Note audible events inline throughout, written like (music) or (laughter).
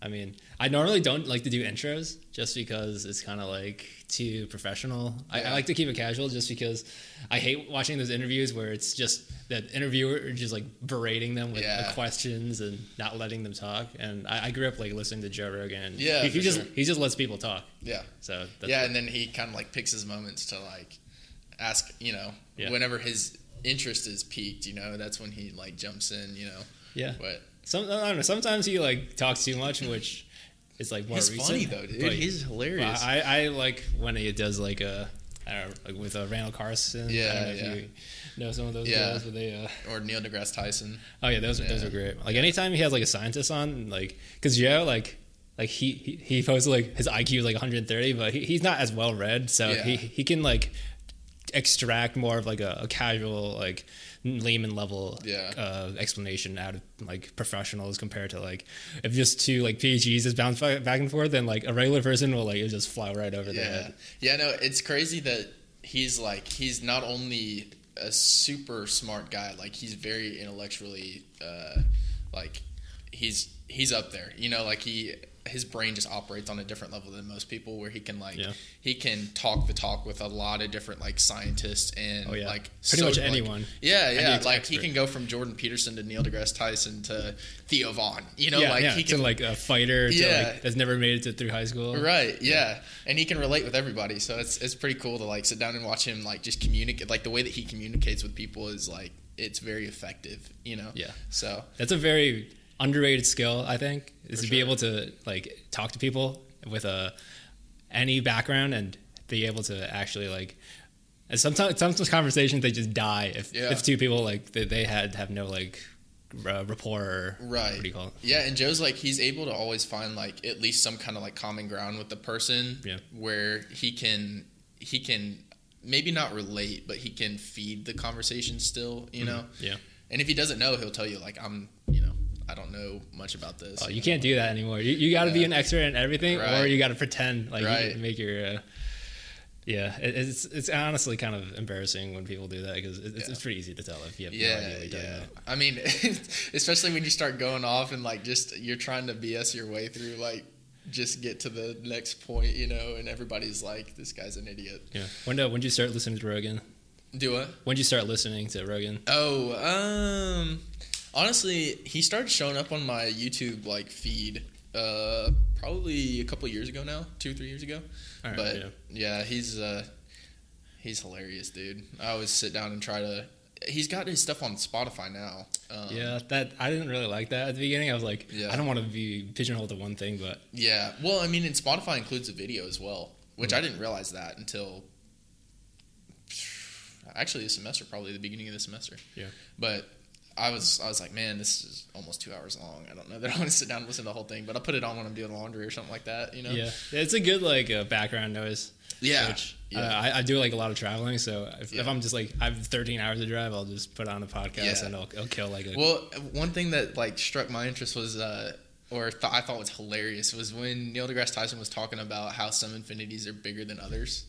I mean, I normally don't like to do intros just because it's kind of like too professional. I, I like to keep it casual just because I hate watching those interviews where it's just that interviewer just like berating them with Yeah. the questions and not letting them talk. And I, I grew up like listening to Joe Rogan. Yeah, he, he just sure. he just lets people talk. Yeah. So that's yeah, and then he kind of like picks his moments to like ask, you know, Yeah. whenever his interest is peaked, you know, that's when he like jumps in, you know. yeah. But Some I don't know. Sometimes he like talks too much, which is like more he's recent. funny though, dude. but- he's hilarious. I, I like when he does like a I don't know, like with uh, Randall Carlson. I Yeah, don't know if yeah. you know some of those Yeah. guys, but they. Uh, or Neil deGrasse Tyson. oh yeah, those are those are great. Like anytime he has like a scientist on, like because Joe like. Like he, he he posted like his IQ is like 130, but he, he's not as well read, so Yeah. he he can like extract more of like a, a casual like layman level Yeah. uh, explanation out of like professionals compared to like if just two like PhDs just bounce back back and forth, then like a regular person will like it'll just fly right over Yeah. head. Yeah, no, it's crazy that he's like he's not only a super smart guy, like he's very intellectually uh like he's he's up there. You know, like he his brain just operates on a different level than most people where he can like Yeah. he can talk the talk with a lot of different like scientists and Oh, yeah. like Pretty much like- anyone. yeah, yeah. Any Like he can go from Jordan Peterson to Neil deGrasse Tyson to Theo Von. You know, yeah, like he to can like a fighter to Yeah. like that's never made it to through high school. Right, yeah. And he can relate with everybody. So it's it's pretty cool to like sit down and watch him like just communicate like the way that he communicates with people is like it's very effective, you know. Yeah. So That's a very underrated skill, I think, is For to be able to like talk to people with a any background and be able to actually like. Sometimes, sometimes conversations they just die if Yeah. if two people like they, they had have no like uh, rapport or Right. what do you call it? Yeah, and Joe's like he's able to always find like at least some kind of like common ground with the person Yeah. where he can he can maybe not relate, but he can feed the conversation still, you know. Yeah. And if he doesn't know, he'll tell you like I'm, you know, I don't know much about this. Oh, you can't do that anymore. You, you got to be Yeah. an expert in everything, or you got to pretend like Right. you make your. Uh, yeah, it, it's it's honestly kind of embarrassing when people do that because it's, Yeah. it's pretty easy to tell if you have no Yeah, idea what you're yeah. about. I mean, (laughs) especially when you start going off and like just you're trying to BS your way through, like just get to the next point, you know, and everybody's like, "This guy's an idiot." Yeah. When did when did you start listening to Rogan? Do it. When did you start listening to Rogan? Oh, um, honestly, he started showing up on my YouTube like feed, uh, probably a couple years ago now, two or three years ago. Right, but yeah. yeah. he's uh, he's hilarious, dude. I always sit down and try to. He's got his stuff on Spotify now. Um, Yeah, that I didn't really like that at the beginning. I was like, Yeah. I don't want to be pigeonholed to one thing, but Yeah. Well, I mean, and Spotify includes a video as well, which Mm. I didn't realize that until actually the semester, probably the beginning of the semester. Yeah. But I was I was like, man, this is almost two hours long. I don't know that I want to sit down and listen to the whole thing, but I'll put it on when I'm doing laundry or something like that. You know. yeah, it's a good like uh, background noise. Yeah. Which, Yeah. uh, I, I do like a lot of traveling, so if, if I'm just like I have 13 hours to drive, I'll just put on a podcast Yeah. and it'll, it'll kill like a Well, one thing that like struck my interest was, uh, or th- I thought was hilarious, was when Neil deGrasse Tyson was talking about how some infinities are bigger than others,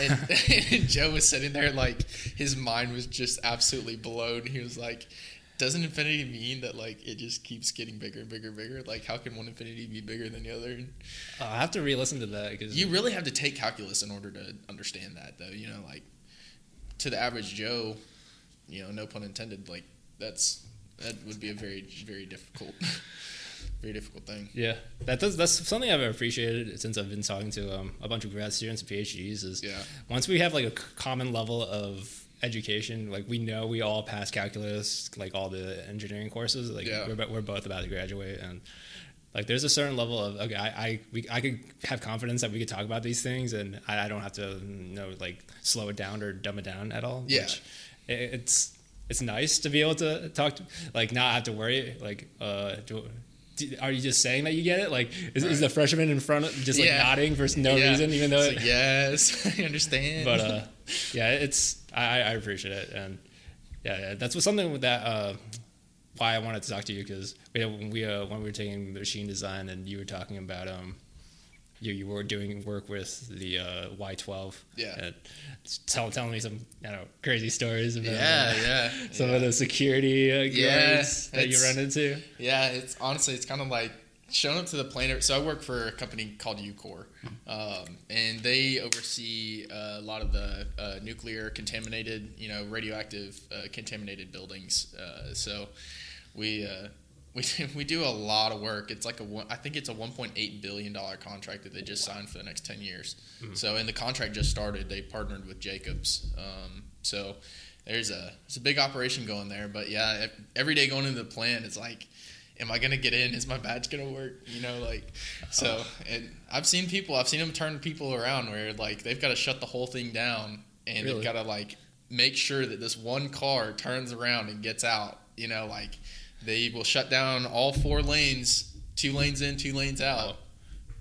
and, (laughs) and Joe was sitting there like his mind was just absolutely blown. He was like, "Doesn't infinity mean that like it just keeps getting bigger and bigger and bigger? Like how can one infinity be bigger than the other?" Oh, I have to re-listen to that because you really have to take calculus in order to understand that, though. You know, like to the average Joe, you know, no pun intended. Like that's that would be a very very difficult, (laughs) very difficult thing. Yeah, that does, that's something I've appreciated since I've been talking to um, a bunch of grad students and PhDs. Is Yeah. once we have like a common level of education, like we know we all pass calculus, like all the engineering courses. Like Yeah. we're, we're both about to graduate, and like there's a certain level of okay, I I, we, I could have confidence that we could talk about these things, and I, I don't have to you know like slow it down or dumb it down at all. Yeah. which it, it's it's nice to be able to talk to like not have to worry like uh do, do- are you just saying that you get it like is, is the freshman in front of just like Yeah. nodding for no Yeah. reason even though It's it, like, yes, (laughs) I understand. but uh (laughs) yeah it's I, I appreciate it and yeah, yeah that's what something that uh why I wanted to talk to you because we when we uh, when we were taking machine design and you were talking about um you, you were doing work with the uh, Y12 Yeah. and tell, telling me some you know crazy stories about yeah, uh, yeah, some yeah. of the security uh, Yeah, that you run into Yeah, it's honestly it's kind of like showing up to the plant. So I work for a company called UCOR, um, and they oversee uh, a lot of the uh, nuclear contaminated, you know, radioactive uh, contaminated buildings. Uh, so we. We, we do a lot of work. It's like a I think it's a 1.8 billion dollar contract that they just signed for the next 10 years. Mhm. So and the contract just started. They partnered with Jacobs. Um, so there's a it's a big operation going there. But yeah, every day going into the plant, it's like, am I gonna get in? Is my badge gonna work? You know, like so. And I've seen people. I've seen them turn people around where like they've got to shut the whole thing down and Really? they've got to like make sure that this one car turns around and gets out. You know, like they will shut down all four lanes, two lanes in, two lanes out,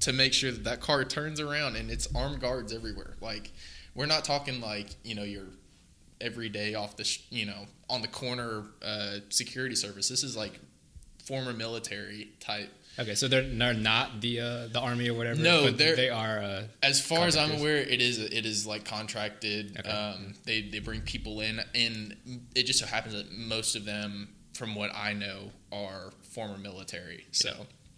to make sure that that car turns around and it's armed guards everywhere. Like we're not talking like you know your everyday off the sh- you know on the corner uh, security service. This is like former military type. Okay, so they're they're not the uh, the army or whatever. No, but they're- they are. Uh, As far as I'm aware, it is it is like contracted. Okay. Um, they they bring people in, and it just so happens that most of them, from what I know, are former military. So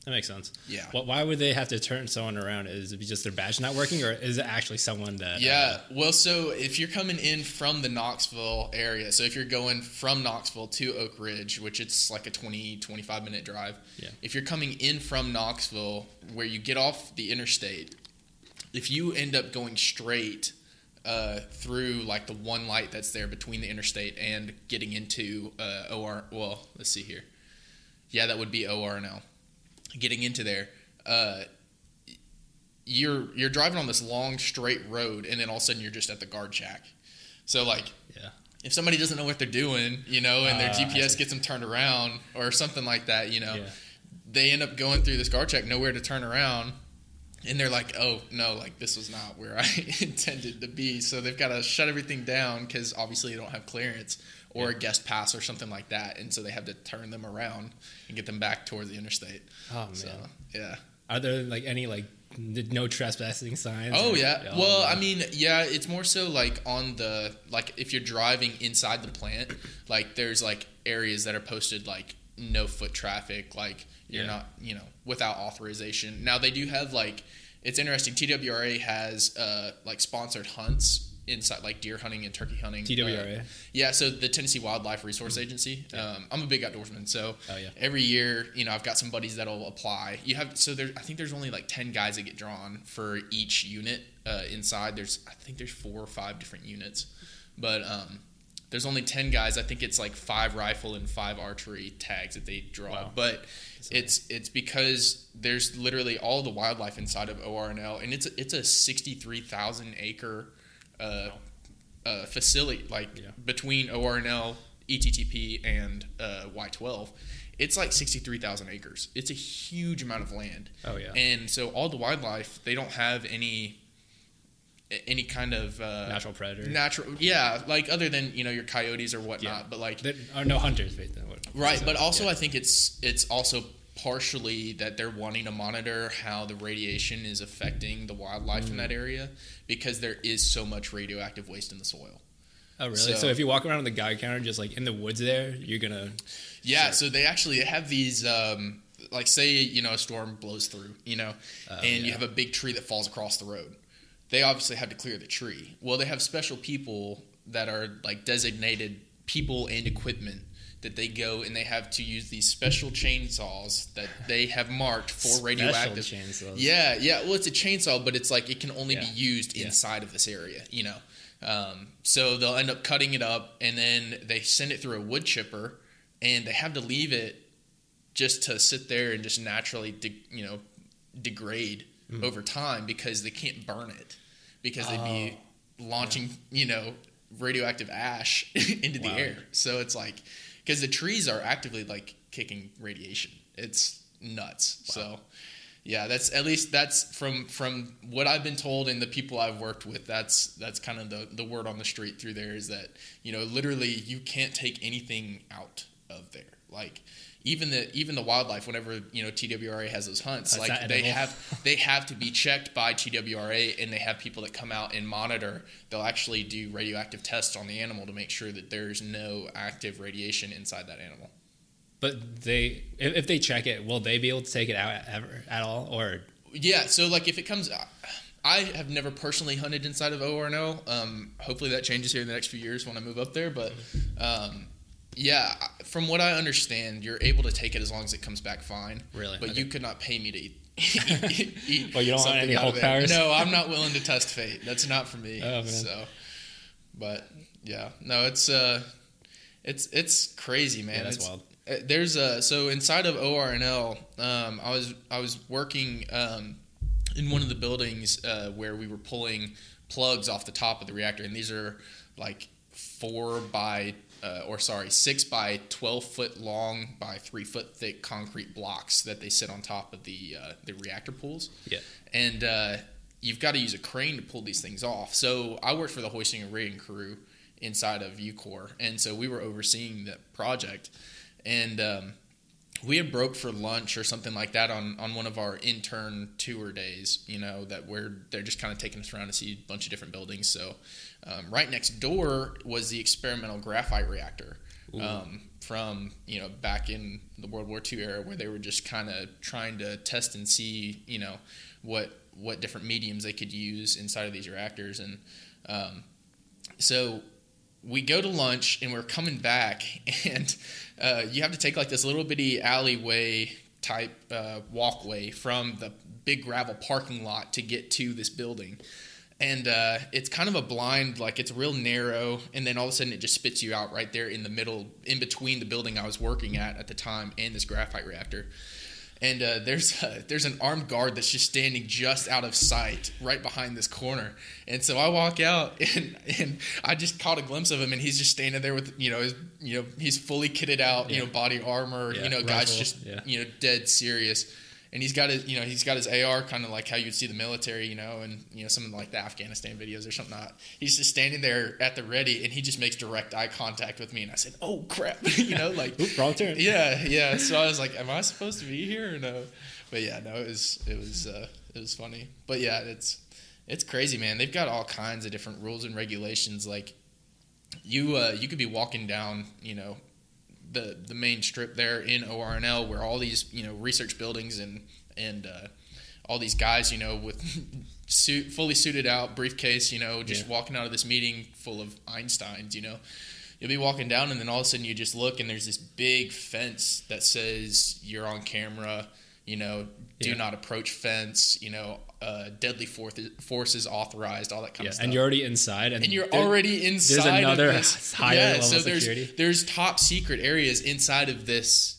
that makes sense. yeah, Wh- Why would they have to turn someone around? Is it just their badge not working, or is it actually someone that? Uh, yeah. Well, so if you're coming in from the Knoxville area, so if you're going from Knoxville to Oak Ridge, which it's like a 20, 25 minute drive, Yeah. if you're coming in from Knoxville, where you get off the interstate, if you end up going straight uh, through like the one light that's there between the interstate and getting into uh, OR, well, let's see here. Yeah, that would be ORNL. Getting into there, uh, you're you're driving on this long straight road and then all of a sudden you're just at the guard shack so like Yeah. if somebody doesn't know what they're doing you know and their Ah, gps gets them turned around or something like that you know Yeah. they end up going through this guard check nowhere to turn around and they're like oh no like this was not where i (laughs) intended to be so they've got to shut everything down because obviously they don't have clearance or a guest pass or something like that and so they have to turn them around and get them back towards the interstate Oh man. so yeah Are there like any like no trespassing signs? Oh or- yeah. Oh, well, man. I mean, yeah, it's more so like on the like if you're driving inside the plant, like there's like areas that are posted like no foot traffic, like you're Yeah. not, you know, without authorization. Now they do have like it's interesting. TWRA has uh like sponsored hunts inside like deer hunting and turkey hunting. TWRA. Uh, yeah, so the Tennessee Wildlife Resource Agency. Yeah. Um, I'm a big outdoorsman, so Oh, yeah. every year, you know, I've got some buddies that'll apply. You have so there. I think there's only like ten guys that get drawn for each unit uh, inside. There's I think there's four or five different units, but um, there's only ten guys. I think it's like five rifle and five archery tags that they draw. Wow. But it's it's because there's literally all the wildlife inside of ORNL, and it's a, it's a sixty three thousand acre uh, uh, facility, like Yeah. between ORNL, ETTP, and uh, Y12. It's like 63,000 acres. It's a huge amount of land. Oh yeah. And so all the wildlife, they don't have any any kind of uh, Natural predator. natural yeah like other than you know your coyotes or whatnot Yeah. but like There are no hunters. Right, so, but also yeah. I think it's it's also partially that they're wanting to monitor how the radiation is affecting the wildlife in Mm. that area because there is so much radioactive waste in the soil. Oh really? so- So, if you walk around on the Geiger counter, just like in the woods, there, you're gonna. Yeah, Sure. so they actually have these um, like say you know a storm blows through, you know, Oh, and you have a big tree that falls across the road. They obviously have to clear the tree. Well, they have special people that are like designated people and equipment that they go and they have to use these special chainsaws that they have marked for Special radioactive. chainsaws. Yeah, yeah. Well, it's a chainsaw, but it's like it can only be used Yeah. inside of this area, you know. Um, so they'll end up cutting it up, and then they send it through a wood chipper, and they have to leave it just to sit there and just naturally, de- you know, degrade Mm. over time because they can't burn it because they'd be Oh. launching, you know, radioactive ash (laughs) into the air. So it's like because the trees are actively like kicking radiation. It's nuts. So yeah, that's at least that's from from what I've been told and the people I've worked with. That's that's kind of the the word on the street through there is that you know literally you can't take anything out of there. Like even the even the wildlife, whenever you know TWRA has those hunts, That's like they have they have to be checked by TWRA, and they have people that come out and monitor. They'll actually do radioactive tests on the animal to make sure that there's no active radiation inside that animal. but they if, they check it, will they be able to take it out ever at all? Or Yeah, so like if it comes, I have never personally hunted inside of ORNL. Um, hopefully that changes here in the next few years when I move up there. But um, yeah, from what I understand, you're able to take it as long as it comes back fine. Really? But Okay. you could not pay me to eat. eat, (laughs) (laughs) eat Well, you don't want any Hulk powers? No, I'm not willing to test fate. That's not for me. Oh, man. So, but yeah, no, it's uh, it's it's crazy, man. Yeah, that's It's- wild. uh, There's a so inside of ORNL, um, I was I was working um, in one of the buildings uh, where we were pulling plugs off the top of the reactor, and these are like four by uh, or sorry six by twelve foot long by three foot thick concrete blocks that they sit on top of the uh, the reactor pools. Yeah, and uh, you've got to use a crane to pull these things off. So I worked for the hoisting and rigging crew inside of UCOR, and so we were overseeing that project, and um, we had broke for lunch or something like that on, on one of our intern tour days. You know that where they're just kind of taking us around to see a bunch of different buildings. So um, right next door was the experimental graphite reactor. Um, from you know back in the World War II era, where they were just kind of trying to test and see you know what what different mediums they could use inside of these reactors, and um, so we go to lunch and we're coming back, (laughs) and uh, you have to take like this little bitty alleyway type uh, walkway from the big gravel parking lot to get to this building. And uh, it's kind of a blind, like it's real narrow, and then all of a sudden it just spits you out right there in the middle, in between the building I was working at at the time and this graphite reactor and uh, there's uh, there's an armed guard that's just standing just out of sight right behind this corner. And so I walk out (laughs) and and I just caught a glimpse of him and he's just standing there with you know his you know he's fully kitted out you know body armor Yeah, you know guys just yeah. you know dead serious and he's got his you know he's got his AR kind of like how you'd see the military you know and you know some of like the Afghanistan videos or something not he's just standing there at the ready and he just makes direct eye contact with me and I said oh crap (laughs) you know like Oop, wrong turn. yeah, yeah. So I was like, "Am I supposed to be here or no?" But yeah, no. It was it was uh, it was funny. But yeah, it's it's crazy, man. They've got all kinds of different rules and regulations. Like you uh, you could be walking down, you know, the the main strip there in ORNL where all these you know research buildings and and uh, all these guys, you know, with (laughs) suit fully suited out briefcase, you know, just Yeah. walking out of this meeting full of Einsteins, you know you'll be walking down and then all of a sudden you just look and there's this big fence that says you're on camera you know do Yeah. not approach fence you know uh, deadly force forces authorized all that kind Yeah, of stuff and you're already inside, and, and you're there- already inside There's another of this (laughs) higher yeah, level so there's security. there's top secret areas inside of this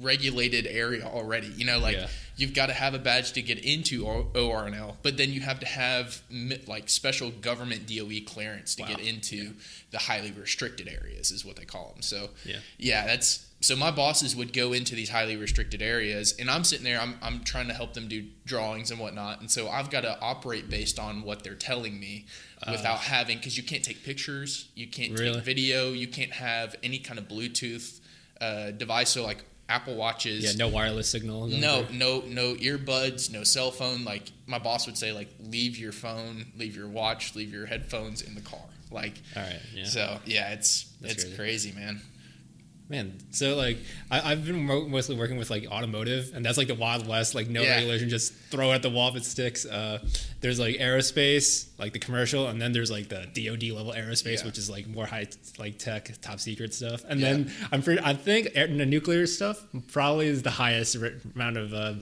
regulated area already you know like Yeah. you've got to have a badge to get into ORNL but then you have to have like special government DOE clearance to Wow. get into the highly restricted areas is what they call them so Yeah. yeah that's so my bosses would go into these highly restricted areas and i'm sitting there i'm, I'm trying to help them do drawings and whatnot and so i've got to operate based on what they're telling me without having because you can't take pictures you can't Really? take video you can't have any kind of bluetooth uh, device so like apple watches yeah, no wireless signal. no, through. no, no earbuds, no cell phone. Like my boss would say, like leave your phone, leave your watch, leave your headphones in the car. Like All right. Yeah. so, yeah, it's That's it's crazy. crazy, man. Man, so like I, I've been mostly working with like automotive, and that's like the Wild West, like no Yeah. regulation, just throw it at the wall if it sticks. Uh, there's like aerospace, like the commercial, and then there's like the DoD level aerospace, Yeah. which is like more high like tech, top secret stuff. And Yeah. then I'm pretty, I think air, the nuclear stuff probably is the highest re- amount of uh,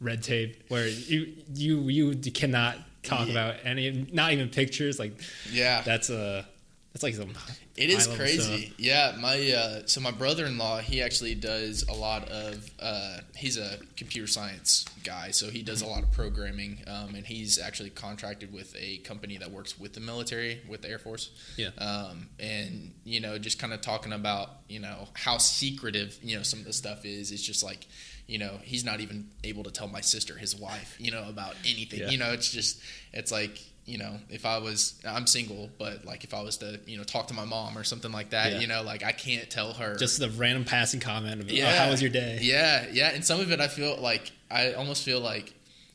red tape, where you you you cannot talk about any, not even pictures. Like Yeah, that's a that's like some. It is crazy. stuff. Yeah, my uh, so my brother-in-law, he actually does a lot of. Uh, he's a computer science guy, so he does a lot of programming, um, and he's actually contracted with a company that works with the military, with the Air Force. Yeah. Um, and you know, just kind of talking about you know how secretive you know some of the stuff is. It's just like. You know, he's not even able to tell my sister, his wife, you know, about anything. Yeah. You know, it's just, it's like, you know, if I was, I'm single, but like if I was to, you know, talk to my mom or something like that, Yeah. you know, like I can't tell her. Just the random passing comment of, yeah, oh, how was your day? Yeah, yeah. And some of it, I feel like I almost feel like,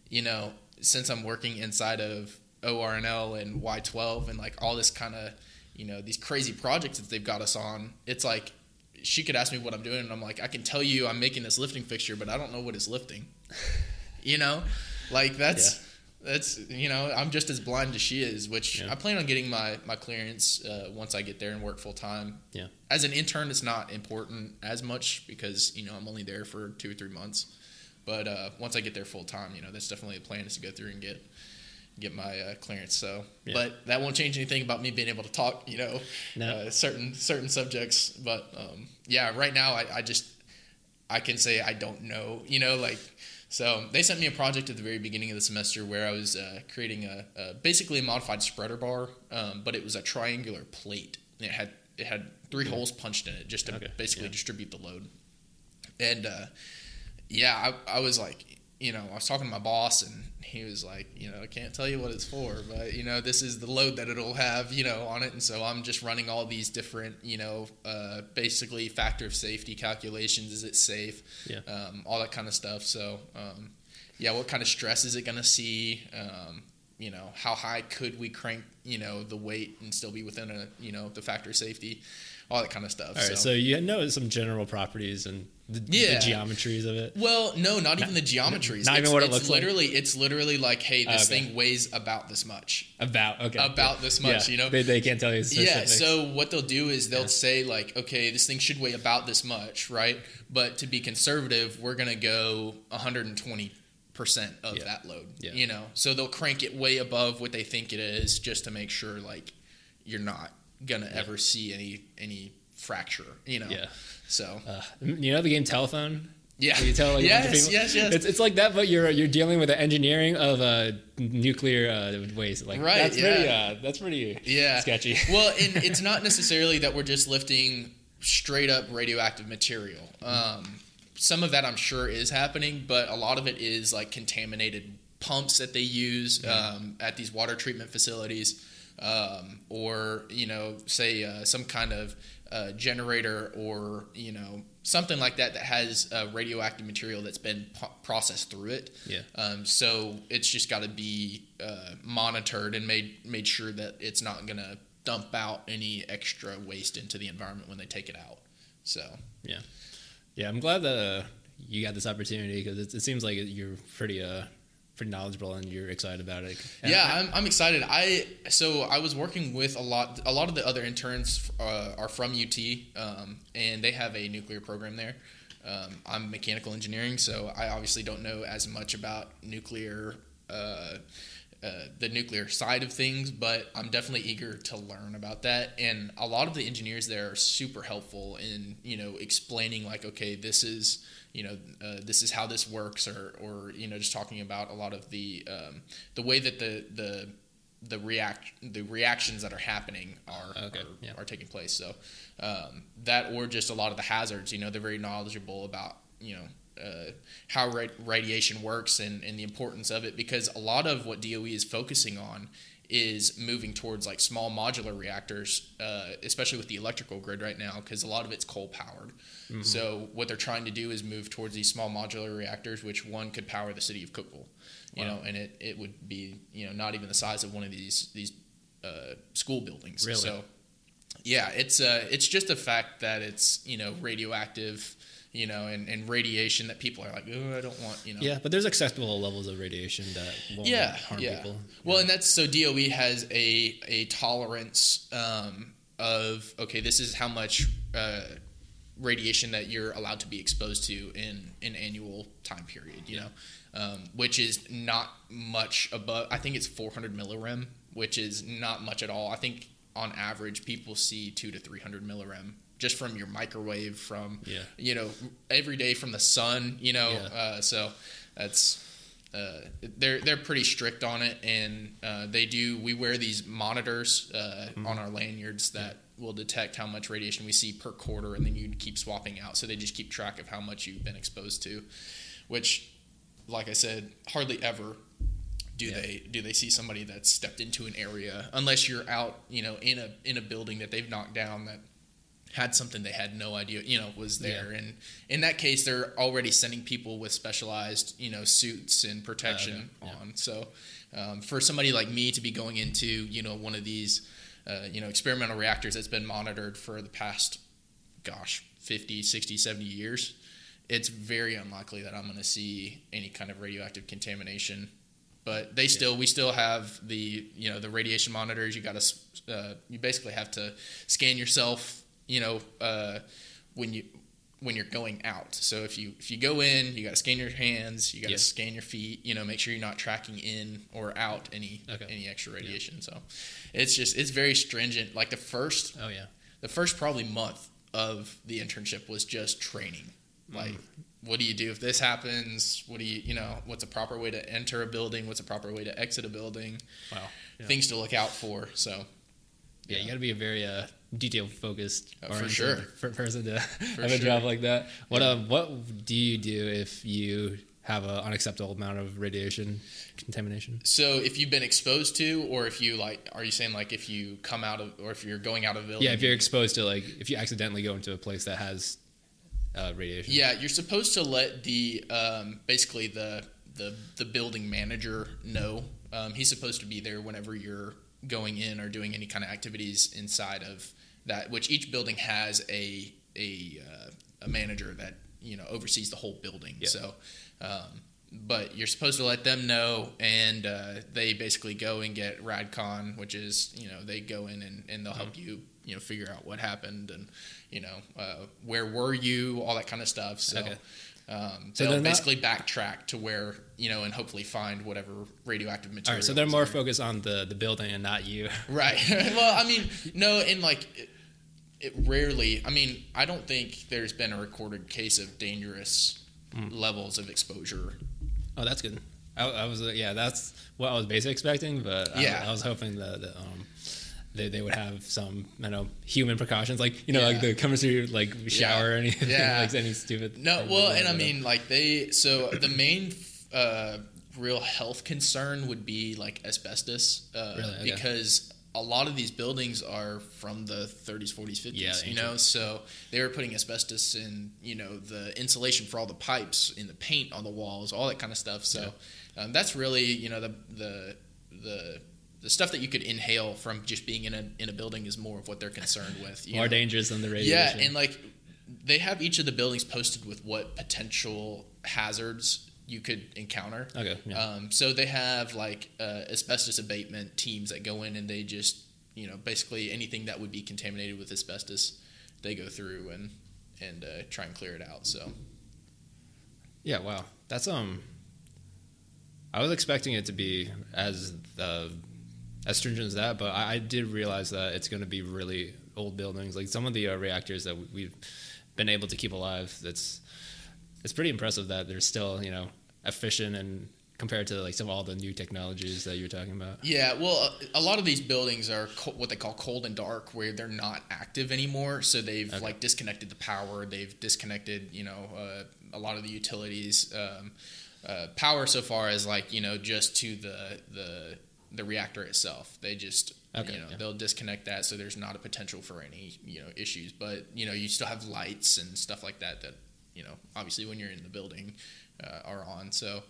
you know, since I'm working inside of ORNL and Y12 and like all this kind of, you know, these crazy projects that they've got us on, it's like she could ask me what I'm doing, and I'm like, I can tell you I'm making this lifting fixture, but I don't know what it's lifting. (laughs) you know, like that's that's you know I'm just as blind as she is. Which Yeah. I plan on getting my my clearance uh, once I get there and work full time. Yeah. As an intern, it's not important as much because you know I'm only there for two or three months. But uh, once I get there full time, you know that's definitely a plan is to go through and get get my uh, clearance. So, Yeah. but that won't change anything about me being able to talk. You know, No. uh, certain certain subjects. But um, yeah, right now I, I just I can say I don't know. You know, like so they sent me a project at the very beginning of the semester where I was uh, creating a, a basically a modified spreader bar, um, but it was a triangular plate. And it had it had three holes punched in it just to Okay, basically yeah. distribute the load. And uh, yeah, I, I was like, you know, I was talking to my boss, and he was like, you know, I can't tell you what it's for, but you know, this is the load that it'll have, you know, on it, and so I'm just running all these different, you know, uh, basically factor of safety calculations. Is it safe? Yeah. Um, all that kind of stuff. So, um, yeah, what kind of stress is it going to see? Um, you know, how high could we crank, you know, the weight and still be within a, you know, the factor of safety? All that kind of stuff. All right, so, you know some general properties and the, Yeah. the geometries of it. Well, no, not even the geometries. not even It's- what it looks like? literally, It's literally like, hey, this Okay. thing weighs about this much. About okay. About this much, Yeah. you know? They, they can't tell you Yeah. So what they'll do is they'll Yeah. say like, okay, this thing should weigh about this much, right? But to be conservative, we're gonna go 120 percent of Yeah. that load. Yeah. You know, so they'll crank it way above what they think it is, just to make sure like you're not gonna ever see any any fracture. You know. Yeah. So Uh, you know the game Telephone? yeah. You tell like a (laughs) yes, yes, yes. It's, it's like that, but you're you're dealing with the engineering of uh, nuclear uh, waste. Like Right, That's pretty. yeah. Uh, that's pretty. Yeah. Sketchy. (laughs) well, and (laughs) it's not necessarily that we're just lifting straight up radioactive material. Um, some of that I'm sure is happening, but a lot of it is like contaminated pumps that they use um, at these water treatment facilities, um, or you know, say uh, some kind of uh, generator or you know something like that that has uh, radioactive material that's been po- processed through it. Yeah. Um, so it's just got to be uh, monitored and made made sure that it's not going to dump out any extra waste into the environment when they take it out. So Yeah, yeah. I'm glad that uh, you got this opportunity because it, it seems like you're pretty uh pretty knowledgeable and you're excited about it. And yeah, I- I'm, I'm excited. I so I was working with a lot. A lot of the other interns uh, are from UT, um, and they have a nuclear program there. Um, I'm mechanical engineering, so I obviously don't know as much about nuclear. Uh, uh, the nuclear side of things, but I'm definitely eager to learn about that. And a lot of the engineers there are super helpful in you know explaining like, okay, this is you know uh, this is how this works, or or you know just talking about a lot of the um, the way that the the the react the reactions that are happening are Okay, are, yeah. are taking place. So um, that or just a lot of the hazards. You know, they're very knowledgeable about you know uh, how ra- radiation works and, and the importance of it because a lot of what DOE is focusing on is moving towards like small modular reactors, uh, especially with the electrical grid right now, because a lot of it's coal powered. So what they're trying to do is move towards these small modular reactors, which one could power the city of Cookeville, you Wow. know, and it, it would be you know not even the size of one of these these uh, school buildings. Really? So yeah, it's uh, it's just a fact that it's you know radioactive, you know, and, and radiation that people are like, oh, I don't want, you know. yeah, but there's acceptable levels of radiation that won't Yeah, harm yeah. people. Well, and that's so DOE has a a tolerance um, of okay, this is how much uh, radiation that you're allowed to be exposed to in an annual time period. You know, um, which is not much above. I think it's 400 millirem, which is not much at all. I think on average people see two to 300 millirem just from your microwave from Yeah. you know every day from the sun you know Yeah. uh, so that's uh, they're they're pretty strict on it, and uh, they do. We wear these monitors uh, on our lanyards that will detect how much radiation we see per quarter, and then you keep swapping out. So they just keep track of how much you've been exposed to, which, like I said, hardly ever do Yeah. they do they see somebody that's stepped into an area unless you're out, you know, in a in a building that they've knocked down that had something they had no idea, you know, was there. And in that case, they're already sending people with specialized, you know, suits and protection Okay, yeah. on. So um, for somebody like me to be going into, you know, one of these, uh, you know, experimental reactors that's been monitored for the past, gosh, 50, 60, 70 years, it's very unlikely that I'm going to see any kind of radioactive contamination. But they still, we still have the, you know, the radiation monitors. You got to, uh, you basically have to scan yourself, you know, uh, when you when you're going out. So if you if you go in, you got to scan your hands, you got to Yeah. scan your feet. You know, make sure you're not tracking in or out any Okay. any extra radiation. So it's just it's very stringent. Like the first Oh yeah. the first probably month of the internship was just training. Like, what do you do if this happens? What do you, you know, what's a proper way to enter a building? What's a proper way to exit a building? Wow. Yeah. Things to look out for. So, Yeah, you got to be a very uh, detail focused Uh, for sure. (laughs) person to (laughs) have a job like that. What uh, what do you do if you have an unacceptable amount of radiation contamination? so if you've been exposed to, or if you like, are you saying like if you come out of, or if you're going out of a building? Yeah, if you're exposed to like if you accidentally go into a place that has uh, radiation. Yeah, you're supposed to let the um, basically the the the building manager know. Um, he's supposed to be there whenever you're going in or doing any kind of activities inside of that. Which each building has a a uh, a manager that you know oversees the whole building. Yeah. So. Um, but you're supposed to let them know, and uh, they basically go and get RadCon, which is you know they go in and, and they'll help Mm-hmm. you you know figure out what happened and you know uh, where were you, all that kind of stuff. So. Okay. Um, So they'll they're not- basically backtrack to where you know, and hopefully find whatever radioactive material. right, so they're more focused on the the building and not you. (laughs) right. (laughs) well, I mean, no, and like it, it rarely. I mean, I don't think there's been a recorded case of dangerous Mm. levels of exposure. Oh, that's good. I, I was uh, yeah, that's what I was basically expecting, but I, Yeah. I was hoping that, that um, they they would have some you know human precautions like you know like the through like shower or anything Yeah. like any stupid. No, well, and I mean, like they. So the main uh, real health concern would be like asbestos, uh, Really? Okay. because a lot of these buildings are from the 30s, 40s, 50s. Yeah, you know, so they were putting asbestos in, you know, the insulation for all the pipes, in the paint on the walls, all that kind of stuff. So um, that's really, you know, the the the the stuff that you could inhale from just being in a in a building is more of what they're concerned with. you more know? dangerous than the radiation. Yeah, and like they have each of the buildings posted with what potential hazards you could encounter. okay, yeah. Um, so they have like uh, asbestos abatement teams that go in and they just you know basically anything that would be contaminated with asbestos, they go through and and uh, try and clear it out. So Yeah, wow. That's um I was expecting it to be as uh, as stringent as that, but I, I did realize that it's going to be really old buildings. Like some of the uh, reactors that we- we've been able to keep alive, that's it's pretty impressive that they're still you know efficient and compared to like some of all the new technologies that you're talking about. Yeah, well, a, a lot of these buildings are co- what they call cold and dark, where they're not active anymore. So they've Okay. like disconnected the power. They've disconnected, you know, uh, a lot of the utilities. Um, uh, power so far as like you know just to the the the reactor itself. They just Okay, you know yeah. they'll disconnect that, so there's not a potential for any you know issues. But you know you still have lights and stuff like that that you know obviously when you're in the building uh, are on. So.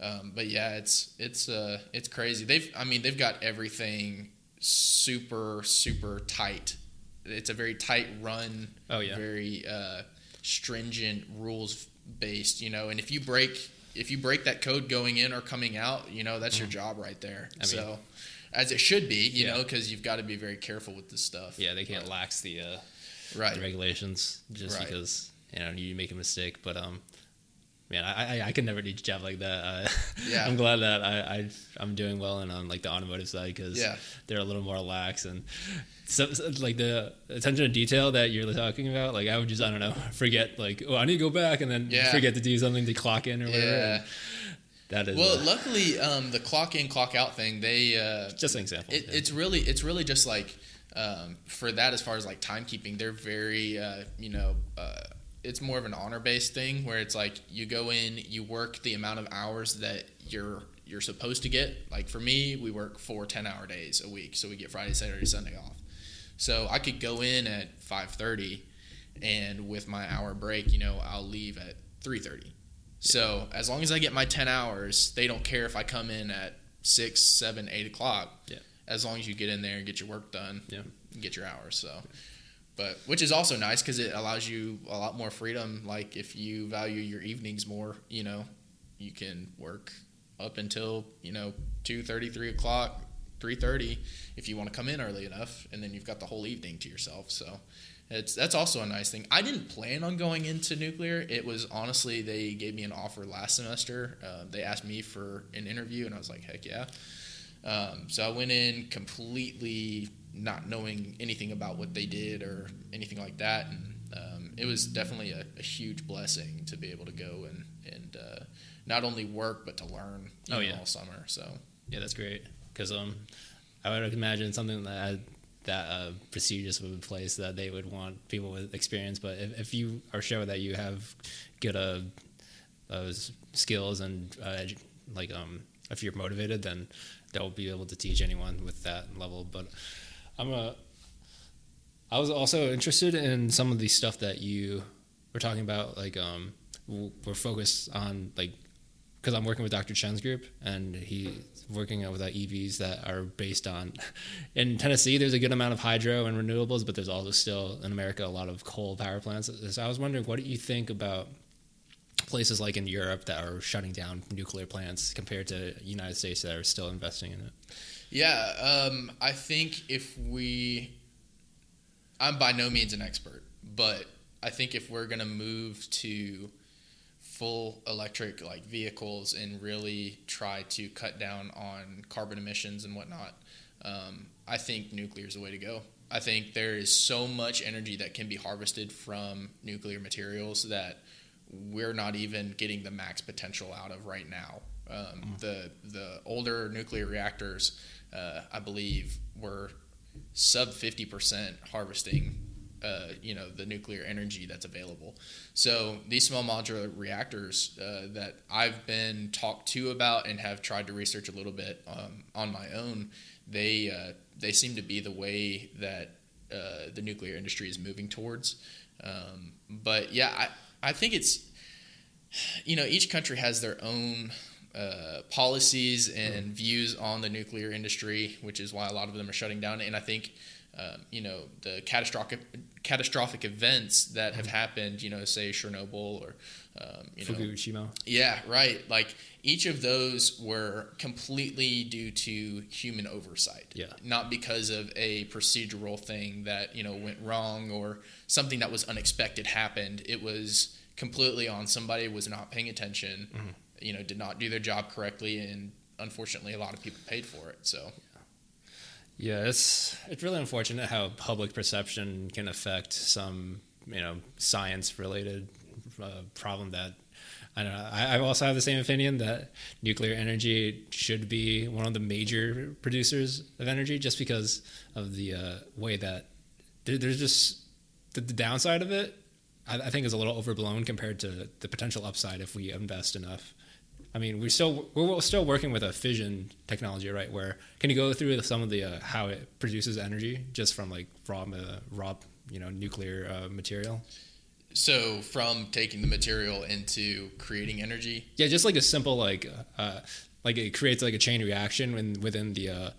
Um, but yeah, it's it's uh, it's crazy. They've I mean they've got everything super super tight. It's a very tight run. Oh, yeah. Very uh, stringent rules based. You know, and if you break if you break that code going in or coming out, you know that's your job right there. Mm-hmm. I mean- so as it should be, you Yeah. know, because you've got to be very careful with this stuff. Yeah, they can't lax the uh, Right. the regulations just Right. because you know you make a mistake. But um, man, I I, I could never do a job like that. Uh, (laughs) Yeah. I'm glad that I, I I'm doing well and on like the automotive side because Yeah. they're a little more lax and so, so, like the attention to detail that you're talking about. Like I would just I don't know forget like oh I need to go back and then Yeah. forget to do something to clock in or whatever. Yeah. That is Well, uh, luckily, um, the clock in clock out thing they uh, just an example. It, it's really it's really just like um, for that as far as like timekeeping, they're very uh, you know uh, it's more of an honor based thing where it's like you go in, you work the amount of hours that you're you're supposed to get. Like for me, we work four 10 hour days a week, so we get Friday, Saturday, Sunday off. So I could go in at five thirty, and with my hour break, you know, I'll leave at three thirty. So as long as I get my ten hours, they don't care if I come in at six, seven, eight o'clock. Yeah. As long as you get in there and get your work done, Yeah. and get your hours. So but which is also nice because it allows you a lot more freedom. Like if you value your evenings more, you know, you can work up until you know two thirty, three o'clock, three thirty if you want to come in early enough, and then you've got the whole evening to yourself. So it's that's also a nice thing. I didn't plan on going into nuclear. It was honestly they gave me an offer last semester. Uh, they asked me for an interview, and I was like, heck yeah. Um, so I went in completely not knowing anything about what they did or anything like that, and um, it was definitely a, a, huge blessing to be able to go and and uh, not only work but to learn. oh know, yeah, all summer. So yeah, that's great because um, I would imagine something that that uh, procedures would in place that they would want people with experience. But if, if you are sure that you have good uh, uh, skills and uh, like um, if you're motivated, then they'll be able to teach anyone with that level. But I'm a I was also interested in some of the stuff that you were talking about. Like, um, we're focused on like because I'm working with Dr. Chen's group, and he's working with uh, EVs that are based on. (laughs) In Tennessee, there's a good amount of hydro and renewables, but there's also still in America a lot of coal power plants. So I was wondering, what do you think about places like in Europe that are shutting down nuclear plants compared to United States that are still investing in it? Yeah, um, I think if we, I'm by no means an expert, but I think if we're going to move to full electric like vehicles and really try to cut down on carbon emissions and whatnot, um, I think nuclear is the way to go. I think there is so much energy that can be harvested from nuclear materials that we're not even getting the max potential out of right now. Um, mm. The the older nuclear reactors, uh, I believe, we're sub fifty percent harvesting uh, you know the nuclear energy that's available. So these small modular reactors uh, that I've been talked to about and have tried to research a little bit um, on my own, they uh, they seem to be the way that uh, the nuclear industry is moving towards. Um, but yeah, I I think it's you know each country has their own uh, policies and mm. views on the nuclear industry, which is why a lot of them are shutting down. And I think um, you know the catastrophic catastrophic events that have happened. You know, say Chernobyl or um, you Fukushima. Know, yeah, right. Like each of those were completely due to human oversight. Yeah. Not because of a procedural thing that you know went wrong or something that was unexpected happened. It was completely on somebody was not paying attention. Mm-hmm. You know, did not do their job correctly, and unfortunately, a lot of people paid for it. So. Yeah, it's it's really unfortunate how public perception can affect some you know science related uh, problem that I don't know. I, also have the same opinion that nuclear energy should be one of the major producers of energy, just because of the uh, way that there, there's just the, the, downside of it. I, I think is a little overblown compared to the potential upside if we invest enough I mean, we're still we're still working with a fission technology, right? Where can you go through some of the uh, how it produces energy just from like raw uh, raw you know nuclear uh, material? So from taking the material into creating energy. Yeah, just like a simple like uh, like it creates like a chain reaction when within the uh,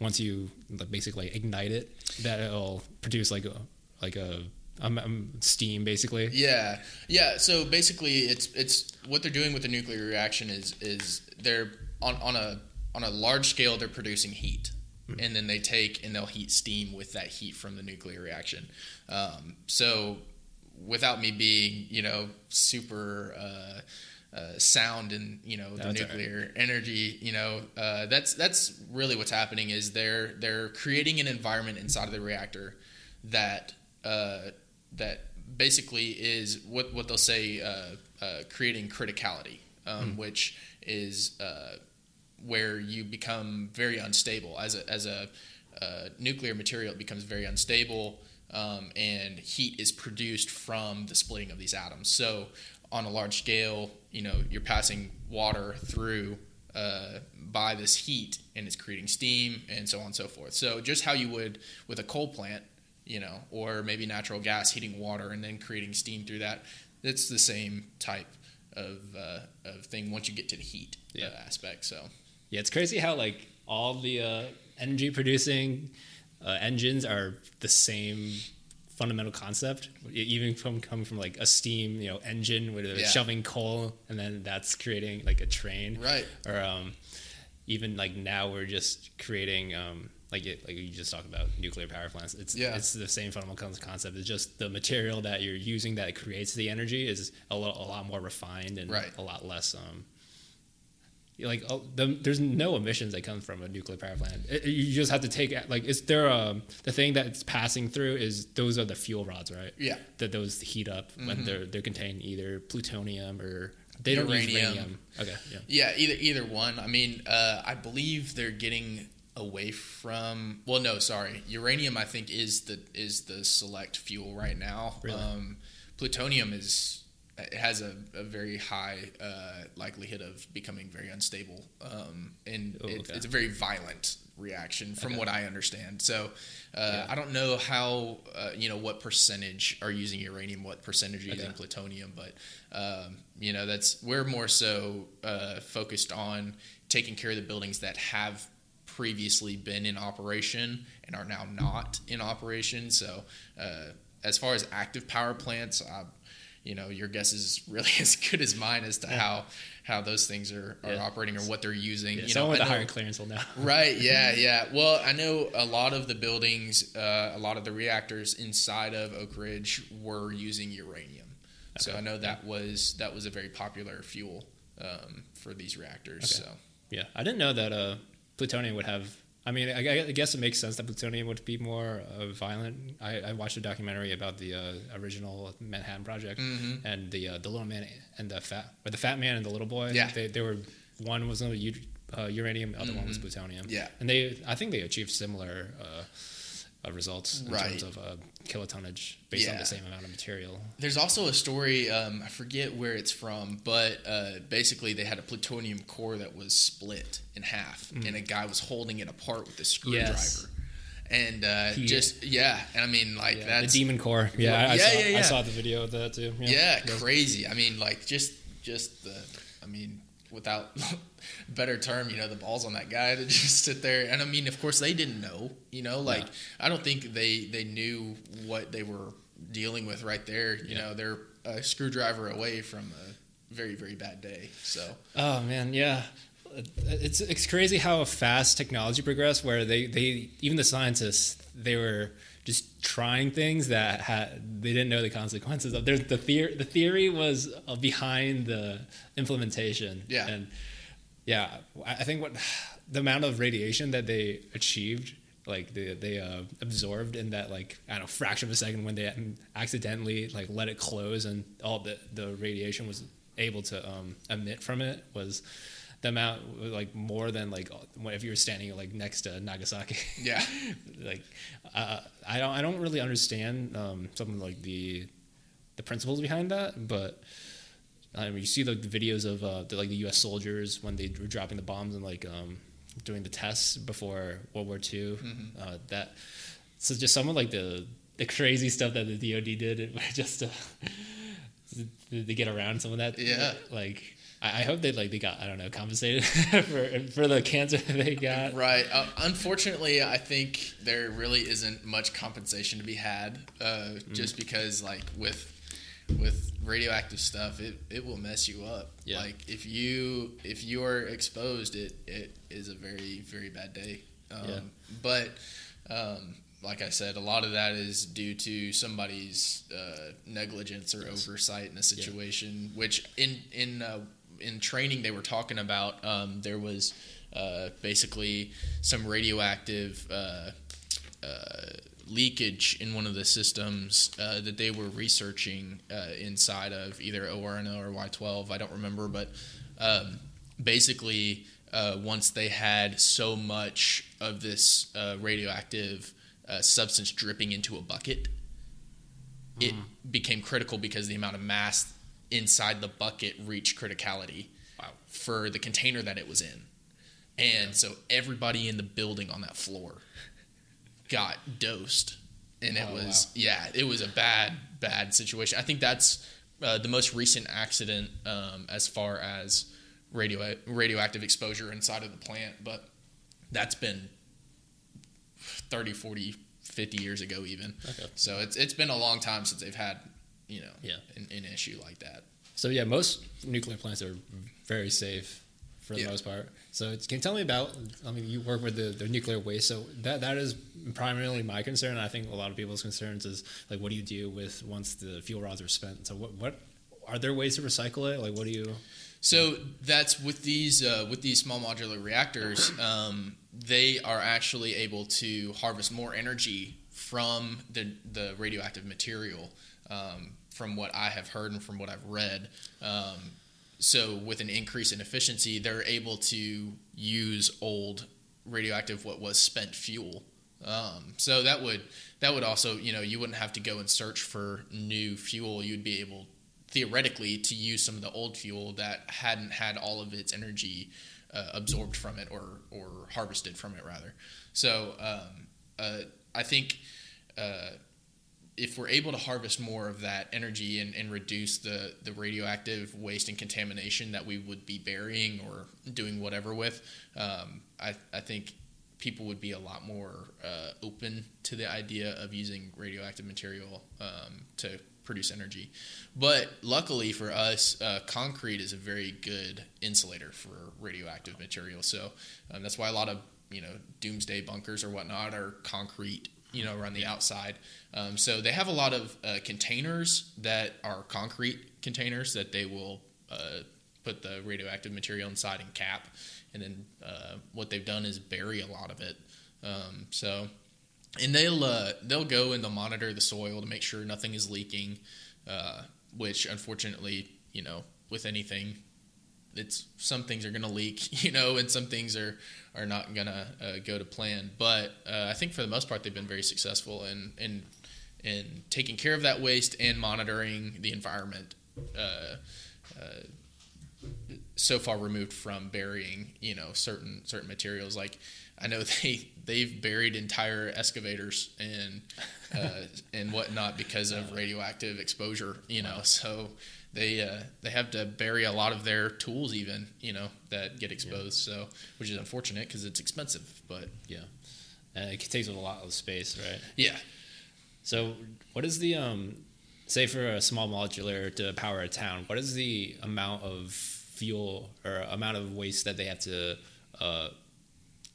once you basically ignite it, that it'll produce like a like a I'm, I'm steam basically. Yeah, yeah. So basically, it's it's what they're doing with the nuclear reaction is is they're on on a on a large scale they're producing heat, mm-hmm. and then they take and they'll heat steam with that heat from the nuclear reaction. Um, so without me being you know super. Uh, uh, sound and you know the nuclear right. energy you know uh, that's that's really what's happening is they're they're creating an environment inside of the reactor that uh, that basically is what what they'll say uh, uh, creating criticality, um, mm. which is uh, where you become very unstable as a as a uh, nuclear material. It becomes very unstable, um, and heat is produced from the splitting of these atoms. So on a large scale, you know, you're passing water through. Uh, by this heat and it's creating steam and so on and so forth. So just how you would with a coal plant, you know, or maybe natural gas heating water and then creating steam through that. It's the same type of uh, of thing once you get to the heat uh, yeah. uh, aspect. So yeah, it's crazy how like all the uh, energy producing uh, engines are the same fundamental concept, even from coming from like a steam, you know, engine with Yeah. shoving coal, and then that's creating like a train, Right. Or um, even like now we're just creating um, like it, like you just talked about nuclear power plants. It's Yeah. it's the same fundamental concept. It's just the material that you're using that creates the energy is a, lo- a lot more refined and Right. a lot less um, like oh, the, there's no emissions that come from a nuclear power plant. It, you just have to take like is there um, the thing that's passing through is those are the fuel rods, right? Yeah. That those heat up Mm-hmm. when they're they're containing either plutonium or they don't use Uranium. uranium. Okay, yeah. Yeah, either either one. I mean, uh, I believe they're getting away from. Well, no, sorry. Uranium, I think, is the is the select fuel right now. Really? Um, plutonium is it has a, a very high uh, likelihood of becoming very unstable, um, and Oh, it, okay. it's a very violent reaction, from Okay. what I understand. So, uh, Yeah. I don't know how uh, you know what percentage are using uranium, what percentage are using Okay. plutonium, but um, you know that's we're more so uh, focused on taking care of the buildings that have previously been in operation and are now not in operation. So uh, as far as active power plants, uh, you know your guess is really (laughs) as good as mine as to how how those things are, are Yeah. operating or what they're using. yeah you someone know, with I a know- higher clearance will (laughs) know. Right. Yeah. Yeah. Well, I know a lot of the buildings, uh, a lot of the reactors inside of Oak Ridge were using uranium. So I know that was that was a very popular fuel um, for these reactors. Okay. So Yeah, I didn't know that uh, plutonium would have. I mean, I, I guess it makes sense that plutonium would be more uh, violent. I, I watched a documentary about the uh, original Manhattan Project Mhm. and the uh, the little man and the fat, or the fat man and the little boy. Yeah. they, they were one was uh, u- uh, uranium, the other one was plutonium. Mm-hmm. Yeah. and they I think they achieved similar. Uh, uh, results in Right. terms of uh, kilotonnage based on the same amount of material. there's also a story. Um, I forget where it's from, but uh, basically they had a plutonium core that was split in half, and a guy was holding it apart with a screwdriver. Mm. Yes. And uh, He- just yeah, and I mean like Yeah, that's the demon core. Yeah, I, I Yeah, saw, yeah, I saw the video of that too. yeah, Those- crazy. I mean, like just just the. I mean, without (laughs) better term, you know, the balls on that guy to (laughs) just sit there. And I mean, of course, they didn't know. You know, like I don't think they they knew what they were dealing with right there. You Yeah. know, they're a screwdriver away from a very very bad day. So Oh man, yeah. It's it's crazy how fast technology progressed. Where they, they even the scientists they were just trying things that had they didn't know the consequences of. There's the theory. The theory was uh, behind the implementation. Yeah. and yeah, I I think what the amount of radiation that they achieved, like they they uh, absorbed in that like I don't know fraction of a second when they accidentally like let it close and all the the radiation was able to um, emit from it was the amount like more than like if you were standing like next to Nagasaki. yeah, (laughs) like uh, I don't I don't really understand um, something like the the principles behind that, but I mean, you see the, the videos of uh, the, like the U.S. soldiers when they were dropping the bombs and like um, doing the tests before World War II. Uh, that so just some of like the the crazy stuff that the DoD did (laughs) just to, to, to get around some of that. Yeah. like. I I hope they like they got I don't know compensated (laughs) for for the cancer (laughs) they got. right. Uh, unfortunately, I think there really isn't much compensation to be had, uh, Mm. just because like with with radioactive stuff, it, it will mess you up. Yeah. Like if you if you are exposed, it it is a very very bad day. Um, Yeah. But um, like I said, a lot of that is due to somebody's uh, negligence or oversight in a situation. Which in in uh, in training they were talking about. Um, there was uh, basically some radioactive. Uh, uh, leakage in one of the systems uh, that they were researching uh, inside of either ORNL or Y12. I don't remember, but um, basically, uh, once they had so much of this uh, radioactive uh, substance dripping into a bucket, it became critical because the amount of mass inside the bucket reached criticality Wow. for the container that it was in. And so everybody in the building on that floor got dosed. And it Oh, was, wow. yeah, it was a bad, bad situation. I think that's uh, the most recent accident um, as far as radio radioactive exposure inside of the plant. But that's been 30, 40 50 years ago even. Okay. So it's it's been a long time since they've had you know Yeah. an, an issue like that. So yeah, most nuclear plants are very safe for the Yeah. most part. So can you tell me about? I mean, you work with the, the nuclear waste, so that that is primarily my concern. I think a lot of people's concerns is like, what do you do with once the fuel rods are spent? So what what are there ways to recycle it? Like, what do you? So that's with these uh, with these small modular reactors, um, they are actually able to harvest more energy from the the radioactive material. Um, from what I have heard and from what I've read, um, so with an increase in efficiency, they're able to use old radioactive what was spent fuel. Um, so that would that would also you know you wouldn't have to go and search for new fuel. You'd be able theoretically to use some of the old fuel that hadn't had all of its energy uh, absorbed from it or or harvested from it rather. So um, uh, I think. Uh, if we're able to harvest more of that energy and, and reduce the, the radioactive waste and contamination that we would be burying or doing whatever with, um, I, I think people would be a lot more uh, open to the idea of using radioactive material um, to produce energy. But luckily for us, uh, concrete is a very good insulator for radioactive material. So um, that's why a lot of you know doomsday bunkers or whatnot are concrete you know around the outside. Um, so they have a lot of uh, containers that are concrete containers that they will uh, put the radioactive material inside and cap, and then uh, what they've done is bury a lot of it. Um, so, and they'll uh, they'll go and they'll monitor the soil to make sure nothing is leaking, uh, which unfortunately, you know, with anything it's some things are going to leak, (laughs) you know, and some things are are not going to uh, go to plan. But uh, I think for the most part, they've been very successful in in in taking care of that waste and monitoring the environment. Uh, uh, so far removed from burying, you know, certain certain materials. Like I know (laughs) they they've buried entire excavators and uh, and whatnot because of (laughs) radioactive exposure. You know, so they uh, they have to bury a lot of their tools even you know that get exposed so which is unfortunate because it's expensive but Yeah, and it takes up a lot of space, right? yeah So, what is the um, say for a small modular to power a town? What is the amount of fuel or amount of waste that they have to uh,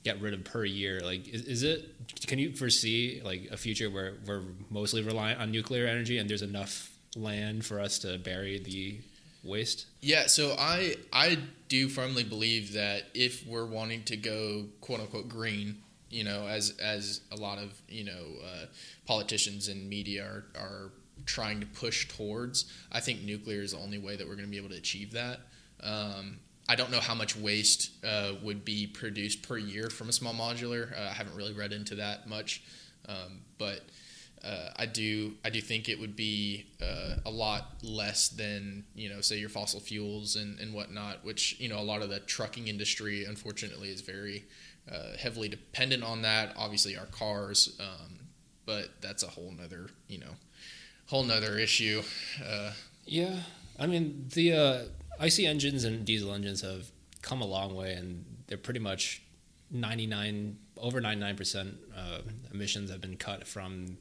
get rid of per year? Like, is, is it? Can you foresee like a future where we're mostly reliant on nuclear energy and there's enough land for us to bury the waste? yeah so i i do firmly believe that if we're wanting to go quote unquote green you know as as a lot of you know uh, politicians and media are, are trying to push towards i think nuclear is the only way that we're going to be able to achieve that um, I don't know how much waste uh, would be produced per year from a small modular. Uh, I haven't really read into that much, um, but uh, I do I do think it would be uh, a lot less than you know say your fossil fuels and, and whatnot, which you know a lot of the trucking industry unfortunately is very uh, heavily dependent on that. Obviously our cars, um, but that's a whole nother you know whole nother issue. Uh, Yeah, I mean the uh, IC engines and diesel engines have come a long way, and they're pretty much ninety nine over ninety nine percent uh, emissions have been cut from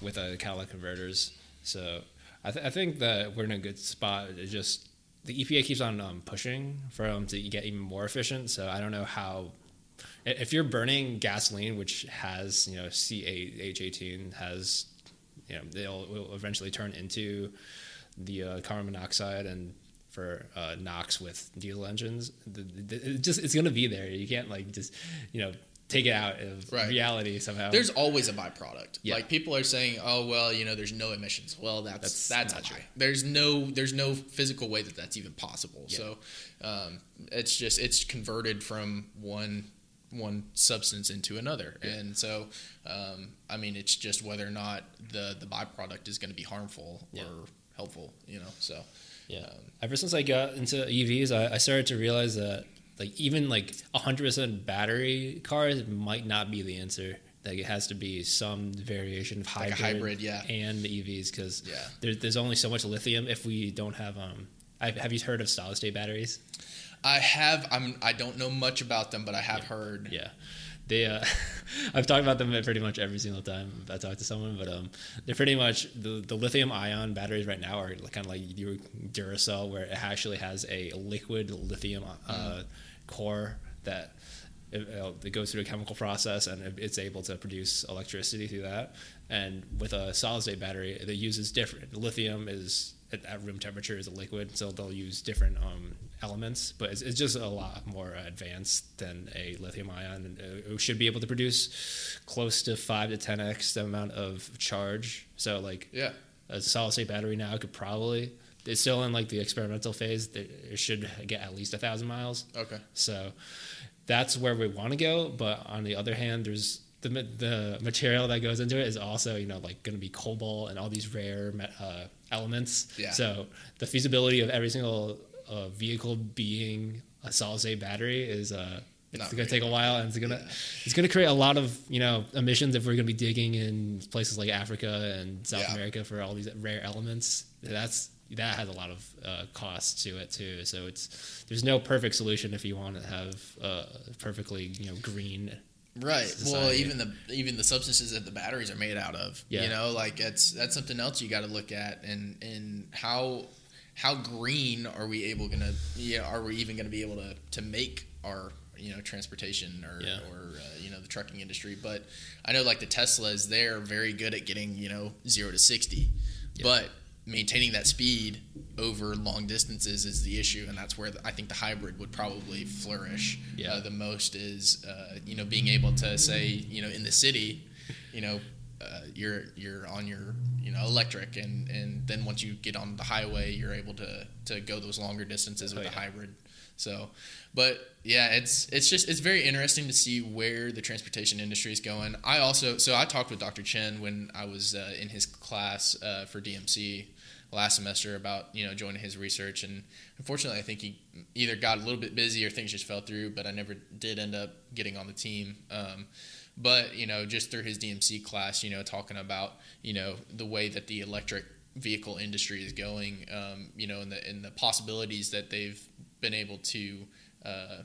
with uh, catalytic converters. So I, th- I think that we're in a good spot. It's just the EPA keeps on um, pushing for them to get even more efficient. So I don't know how. If you're burning gasoline, which has you know C8H18 has you know they'll will eventually turn into the uh, carbon monoxide and for uh, NOx with diesel engines, the, the, it just it's gonna be there. You can't like just you know take it out of Right. reality somehow. There's always a byproduct. Yeah. Like people are saying, "Oh well, you know, there's no emissions." Well, that's That's that's, not true. There's no there's no physical way that that's even possible. Yeah. So um, it's just it's converted from one one substance into another, and so um, I mean, it's just whether or not the the byproduct is going to be harmful Yeah. or helpful. You know, so Yeah. Um, Ever since I got into EVs, I, I started to realize that like even like 100% battery cars might not be the answer. Like it has to be some variation of Like a hybrid, hybrid, yeah. and the EVs because Yeah. there, there's only so much lithium if we don't have um. I, have you heard of solid state batteries? I have I'm I don't know much about them, but I have heard. Yeah, they uh, (laughs) I've talked about them pretty much every single time I talk to someone, but um, they're pretty much the, the lithium ion batteries right now are kind of like your Duracell, where it actually has a liquid lithium uh, mm. Core that it, it, goes through a chemical process and it's able to produce electricity through that. And with a solid state battery, it uses different. Lithium is at, at room temperature is a liquid, so they'll use different um, elements, but it's, it's, just a lot more advanced than a lithium ion. It should be able to produce close to five to ten x the amount of charge. So like yeah, a solid state battery now could probably it's still in like the experimental phase. It should get at least a thousand miles. Okay. So that's where we want to go. But on the other hand, there's the the material that goes into it is also you know like going to be cobalt and all these rare uh, elements. Yeah. So the feasibility of every single a vehicle being a solid state battery is uh, it's going to take a while, and it's going to yeah. it's going to create a lot of you know emissions if we're going to be digging in places like Africa and South yeah. America for all these rare elements. That's that has a lot of uh, costs to it too. So it's there's no perfect solution if you want to have uh, perfectly you know green. Right. Society. Well, even the even the substances that the batteries are made out of, yeah. you know, like that's that's something else you got to look at, and and how how green are we able gonna yeah are we even gonna be able to to make our you know transportation or yeah. or uh, you know the trucking industry but i know like the teslas they're very good at getting you know 0 to 60 yeah. but maintaining that speed over long distances is the issue and that's where the, i think the hybrid would probably flourish yeah. Uh, the most is uh, you know being able to say you know in the city you know uh, you're you're on your you know electric and and then once you get on the highway you're able to to go those longer distances with oh, yeah. the hybrid so but yeah it's it's just it's very interesting to see where the transportation industry is going i also so i talked with dr chen when i was uh, in his class uh, for dmc last semester about you know joining his research and unfortunately i think he either got a little bit busy or things just fell through but i never did end up getting on the team um, but you know, just through his DMC class, you know, talking about you know the way that the electric vehicle industry is going, um, you know, and the and the possibilities that they've been able to. Uh,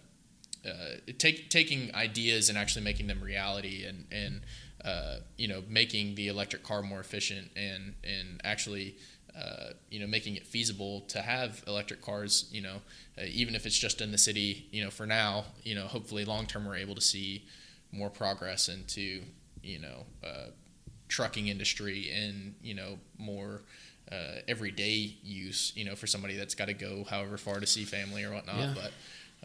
uh, take, taking ideas and actually making them reality and, and uh, you know making the electric car more efficient and and actually uh, you know making it feasible to have electric cars you know uh, even if it's just in the city you know for now you know hopefully long term we're able to see more progress into you know uh, trucking industry and you know more uh, everyday use you know for somebody that's got to go however far to see family or whatnot yeah. but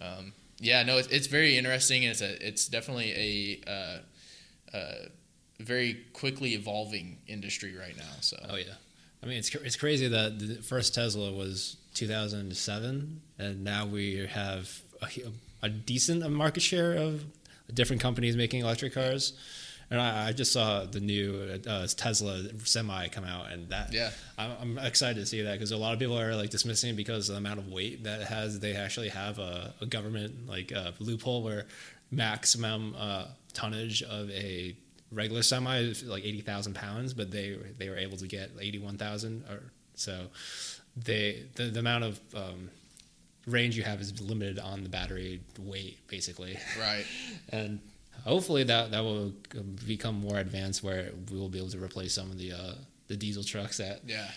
um, yeah no it's, it's very interesting it's a it's definitely a uh, uh, very quickly evolving industry right now so oh yeah I mean it's it's crazy that the first Tesla was 2007 and now we have a, a decent market share of different companies making electric cars. And I, I just saw the new uh, Tesla semi come out, and that yeah, I'm, I'm excited to see that because a lot of people are like dismissing it because of the amount of weight that it has. They actually have a, a government like a loophole where maximum uh, tonnage of a regular semi is like eighty thousand pounds, but they they were able to get eighty one thousand or so. They the, the amount of um, range you have is limited on the battery weight, basically. Right. (laughs) and hopefully that that will become more advanced, where we will be able to replace some of the uh, the diesel trucks that. Yeah.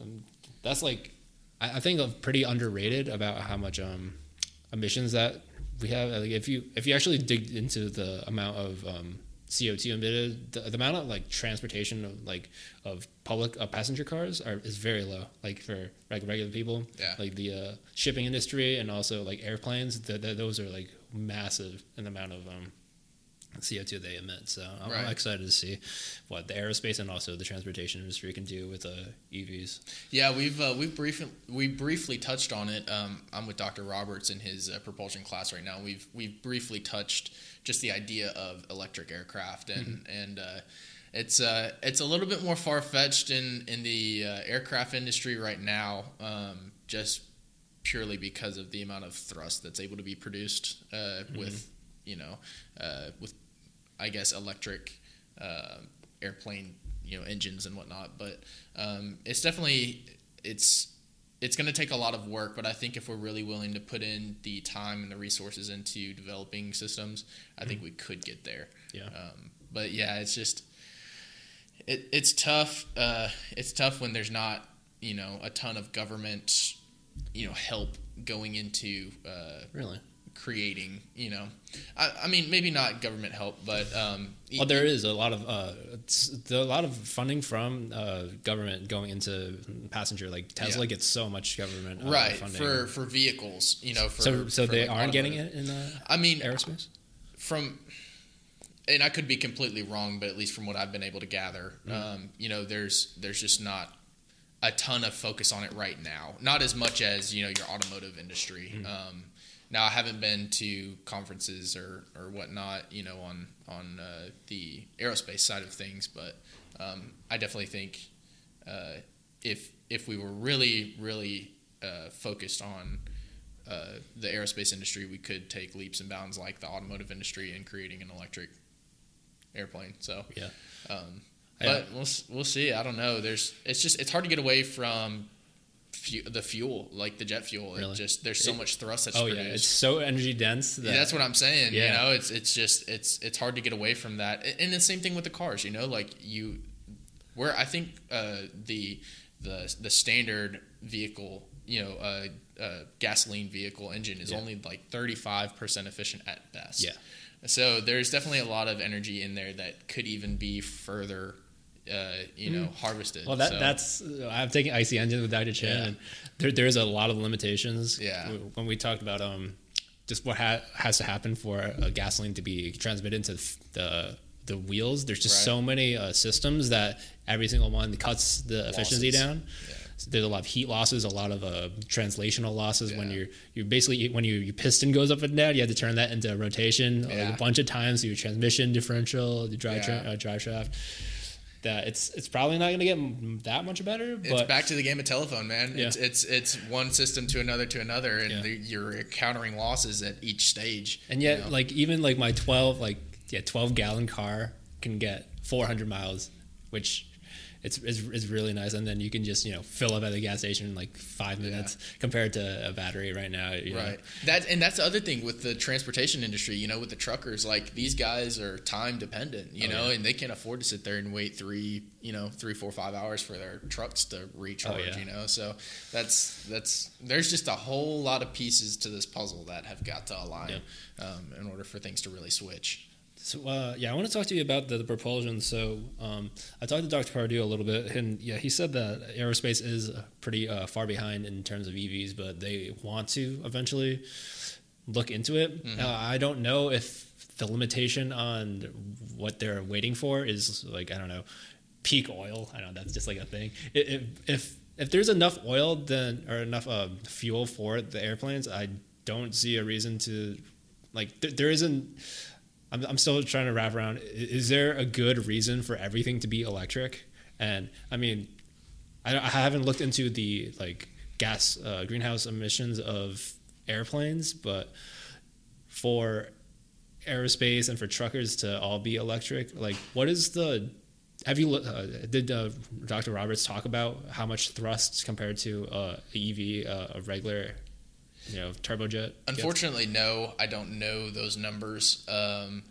Um, that's like, I, I think, pretty underrated about how much um, emissions that we have. Like if you if you actually dig into the amount of um, CO2 emitted, the, the, amount of like transportation of like of public uh, passenger cars are is very low. Like for like regular people, yeah. Like the uh, shipping industry and also like airplanes, the, the, those are like massive in the amount of um, CO2 they emit. So I'm, right. Excited to see what the aerospace and also the transportation industry can do with uh, EVs. Yeah, we've uh, we've briefly we briefly touched on it. Um, I'm with Dr. Roberts in his uh, propulsion class right now. We've we've briefly touched just the idea of electric aircraft and mm-hmm. and uh, it's uh, it's a little bit more far fetched in in the uh, aircraft industry right now, um, just purely because of the amount of thrust that's able to be produced uh, mm-hmm. with you know uh, with I guess electric uh, airplane you know engines and whatnot. But um, it's definitely it's it's going to take a lot of work, but I think if we're really willing to put in the time and the resources into developing systems, I think we could get there. Yeah. Um, but yeah, it's just it, it's tough. Uh, it's tough when there's not you know a ton of government you know help going into uh, Really? Creating. You know, I, I mean maybe not government help, but um, Well, there is a lot of uh, it's, there are a lot of funding from uh, government going into passenger. Like Tesla Yeah. gets so much government uh, right funding. for for vehicles. You know, for so so for, they like, aren't getting it in uh, I mean, aerospace. from and I could be completely wrong, but at least from what I've been able to gather, Mm-hmm. um, you know, there's there's just not a ton of focus on it right now. Not as much as you know your automotive industry. Mm-hmm. Um, now I haven't been to conferences or or whatnot, you know, on on uh, the aerospace side of things, but um, I definitely think uh, if if we were really really uh, focused on uh, the aerospace industry, we could take leaps and bounds like the automotive industry in creating an electric airplane. So, Yeah. um, Yeah. but we'll we'll see. I don't know. There's it's just it's hard to get away from fu- the fuel, like the jet fuel. Really? It just there's so It- much thrust that's Oh yeah, it's so energy dense. That, Yeah, that's what I'm saying. You know, it's it's just it's it's hard to get away from that. And the same thing with the cars. You know, like you, where I think uh, the the the standard vehicle, you know, uh, uh, gasoline vehicle engine is Yeah. only like 35 percent efficient at best. Yeah. So there's definitely a lot of energy in there that could even be further, uh, you know, harvested. Mm. Well, that So, that's I'm taking IC engine with Dr. Chen, Yeah. and there, there's a lot of limitations. Yeah. When we talked about um, just what ha- has to happen for a gasoline to be transmitted into the the wheels, there's just Right. so many uh, systems that every single one cuts the efficiency Losses. down. Yeah. So there's a lot of heat losses, a lot of uh, translational losses when you're you basically when you, your piston goes up and down, you have to turn that into rotation like a bunch of times. So your transmission differential, the drive tra- uh, drive shaft. That it's it's probably not going to get that much better, It's back to the game of telephone, man. Yeah. It's it's it's one system to another to another, and Yeah. the, you're encountering losses at each stage. and yet you know? like even like my 12 like yeah 12 gallon car can get 400 miles, which it's, it's, it's really nice. And then you can just you know fill up at the gas station in like five minutes compared to a battery right now. know. Right. That and that's the other thing with the transportation industry. You know, with the truckers, like these guys are time dependent. You Oh, know, yeah. and they can't afford to sit there and wait three, you know, three, four, five hours for their trucks to recharge. Oh, yeah. You know, so that's that's there's just a whole lot of pieces to this puzzle that have got to align um, in order for things to really switch. So uh, yeah, I want to talk to you about the, the propulsion. So um, I talked to Dr. Pardue a little bit, and yeah, he said that aerospace is pretty uh, far behind in terms of EVs, but they want to eventually look into it. Mm-hmm. Uh, I don't know if the limitation on what they're waiting for is like I don't know peak oil. I know that's just like a thing. If if if there's enough oil then or enough uh, fuel for the airplanes, I don't see a reason to like th- there isn't. I'm, I'm still trying to wrap around. Is there a good reason for everything to be electric? And I mean, I, I haven't looked into the like gas uh, greenhouse emissions of airplanes, but for aerospace and for truckers to all be electric, like what is the have you uh, did uh, Dr. Roberts talk about how much thrust compared to uh, EV, uh, a regular, you know, turbojet? Unfortunately, no, I don't know those numbers. Um,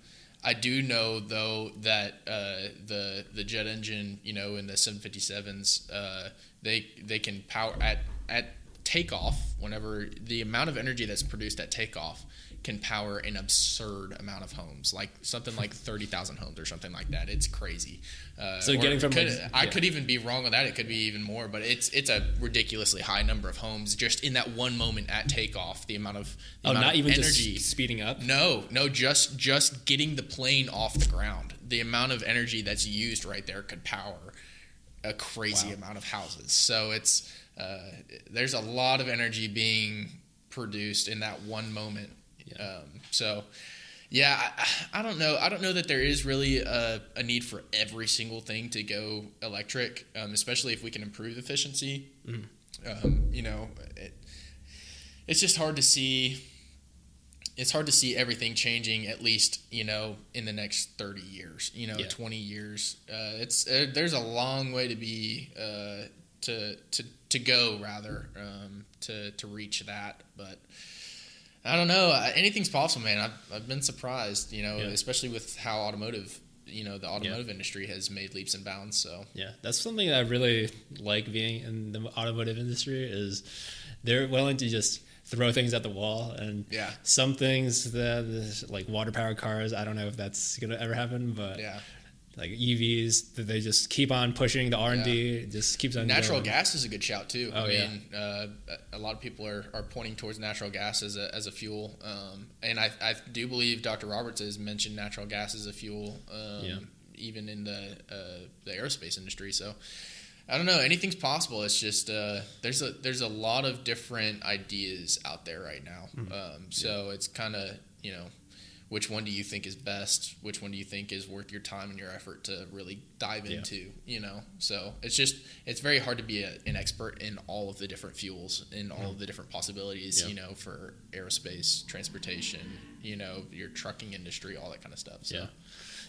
I do know though that uh, the the jet engine, you know, in the 757s, uh, they they can power at at takeoff. Whenever the amount of energy that's produced at takeoff can power an absurd amount of homes, like something like (laughs) 30,000 homes or something like that. It's crazy. Uh, So getting from, could- like, I could even be wrong with that. It could be even more, but it's it's a ridiculously high number of homes just in that one moment at takeoff. The amount of the Oh, amount not of even energy. just speeding up. No, no, just just getting the plane off the ground. The amount of energy that's used right there could power a crazy Wow. amount of houses. So it's uh, there's a lot of energy being produced in that one moment. Yeah. Um, so yeah, I, I don't know. I don't know that there is really a, a need for every single thing to go electric, um, especially if we can improve efficiency. Um, you know, it, it's just hard to see it's hard to see everything changing at least you know in the next 30 years you know Yeah. 20 years uh, it's uh, there's a long way to be uh, to to to go rather um, to to reach that. But I don't know. Anything's possible, man. I've I've been surprised, you know, Yeah. especially with how automotive, you know, the automotive industry has made leaps and bounds. So Yeah, that's something that I really like being in the automotive industry is they're willing to just throw things at the wall and yeah, some things that like water powered cars I don't know if that's gonna ever happen but yeah. Like EVs that they just keep on pushing the R and D just keeps on Natural going. gas is a good shout too. Oh, I yeah. mean, uh, a lot of people are, are pointing towards natural gas as a, as a fuel, um, and I, I do believe Dr. Roberts has mentioned natural gas as a fuel, um, Yeah. even in the uh, the aerospace industry. So I don't know. Anything's possible. It's just uh, there's a there's a lot of different ideas out there right now. Mm-hmm. Um, so it's kind of you know. Which one do you think is best? Which one do you think is worth your time and your effort to really dive Yeah. into? You know, so it's just it's very hard to be a, an expert in all of the different fuels, in all of the different possibilities. Yeah. You know, for aerospace, transportation, you know, your trucking industry, all that kind of stuff. So. Yeah,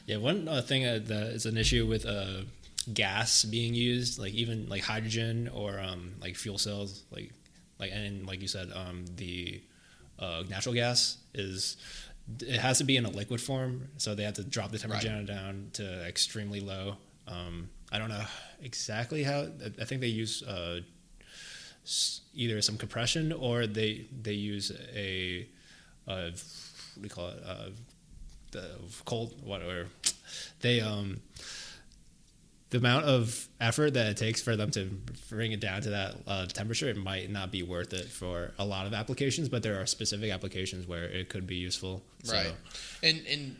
yeah. One uh, thing uh, that is an issue with uh, gas being used, like even like hydrogen or um, like fuel cells, like like and like you said, um, the uh, natural gas is it has to be in a liquid form, so they have to drop the temperature down to extremely low. Um, I don't know exactly how. I- think they use uh, either some compression or they they use a uh, what do you call it? Uh, the cold what or they um the amount of effort that it takes for them to bring it down to that uh, temperature it might not be worth it for a lot of applications but there are specific applications where it could be useful so, Right. And and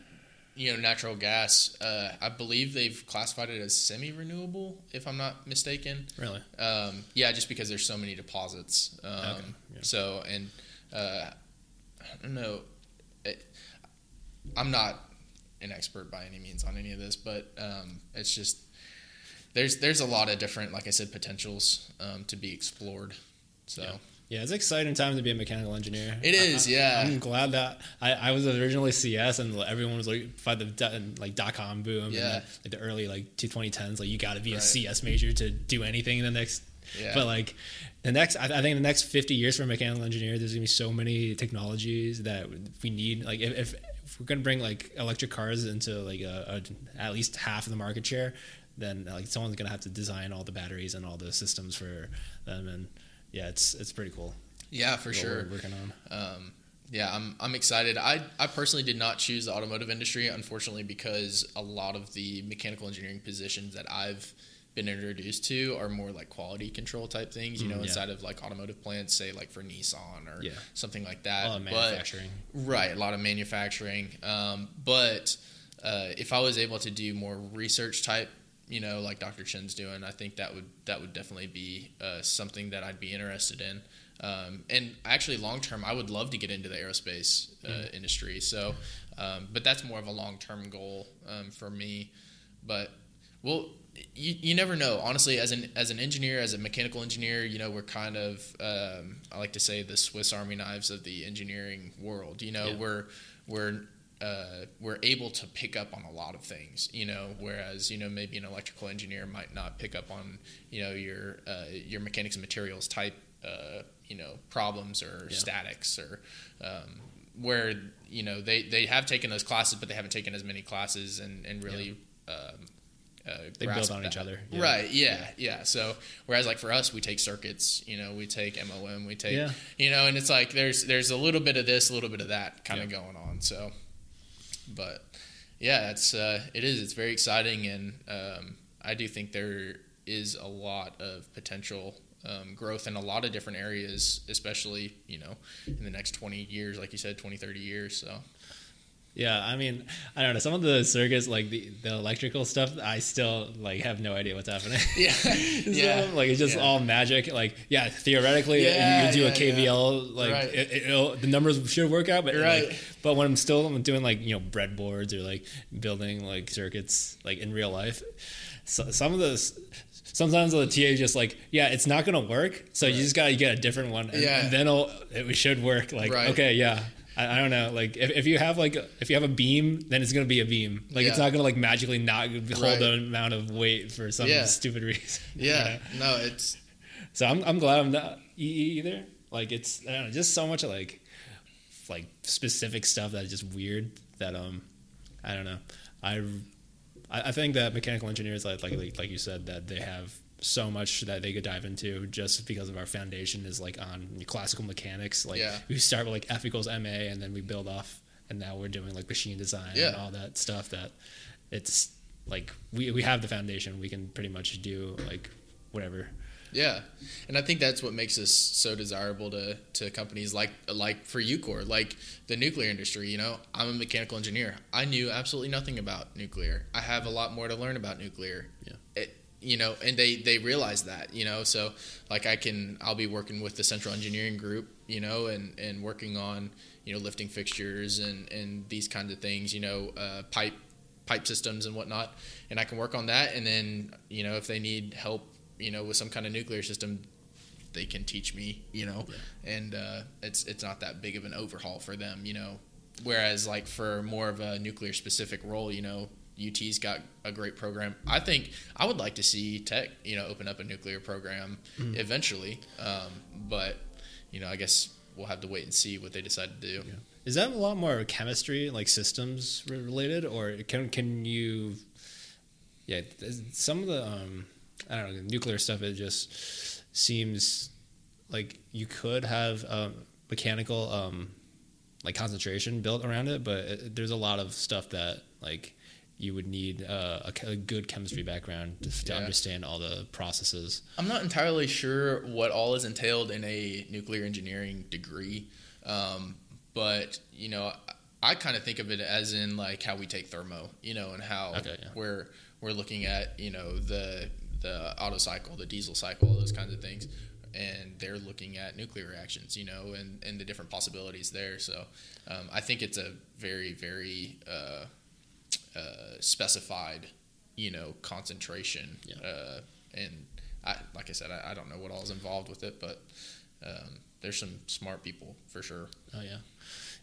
you know, natural gas. Uh, I believe they've classified it as semi-renewable, if I'm not mistaken. really Um, yeah, just because there's so many deposits. Um, Okay, yeah. So and uh, I don't know. It, I'm not an expert by any means on any of this, but um, it's just there's there's a lot of different, like I said, potentials um, to be explored. So Yeah. yeah it's an exciting time to be a mechanical engineer It is, I- yeah. i'm glad that I, I was originally cs and everyone was like by the dot- like dot-com boom and Yeah. then, like the early like 2010s like you got to be a cs major to do anything in the next yeah, But like the next, I, I think the next fifty years for mechanical engineer, there's gonna be so many technologies that we need. Like if, if, if we're gonna bring like electric cars into like a, a at least half of the market share, then like someone's gonna have to design all the batteries and all the systems for them. And yeah, it's it's pretty cool. yeah, for sure. we're working on. Um, yeah, I'm I'm excited. I I personally did not choose the automotive industry, unfortunately, because a lot of the mechanical engineering positions that I've been introduced to are more like quality control type things. You Mm, know, yeah. inside of like automotive plants, say like for Nissan or Yeah. something like A that. lot of But- manufacturing. Right, a lot of manufacturing. Um, but uh, if I was able to do more research type, you know, like Dr. Chen's doing, I think that would that would definitely be uh, something that I'd be interested in. Um, and actually, long term, I would love to get into the aerospace uh, industry. So, um, but that's more of a long term goal um, for me. But well, you, you never know. Honestly, as an as an engineer, as a mechanical engineer, you know, we're kind of um, I like to say the Swiss Army knives of the engineering world. You know, Yeah. we're we're uh, we're able to pick up on a lot of things. You know, whereas you know maybe an electrical engineer might not pick up on you know your uh, your mechanics and materials type uh, you know problems or Yeah. statics or um, where you know they, they have taken those classes but they haven't taken as many classes and and really um, uh, They build on each other, yeah. right yeah, yeah so whereas like for us we take circuits you know we take MOM we take Yeah. you know and it's like there's there's a little bit of this a little bit of that kind of Yeah. going on so but yeah it's uh, it is it's very exciting and um, I do think there is a lot of potential um, growth in a lot of different areas especially you know in the next 20 years like you said 20 30 years so Yeah, I mean, I don't know. Some of the circuits, like the, the electrical stuff, I still like have no idea what's happening. (laughs) yeah (laughs) So, yeah like it's just Yeah. all magic. Like, yeah, theoretically, Yeah, you do yeah, a KVL, like Right. it, the numbers should work out, but Right. like, but when I'm still doing like you know breadboards or like building like circuits like in real life, so, some of those. Sometimes the TA is just like, yeah, it's not gonna work, so you just gotta get a different one, and, Yeah. and then it should work. Like, Right. okay, yeah, I, I don't know. Like, if, if you have like if you have a beam, then it's gonna be a beam. Like, it's not gonna like magically not hold Right. the amount of weight for some Yeah. stupid (laughs) reason. yeah no it's So I'm I'm glad I'm not EE either. Like it's I don't know, just so much like like specific stuff that is just weird that um I don't know. I I think that mechanical engineers like like like you said that they have so much that they could dive into just because of our foundation is like on classical mechanics. Like Yeah. we start with like F equals MA and then we build off and now we're doing like machine design and all that stuff that it's like we we have the foundation. We can pretty much do like whatever. Yeah, and I think that's what makes us so desirable to, to companies like like for UCOR, like the nuclear industry. You know, I'm a mechanical engineer. I knew absolutely nothing about nuclear. I have a lot more to learn about nuclear. Yeah. It, you know, and they they realize that. You know, so like I can I'll be working with the central engineering group. You know, and and working on you know lifting fixtures and and these kinds of things. You know, uh, pipe pipe systems and whatnot, and I can work on that. And then you know if they need help you know, with some kind of nuclear system, they can teach me, you know, and uh, it's it's not that big of an overhaul for them, you know. Whereas like for more of a nuclear specific role, you know, UT's got a great program. I think I would like to see Tech, you know, open up a nuclear program eventually, um, but you know, I guess we'll have to wait and see what they decide to do. Is that a lot more chemistry, like systems related, or can can you? Yeah, some of the um, I don't know nuclear stuff. It just seems like you could have um, mechanical um, like concentration built around it, but it, there's a lot of stuff that like you would need uh, a, a good chemistry background to, to Yeah. understand all the processes. I'm not entirely sure what all is entailed in a nuclear engineering degree, um, but you know, I, I kind of think of it as in like how we take thermo, you know, and how Okay, yeah. we're we're looking at you know the the Otto cycle, the diesel cycle, all those kinds of things, and they're looking at nuclear reactions, you know, and and the different possibilities there. So um, I think it's a very very uh, uh, specified, you know, concentration. Yeah. Uh, and I, like I said, I, I don't know what all is involved with it, but um, there's some smart people for sure. Oh yeah,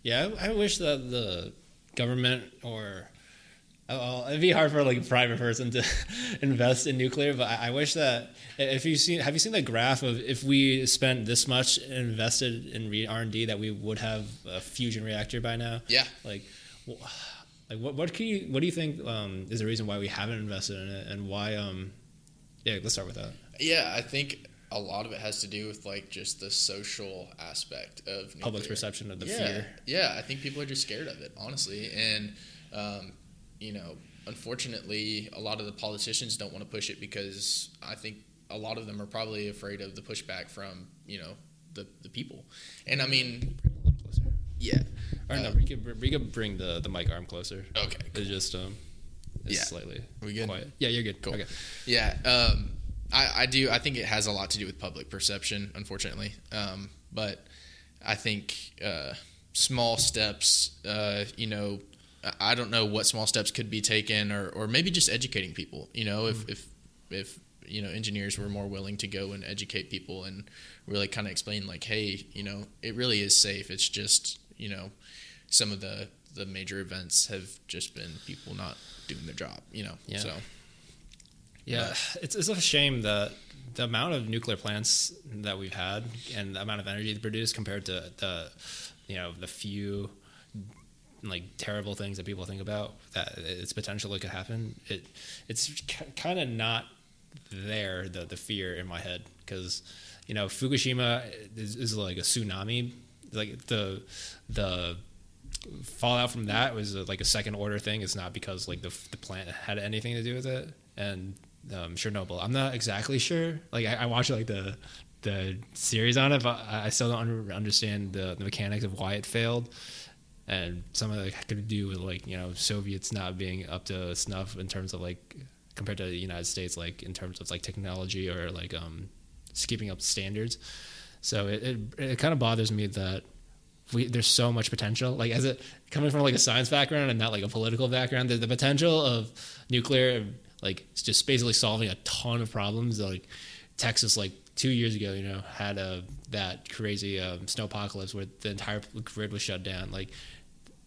yeah. I, I wish that the government or oh, well, it'd be hard for like a private person to (laughs) invest in nuclear, but I, I wish that if you seen have you seen the graph of if we spent this much invested in R and D that we would have a fusion reactor by now. Yeah. Like, wh- like what what can you what do you think um, is the reason why we haven't invested in it and why um yeah let's start with that. Yeah, I think a lot of it has to do with like just the social aspect of nuclear. Public's perception of the yeah, fear. Yeah, I think people are just scared of it, honestly. And, um, you know, unfortunately, a lot of the politicians don't want to push it because I think a lot of them are probably afraid of the pushback from, you know, the, the people. And I mean, A little closer. yeah. Or no, Uh, we could we could bring the the mic arm closer. Okay, It's just um, it's Yeah. slightly We good? quiet. Yeah, you're good. Cool. Okay. Yeah, um, I, I do. I think it has a lot to do with public perception, unfortunately. Um, but I think uh, small steps. Uh, you know, I- I don't know what small steps could be taken, or, or maybe just educating people. You know, if if if you know engineers were more willing to go and educate people and really kind of explain like, hey, you know, it really is safe. It's just you know, some of the the major events have just been people not doing their job. You know, Yeah. so. Yeah, it's it's a shame that the amount of nuclear plants that we've had and the amount of energy they produce compared to the you know the few like terrible things that people think about that its potential that could happen. It it's kind of not there the the fear in my head because you know Fukushima is, is like a tsunami like the the fallout from that was uh, like a second order thing. It's not because like the the plant had anything to do with it. And um, Chernobyl, I'm not exactly sure. Like I, I watched like the the series on it, but I still don't understand the, the mechanics of why it failed. And some of it could do with like you know Soviets not being up to snuff in terms of like compared to the United States, like in terms of like technology or like um, keeping up standards. So it, it, it kind of bothers me that we there's so much potential. Like as it coming from like a science background and not like a political background, the, the potential of nuclear like it's just basically solving a ton of problems. Like Texas, like two years ago, you know, had a that crazy um, snow apocalypse where the entire grid was shut down. Like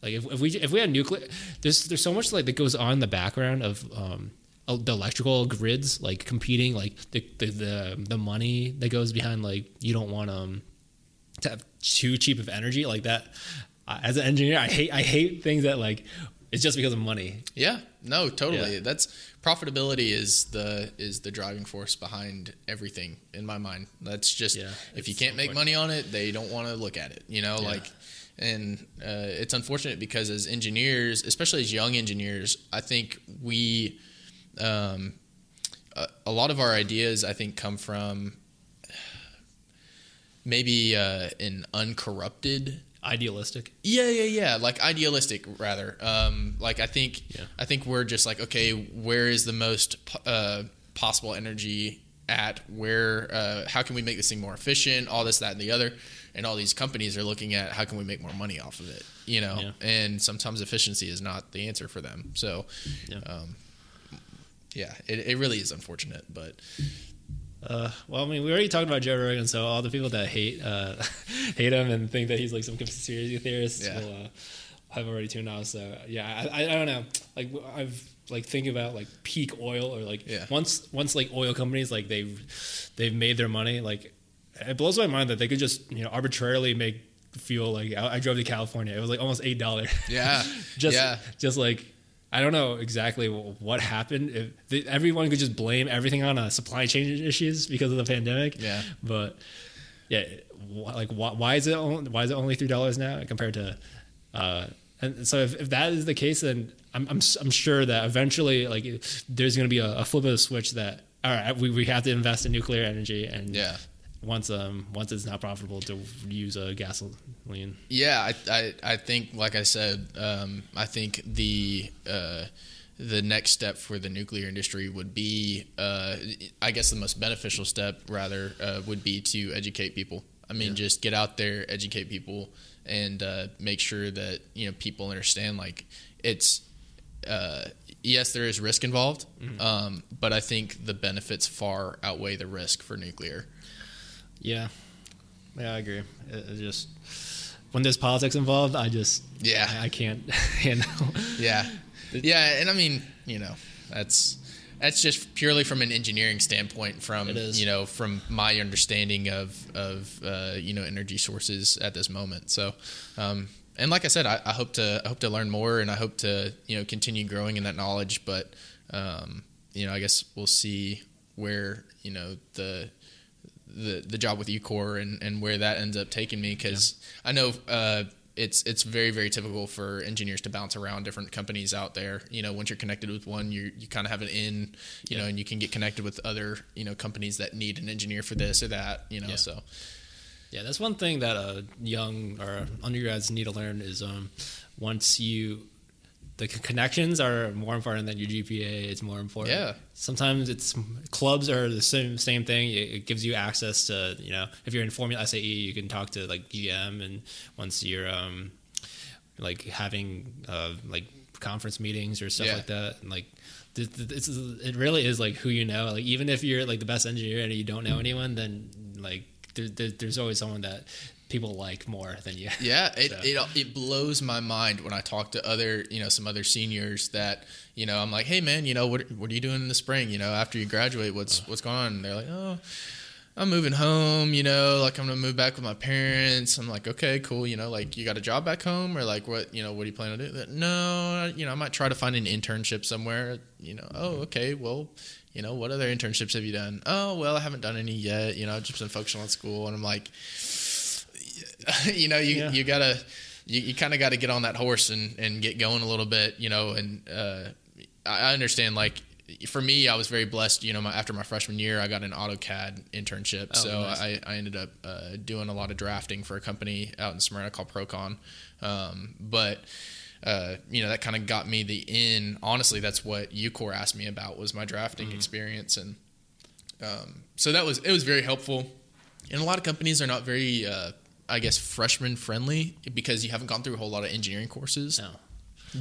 like if, if we if we had nuclear, there's there's so much like that goes on in the background of um, uh, the electrical grids like competing like the, the the the money that goes behind like you don't want um to have too cheap of energy like that. Uh, as an engineer, I hate I hate things that like it's just because of money. Yeah, no, totally. Yeah. That's profitability is the is the driving force behind everything in my mind. That's just Yeah, if you can't make money on it, they don't want to look at it. You know, Yeah. like, and uh, it's unfortunate because as engineers, especially as young engineers, I think we, um, a, a lot of our ideas, I think, come from maybe uh, an uncorrupted Idealistic. yeah, yeah, yeah. Like idealistic, rather. Um, like I think, Yeah. I think we're just like, okay, where is the most uh, possible energy at? Where? Uh, how can we make this thing more efficient? All this, that, and the other. And all these companies are looking at how can we make more money off of it. You know, Yeah. and sometimes efficiency is not the answer for them. So, Yeah. um, yeah, it, it really is unfortunate, but Uh, well, I mean, we already talked about Joe Rogan, so all the people that hate uh, (laughs) hate him and think that he's like some conspiracy theorist Yeah. will uh, have already tuned out. So yeah, I, I, I don't know. Like I've like think about like peak oil or like Yeah. once once like oil companies like they've they've made their money. Like it blows my mind that they could just you know arbitrarily make fuel. Like I, I drove to California, it was like almost eight dollars. yeah, (laughs) just yeah, just like I don't know exactly what happened. If the, everyone could just blame everything on uh, supply chain issues because of the pandemic. Yeah. but yeah, like why, why is it only, why is it only three dollars now compared to? Uh, and so if, if that is the case, then I'm, I'm I'm sure that eventually like there's going to be a, a flip of the switch that all right we, we have to invest in nuclear energy and yeah. Once um once it's not profitable to use a gasoline. Yeah, I, I, I think, like I said, um, I think the uh, the next step for the nuclear industry would be, uh, I guess, the most beneficial step rather uh, would be to educate people. I mean, Yeah. just get out there, educate people, and uh, make sure that you know people understand. Like, it's uh, yes, there is risk involved, um, but I think the benefits far outweigh the risk for nuclear. Yeah, yeah, I agree. It, it just when there's politics involved, I just Yeah. I, I can't (laughs) handle. Yeah, yeah, and I mean, you know, that's that's just purely from an engineering standpoint. From you know, from my understanding of of uh, you know energy sources at this moment. So, um, and like I said, I, I hope to I hope to learn more, and I hope to you know continue growing in that knowledge. But um, you know, I guess we'll see where you know the the the job with UCOR and, and where that ends up taking me because I know uh, it's it's very very typical for engineers to bounce around different companies out there. You know, once you're connected with one, you you kind of have an in, you know, and you can get connected with other you know companies that need an engineer for this or that. You know, Yeah. so Yeah, that's one thing that uh, young or undergrads need to learn is um, once you the connections are more important than your GPA. It's more important. Yeah. Sometimes it's clubs are the same same thing. It, it gives you access to you know if you're in Formula SAE, you can talk to like GM, and once you're um, like having uh, like conference meetings or stuff Yeah. like that, and like. th- th- It's, it really is like who you know. Like even if you're like the best engineer and you don't know anyone, then like there, there, there's always someone that people like more than you. (laughs) Yeah, it, So- it it blows my mind when I talk to other you know some other seniors that you know I'm like, hey man, you know what what are you doing in the spring? You know after you graduate, what's uh. what's going on? And they're like, oh, I'm moving home. You know, like I'm gonna move back with my parents. I'm like, okay, cool. You know, like you got a job back home or like what you know what do you plan to do? No, you know I might try to find an internship somewhere. You know, oh okay, well. You know, what other internships have you done? Oh, well, I haven't done any yet. You know, I've just been focusing on school. And I'm like, (laughs) you know, you, Yeah. you gotta, you, you kind of got to get on that horse and, and get going a little bit, you know, and, uh, I understand like for me, I was very blessed, you know, my, after my freshman year, I got an AutoCAD internship. Oh, so nice. I, I ended up, uh, doing a lot of drafting for a company out in Smyrna called Procon. Um, but, uh, you know, that kind of got me the in. Honestly, that's what UCOR asked me about was my drafting experience. And, um, so that was, it was very helpful. And a lot of companies are not very, uh, I guess, freshman friendly because you haven't gone through a whole lot of engineering courses. No.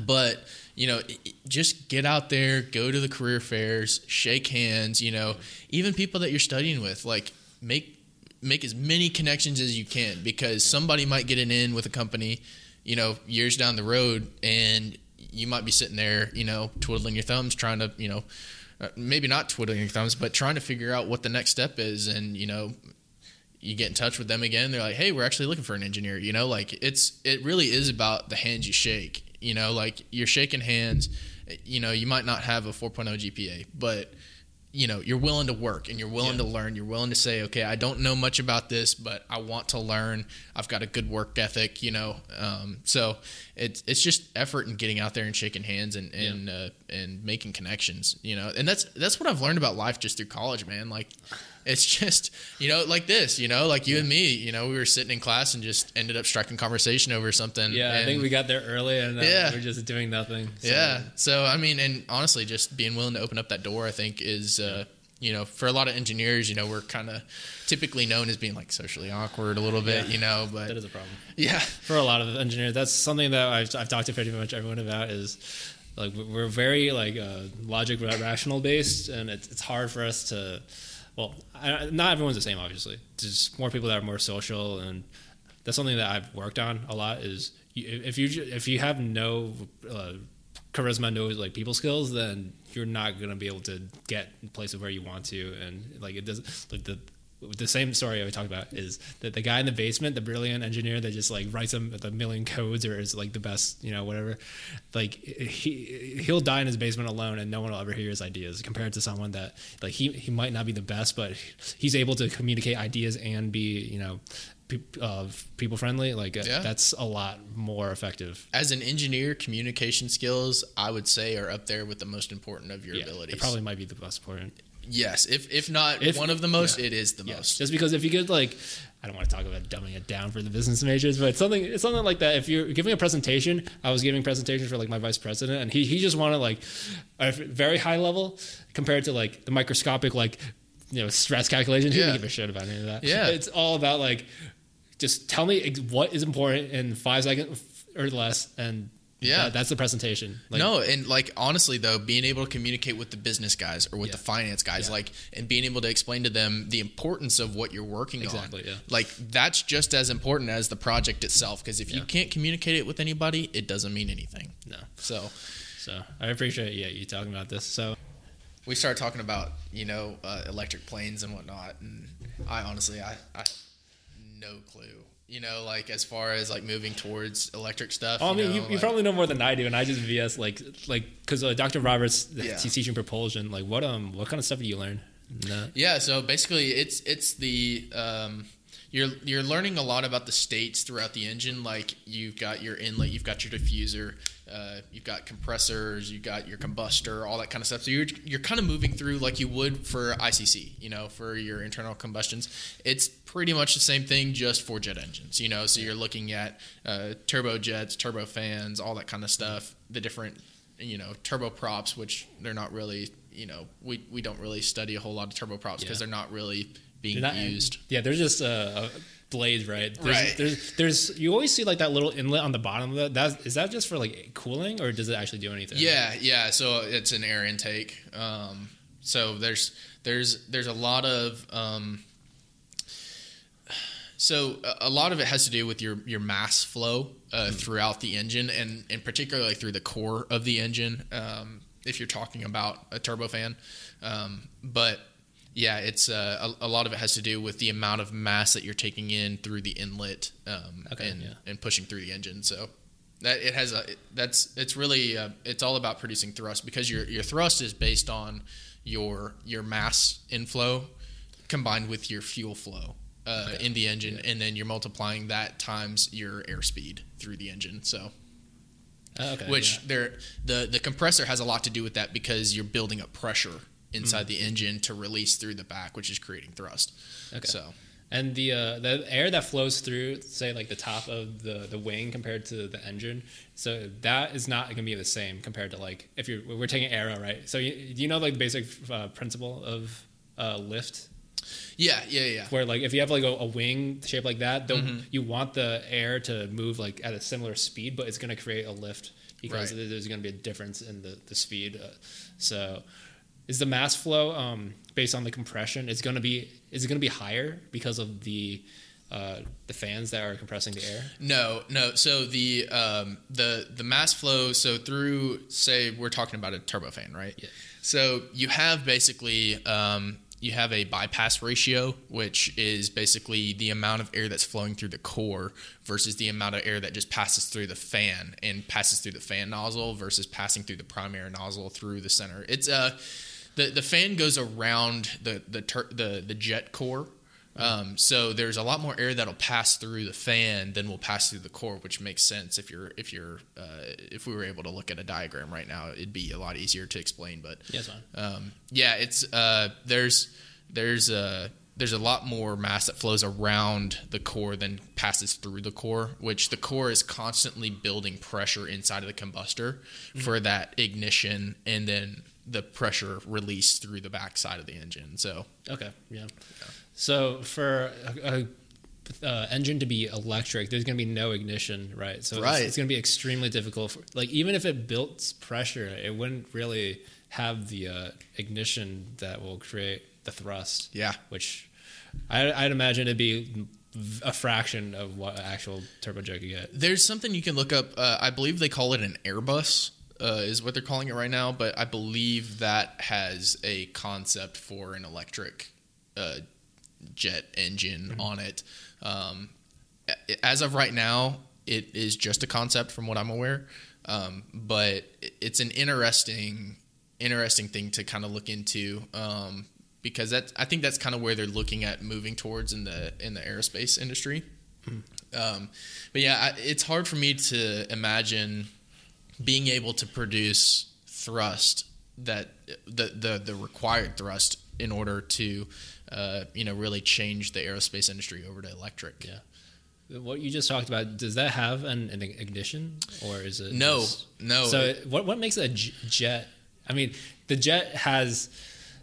But you know, just get out there, go to the career fairs, shake hands. You know, even people that you're studying with, like make make as many connections as you can because somebody might get an in with a company, you know, years down the road, and you might be sitting there, you know, twiddling your thumbs, trying to, you know, uh, maybe not twiddling your thumbs, but trying to figure out what the next step is, and you know, you get in touch with them again. They're like, "Hey, we're actually looking for an engineer." You know, like it's it really is about the hands you shake. You know, like you're shaking hands. You know, you might not have a 4.0 GPA, but you know you're willing to work and you're willing yeah. to learn you're willing to say okay i don't know much about this but i want to learn i've got a good work ethic you know um, so it's it's just effort and getting out there and shaking hands and and yeah. uh, and making connections you know and that's that's what i've learned about life just through college man like it's just you know like this you know like you yeah. and me you know we were sitting in class and just ended up striking conversation over something yeah and, i think we got there early and uh, yeah. we're just doing nothing so. yeah so i mean and honestly just being willing to open up that door i think is uh, you know for a lot of engineers you know we're kind of typically known as being like socially awkward a little bit yeah. you know but that is a problem yeah for a lot of engineers that's something that i've, I've talked to pretty much everyone about is like we're very like uh, logic rational based and it's, it's hard for us to well, I, not everyone's the same, obviously. There's more people that are more social, and that's something that I've worked on a lot. Is if you if you have no uh, charisma, no like people skills, then you're not gonna be able to get places where you want to, and like it doesn't like the the same story I talked about is that the guy in the basement, the brilliant engineer that just like writes them the million codes or is like the best, you know, whatever. Like he he'll die in his basement alone, and no one will ever hear his ideas. Compared to someone that like he he might not be the best, but he's able to communicate ideas and be you know uh, people friendly like yeah. that's a lot more effective as an engineer communication skills i would say are up there with the most important of your yeah, abilities it probably might be the most important Yes, if if not if, one of the most, yeah. it is the yeah. most. Just because if you get like, I don't want to talk about dumbing it down for the business majors, but it's something it's something like that. If you're giving a presentation, I was giving presentations for like my vice president, and he he just wanted like a very high level compared to like the microscopic like you know stress calculations. He yeah. didn't give a shit about any of that. Yeah, it's all about like just tell me what is important in five seconds or less, and yeah, that, that's the presentation. Like, no, and like honestly though, being able to communicate with the business guys or with yeah. the finance guys, yeah. like, and being able to explain to them the importance of what you're working exactly, on, yeah. like that's just as important as the project itself. Because if you can't communicate it with anybody, it doesn't mean anything. No. So, so I appreciate yeah you talking about this. So we started talking about you know uh, electric planes and whatnot, and I honestly I I no clue you know, like as far as like moving towards electric stuff. Oh, I mean, know, you, like, you, probably know more than I do, and I just VS like like because uh, Dr. Roberts yeah. he's teaching propulsion. Like, what um, what kind of stuff do you learn? No. Yeah, so basically, it's it's the um, you're you're learning a lot about the states throughout the engine. Like you've got your inlet, you've got your diffuser, uh, you've got compressors, you've got your combustor, all that kind of stuff. So you're you're kind of moving through like you would for ICC, you know, for your internal combustions. It's pretty much the same thing, just for jet engines, you know. So you're looking at uh, turbojets, turbofans, all that kind of stuff. The different, you know, turboprops, which they're not really, you know, we we don't really study a whole lot of turboprops because yeah. they're not really being not, used. Yeah, they're just uh, blades, right? There's, right. There's, there's, you always see like that little inlet on the bottom of. That is that just for like cooling, or does it actually do anything? Yeah, yeah. So it's an air intake. Um, so there's there's there's a lot of um, so a lot of it has to do with your your mass flow uh, mm throughout the engine, and and particularly through the core of the engine. Um, if you're talking about a turbofan, um, but yeah, it's uh, a, a, lot of it has to do with the amount of mass that you're taking in through the inlet um, okay, and, yeah. and pushing through the engine. So that it has a that's it's really uh, it's all about producing thrust because your your thrust is based on your your mass inflow combined with your fuel flow uh, okay. in the engine, yeah. and then you're multiplying that times your airspeed through the engine. So. Oh, okay, which yeah. the the compressor has a lot to do with that because you're building up pressure inside mm. the engine to release through the back, which is creating thrust. Okay. So. And the uh, the air that flows through, say like the top of the, the wing compared to the engine, so that is not going to be the same compared to like if you're we're taking aero, right? So you, you know like the basic uh, principle of uh, lift yeah, yeah, yeah. Where like if you have like a, a wing shape like that, mm-hmm. you want the air to move like at a similar speed, but it's going to create a lift because right. there's going to be a difference in the the speed. Uh, so is the mass flow um, based on the compression? It's going to be is it going to be higher because of the uh, the fans that are compressing the air? No, no. So the um, the the mass flow. So through, say, we're talking about a turbofan, right? Yeah. So you have basically um, you have a bypass ratio, which is basically the amount of air that's flowing through the core versus the amount of air that just passes through the fan and passes through the fan nozzle versus passing through the primary nozzle through the center. It's uh the the fan goes around the the tur- the the jet core. Um, so there's a lot more air that'll pass through the fan than will pass through the core, which makes sense if you're if you're uh, if we were able to look at a diagram right now, it'd be a lot easier to explain. But Yes, um, yeah, it's uh, there's there's a there's a lot more mass that flows around the core than passes through the core, which the core is constantly building pressure inside of the combustor for that ignition and then the pressure released through the backside of the engine. So Okay, yeah. So for a, a uh, engine to be electric, there's going to be no ignition, right? So Right. it's, it's going to be extremely difficult. For, like even if it built pressure, it wouldn't really have the uh, ignition that will create the thrust. Yeah. which I, I'd imagine it'd be a fraction of what actual turbojet could get. There's something you can look up. Uh, I believe they call it an Airbus, uh, is what they're calling it right now. But I believe that has a concept for an electric uh, jet engine on it. Um, as of right now, it is just a concept, from what I'm aware. Um, but it's an interesting, interesting thing to kind of look into. Um, because that I think that's kind of where they're looking at moving towards in the in the aerospace industry. Um, but yeah, I, it's hard for me to imagine being able to produce thrust that the the, the required thrust in order to uh, you know really change the aerospace industry over to electric. Yeah. What you just talked about, does that have an, an ignition or is it No, just- no. So what what makes a jet? I mean, the jet has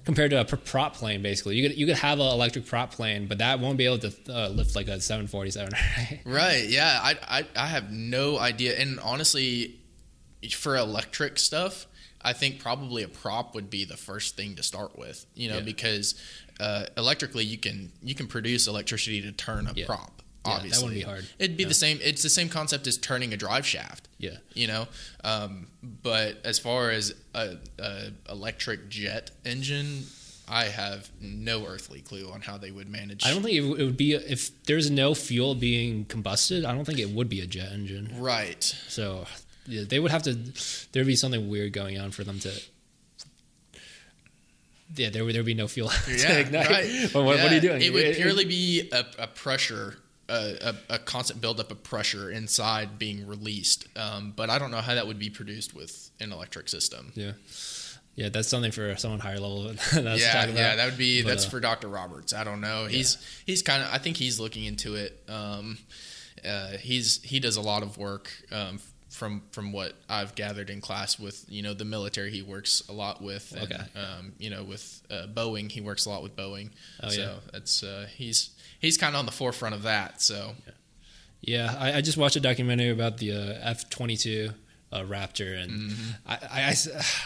compared to a prop plane. Basically, you could you could have an electric prop plane, but that won't be able to uh, lift like a 747. Right? Right. Yeah. I, I I have no idea. And honestly, for electric stuff, I think probably a prop would be the first thing to start with. You know, Yeah. because uh, electrically you can you can produce electricity to turn a Yeah. prop. Yeah, that wouldn't be hard. It'd be Yeah. the same. It's the same concept as turning a drive shaft. Yeah. You know, um, but as far as a, a electric jet engine, I have no earthly clue on how they would manage. I don't think it would be if there's no fuel being combusted. I don't think it would be a jet engine. right. So yeah, they would have to. There'd be something weird going on for them to. Yeah, there would there would be no fuel (laughs) to Yeah, ignite. right. What, what are you doing? It would purely be a, a pressure, a, a, a constant buildup of pressure inside being released. Um, but I don't know how that would be produced with an electric system. Yeah, yeah, that's something for someone higher level. (laughs) yeah, about. yeah, that would be But, that's uh, for Dr. Roberts. I don't know. He's he's kind of I think he's looking into it. Um, uh, he's he does a lot of work. Um, from from what I've gathered in class with you know the military, he works a lot with. And, Okay. Um, you know with uh, Boeing, he works a lot with Boeing. Oh, so yeah. that's uh, he's he's kind of on the forefront of that. So Yeah, I, I just watched a documentary about the uh, F twenty two uh, Raptor, and Mm-hmm. I, I-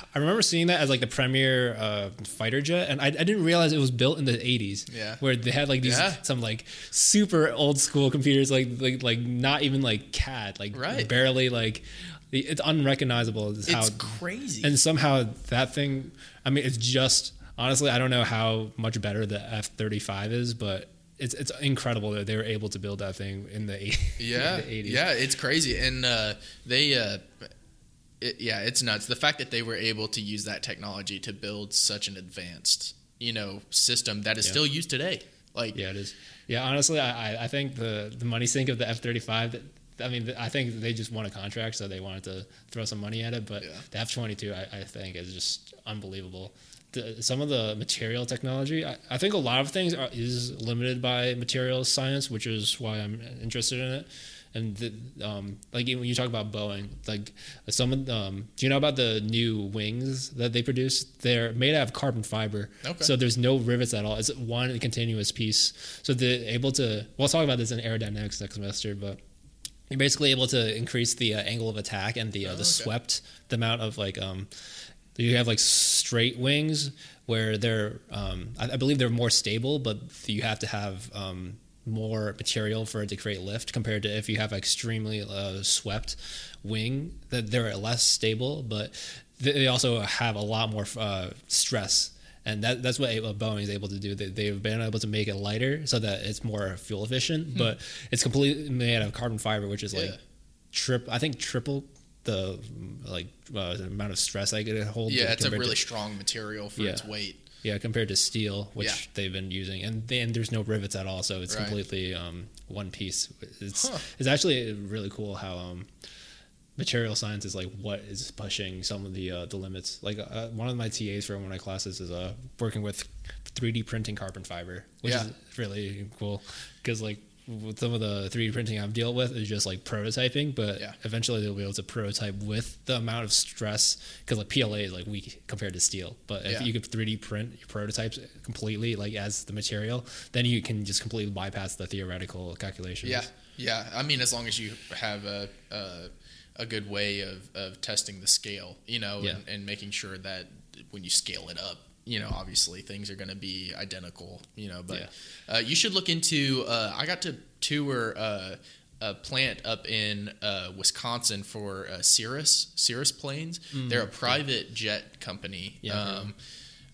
(sighs) I remember seeing that as like the premier uh, fighter jet, and I, I didn't realize it was built in the eighties. Yeah. where they had like these Yeah. some like super old school computers, like like like not even like CAD, like Right. barely like it's unrecognizable. Is how it's crazy. and somehow that thing i mean it's just honestly i don't know how much better the f-35 is but it's it's incredible that they were able to build that thing in the, (laughs) yeah, in the 80s yeah, it's crazy, and uh, they. Uh, it, yeah, it's nuts. The fact that they were able to use that technology to build such an advanced, you know, system that is Yeah. still used today. Like, yeah it is yeah honestly i I- think the the money sink of the f-35 that I mean, I think they just won a contract, so they wanted to throw some money at it. But Yeah. the F twenty two, I think, is just unbelievable. The, some of the material technology, I, I think a lot of things are, is limited by materials science, which is why I'm interested in it. And the, um, like when you talk about Boeing, like some of um, do you know about the new wings that they produce? They're made out of carbon fiber, Okay. so there's no rivets at all. It's one continuous piece. So they're able to. We'll talk about this in aerodynamics next semester, but you're basically able to increase the uh, angle of attack and the uh, Oh, the okay. swept the amount of like um you have like straight wings where they're um I, I believe they're more stable but you have to have um more material for it to create lift compared to if you have extremely uh, swept wing that they're less stable but they also have a lot more uh, stress and that, that's what Boeing is able to do. They, they've been able to make it lighter so that it's more fuel efficient, hmm. but it's completely made out of carbon fiber, which is like yeah. trip. I think triple the like uh, amount of stress I could hold. Yeah, it's a really to, strong material for yeah. its weight. Yeah, compared to steel, which yeah. they've been using, and then there's no rivets at all, so it's right. completely um, one piece. It's huh. it's actually really cool how um, material science is like what is pushing some of the uh, the limits. Like uh, one of my TAs for one of my classes is uh, working with 3D printing carbon fiber, which yeah. is really cool because like with some of the 3D printing I've dealt with is just like prototyping, but yeah. eventually they'll be able to prototype with the amount of stress because like PLA is like weak compared to steel. But if yeah. you could 3D print your prototypes completely like as the material, then you can just completely bypass the theoretical calculations. Yeah, yeah. I mean, as long as you have a, a a good way of, of testing the scale, you know, yeah. and, and, making sure that when you scale it up, you know, obviously things are going to be identical, you know, but yeah. uh, you should look into, uh, I got to tour uh, a plant up in uh, Wisconsin for uh, Cirrus, Cirrus Planes. Mm, They're a private jet company. Yeah, um,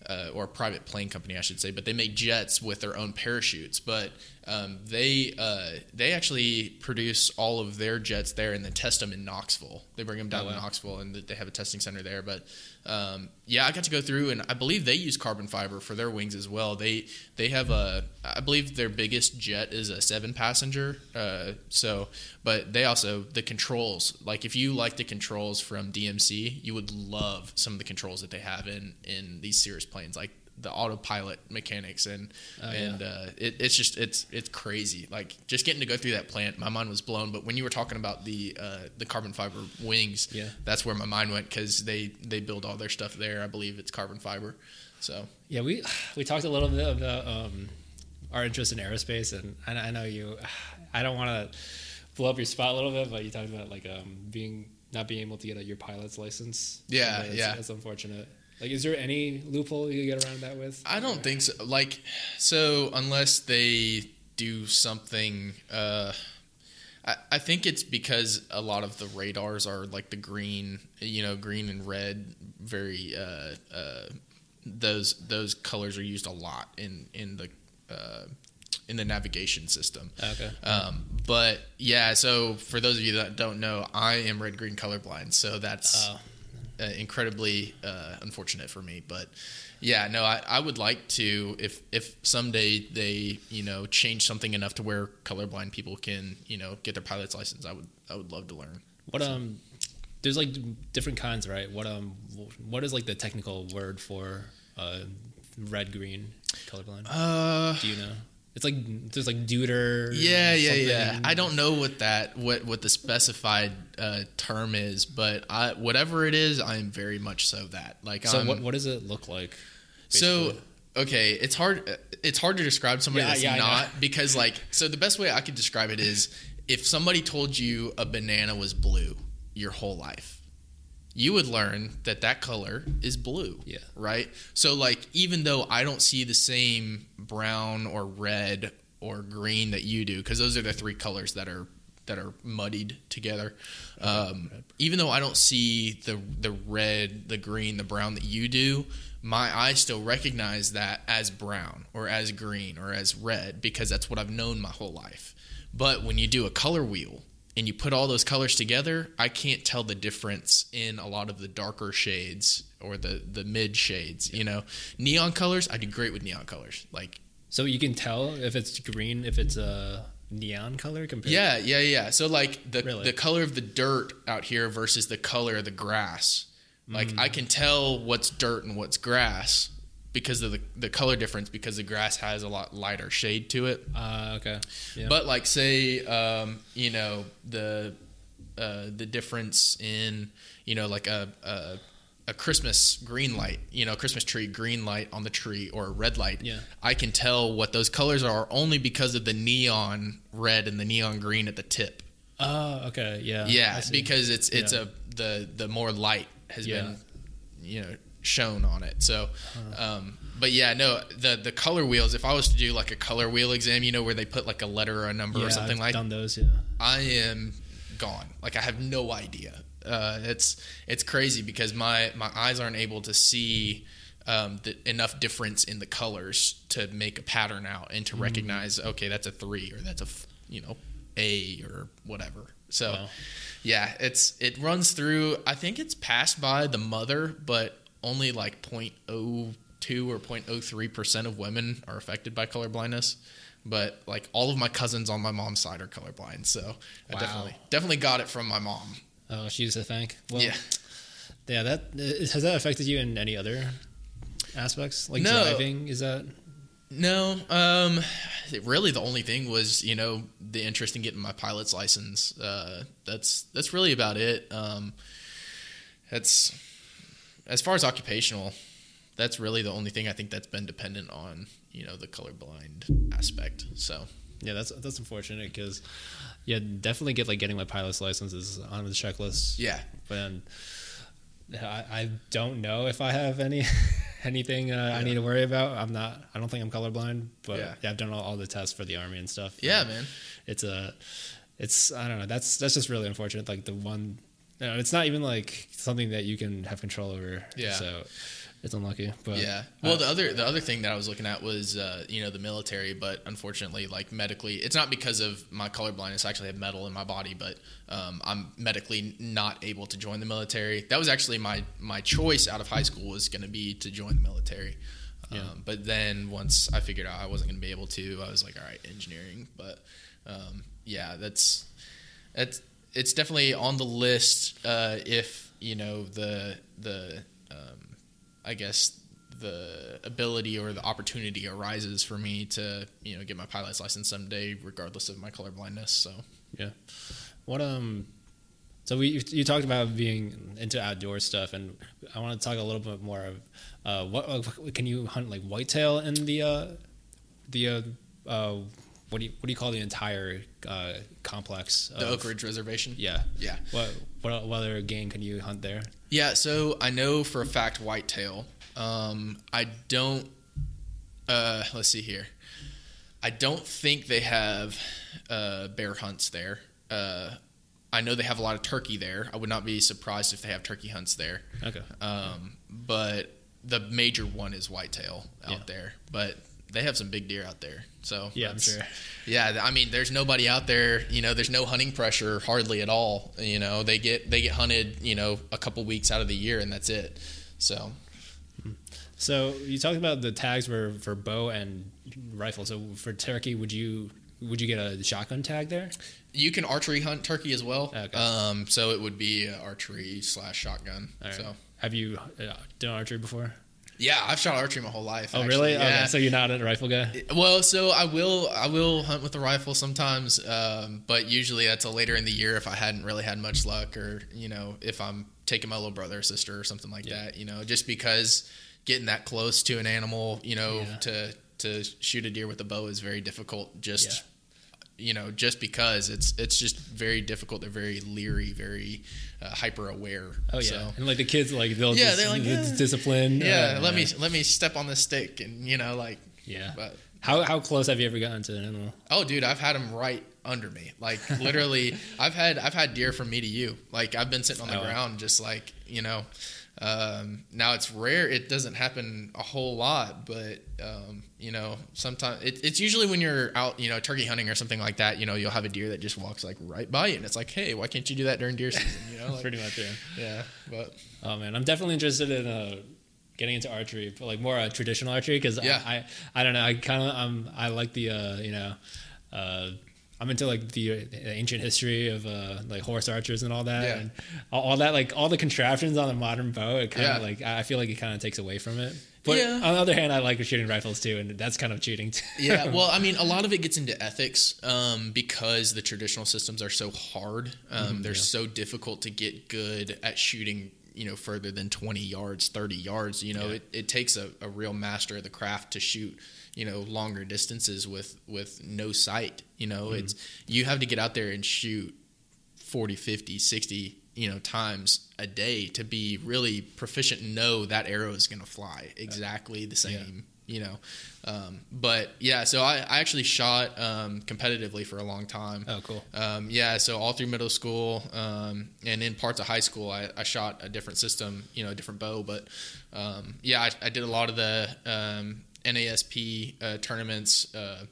uh, or a private plane company, I should say, but they make jets with their own parachutes. But um, they uh, they actually produce all of their jets there and then test them in Knoxville. They bring them down oh, wow. to Knoxville and they have a testing center there. But um, yeah, I got to go through and I believe they use carbon fiber for their wings as well. They they have a I believe their biggest jet is a seven passenger. Uh, so, but they also the controls like if you like the controls from DMC, you would love some of the controls that they have in in these Cirrus planes. Like the autopilot mechanics and oh, and yeah. uh, it, it's just it's it's crazy. Like just getting to go through that plant, my mind was blown. But when you were talking about the uh, the carbon fiber wings, yeah. that's where my mind went because they they build all their stuff there. I believe it's carbon fiber. So yeah, we we talked a little bit about um, our interest in aerospace, and I, I know you. I don't want to blow up your spot a little bit, but you talked about like um, being not being able to get your pilot's license. Yeah, yeah, it's unfortunate. Like, is there any loophole you get around that with? I don't think so. Like, so unless they do something, uh, I, I think it's because a lot of the radars are like the green, you know, green and red, very, uh, uh, those those colors are used a lot in in the uh, in the navigation system. Okay. Um, but yeah, so for those of you that don't know, I am red green colorblind, so that's oh uh, incredibly uh, unfortunate for me. But yeah, no, I, I would like to if if someday they you know change something enough to where colorblind people can you know get their pilot's license. I would I would love to learn. What so. um, there's like different kinds, right? What um, what is like the technical word for uh, red green colorblind? Uh, do you know? It's like there's like deuter. Yeah, yeah, yeah. I don't know what that what what the specified uh, term is, but I whatever it is, I am very much so that. Like, so I'm, what what does it look like? Basically? So okay, it's hard it's hard to describe somebody yeah, that's yeah, not because like so the best way I could describe it is if somebody told you a banana was blue your whole life you would learn that that color is blue. Yeah. Right. So like even though I don't see the same brown or red or green that you do, because those are the three colors that are that are muddied together. Um, even though I don't see the the red, the green, the brown that you do, my eyes still recognize that as brown or as green or as red because that's what I've known my whole life. But when you do a color wheel, and you put all those colors together, I can't tell the difference in a lot of the darker shades or the the mid shades. You know, neon colors, I do great with neon colors. Like, so you can tell if it's green, if it's a neon color compared. Yeah, yeah, yeah. So like the really? the color of the dirt out here versus the color of the grass. Like mm. I can tell what's dirt and what's grass because of the, the color difference because the grass has a lot lighter shade to it. Uh, okay. Yeah. But like say um, you know the uh, the difference in you know like a, a a Christmas green light, you know, Christmas tree green light on the tree or a red light. Yeah. I can tell what those colors are only because of the neon red and the neon green at the tip. Oh, okay. Yeah. Yeah, because it's it's yeah. a the the more light has yeah. been you know shown on it. So, um, but yeah, no, the the color wheels. If I was to do like a color wheel exam, you know, where they put like a letter or a number yeah, or something I've like, done those. Yeah. I am gone. Like I have no idea. Uh, it's it's crazy because my my eyes aren't able to see um, the, enough difference in the colors to make a pattern out and to recognize okay that's a three or that's a you know a or whatever. So Wow. yeah, it's it runs through. I think it's passed by the mother, but only like 0.02 or 0.03 percent of women are affected by color blindness. But like all of my cousins on my mom's side are colorblind, so I definitely definitely got it from my mom. Oh, she used to think. Well, yeah, Yeah. That uh, has that affected you in any other aspects, like No. driving? Is that? no. Um, really, the only thing was you know the interest in getting my pilot's license. Uh, that's that's really about it. Um, that's as far as occupational. That's really the only thing I think that's been dependent on you know the colorblind aspect. So Yeah, that's that's unfortunate because yeah, definitely get like getting my pilot's license is on the checklist. yeah, but I, I don't know if I have any (laughs) anything uh, I need to worry about. I'm not. I don't think I'm colorblind, but Yeah. yeah, I've done all, all the tests for the army and stuff. yeah, And man. It's a. It's I don't know. That's that's just really unfortunate. Like the one. It's not even like something that you can have control over. Yeah. So it's unlucky. But Yeah. Well, the other the other thing that I was looking at was uh, you know the military, but unfortunately, like medically, it's not because of my color blindness. I actually have metal in my body, but um, I'm medically not able to join the military. That was actually my my choice out of high school was going to be to join the military. Yeah. Um, but then once I figured out I wasn't going to be able to, I was like, all right, engineering. But um, yeah, that's it's it's definitely on the list uh, if you know the the um, I guess the ability or the opportunity arises for me to you know get my pilot's license someday, regardless of my color blindness. So Yeah. What um so we you talked about being into outdoor stuff and I want to talk a little bit more of uh what uh, can you hunt like whitetail in the uh the uh, uh what do you what do you call the entire uh complex the of- Oak Ridge Reservation. Yeah. Yeah. What what what other game can you hunt there? Yeah, so I know for a fact whitetail. Um, I don't. Uh, let's see here. I don't think they have uh, bear hunts there. Uh, I know they have a lot of turkey there. I would not be surprised if they have turkey hunts there. Okay. Um, but the major one is whitetail out Yeah. there. But they have some big deer out there. So Yeah, I'm sure. Yeah, I mean, there's nobody out there. You know, there's no hunting pressure hardly at all. You know, they get they get hunted. You know, a couple weeks out of the year, and that's it. So So you talked about the tags were for bow and rifle. So for turkey, would you would you get a shotgun tag there? you can archery hunt turkey as well. Okay. Um, so it would be archery slash shotgun. Right. So Have you uh, done archery before? Yeah, I've shot archery my whole life. Oh, actually. really? Yeah. Okay, so you're not a rifle guy? Well, so I will I will hunt with a rifle sometimes, um, but usually that's a later in the year if I hadn't really had much luck, or you know if I'm taking my little brother or sister or something like Yeah. that. You know, just because getting that close to an animal, you know, Yeah. to to shoot a deer with a bow is very difficult. Just. You know, just because it's it's just very difficult. They're very leery, very uh, hyper aware. Oh yeah, So, and like the kids, like they'll Yeah, just, they're like, "Yeah." discipline. yeah, uh, let me let me step on the stick, and you know, like, Yeah. but How how close have you ever gotten to an animal? Oh, dude, I've had them right under me. Like (laughs) literally, I've had I've had deer from me to you. Like I've been sitting on the Oh, ground, just like you know. Um, now it's rare; it doesn't happen a whole lot, but um, you know, sometimes it, it's usually when you're out, you know, turkey hunting or something like that. You know, you'll have a deer that just walks like right by you, and it's like, hey, why can't you do that during deer season? You know, (laughs) like, Pretty much, yeah. yeah. But Oh man, I'm definitely interested in uh, getting into archery, but like more uh, traditional archery because Yeah. I, I I don't know. I kind of um I like the uh, you know. Uh, I'm into like the uh, ancient history of uh, like horse archers and all that, Yeah. and all, all that like all the contraptions on a modern bow. It kind of Yeah. like I feel like it kind of takes away from it. But Yeah. on the other hand, I like shooting rifles too, and that's kind of cheating too. yeah, (laughs) well, I mean, a lot of it gets into ethics um, because the traditional systems are so hard. Um, they're yeah. so difficult to get good at shooting. You know, further than twenty yards, thirty yards. You know, Yeah. it, it takes a, a real master of the craft to shoot. You know, longer distances with with no sight. You know, it's you have to get out there and shoot 40, 50, 60 you know times a day to be really proficient and know that arrow is going to fly exactly the same you know um, but yeah so I, I actually shot um, competitively for a long time Oh, cool. um, yeah, so all through middle school um, and in parts of high school, I, I shot a different system, you know, a different bow. But um, yeah, I, I did a lot of the um, NASP uh, tournaments, uh,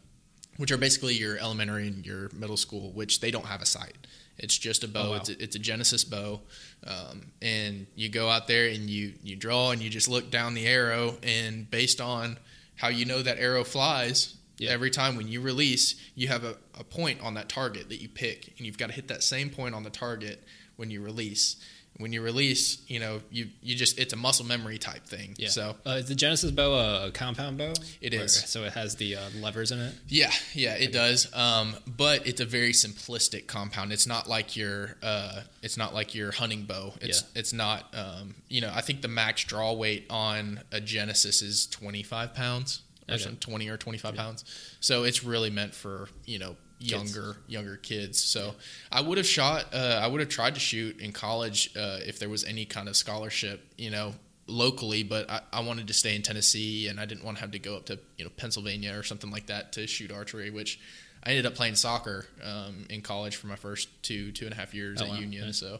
which are basically your elementary and your middle school, which they don't have a sight. It's just a bow. Oh, wow. It's a, it's a Genesis bow, um, and you go out there and you you draw and you just look down the arrow, and based on how you know that arrow flies, Yeah. every time when you release, you have a, a point on that target that you pick, and you've got to hit that same point on the target when you release. When you release, you know, you you just it's a muscle memory type thing. Yeah. So uh, is the Genesis bow a, compound bow? It is. Or- So it has the uh, levers in it. Yeah, yeah, it does. Um, but it's a very simplistic compound. It's not like your uh, it's not like your hunting bow. It's Yeah. it's not. Um, you know, I think the max draw weight on a Genesis is twenty five pounds or Okay. some twenty or twenty five pounds. So it's really meant for you know younger younger kids. So I would have shot. Uh, I would have tried to shoot in college uh, if there was any kind of scholarship. You know. Locally, but I, I wanted to stay in Tennessee, and I didn't want to have to go up to you know Pennsylvania or something like that to shoot archery. Which I ended up playing soccer um, in college for my first two two and a half years Oh, at wow. Union. Nice. So,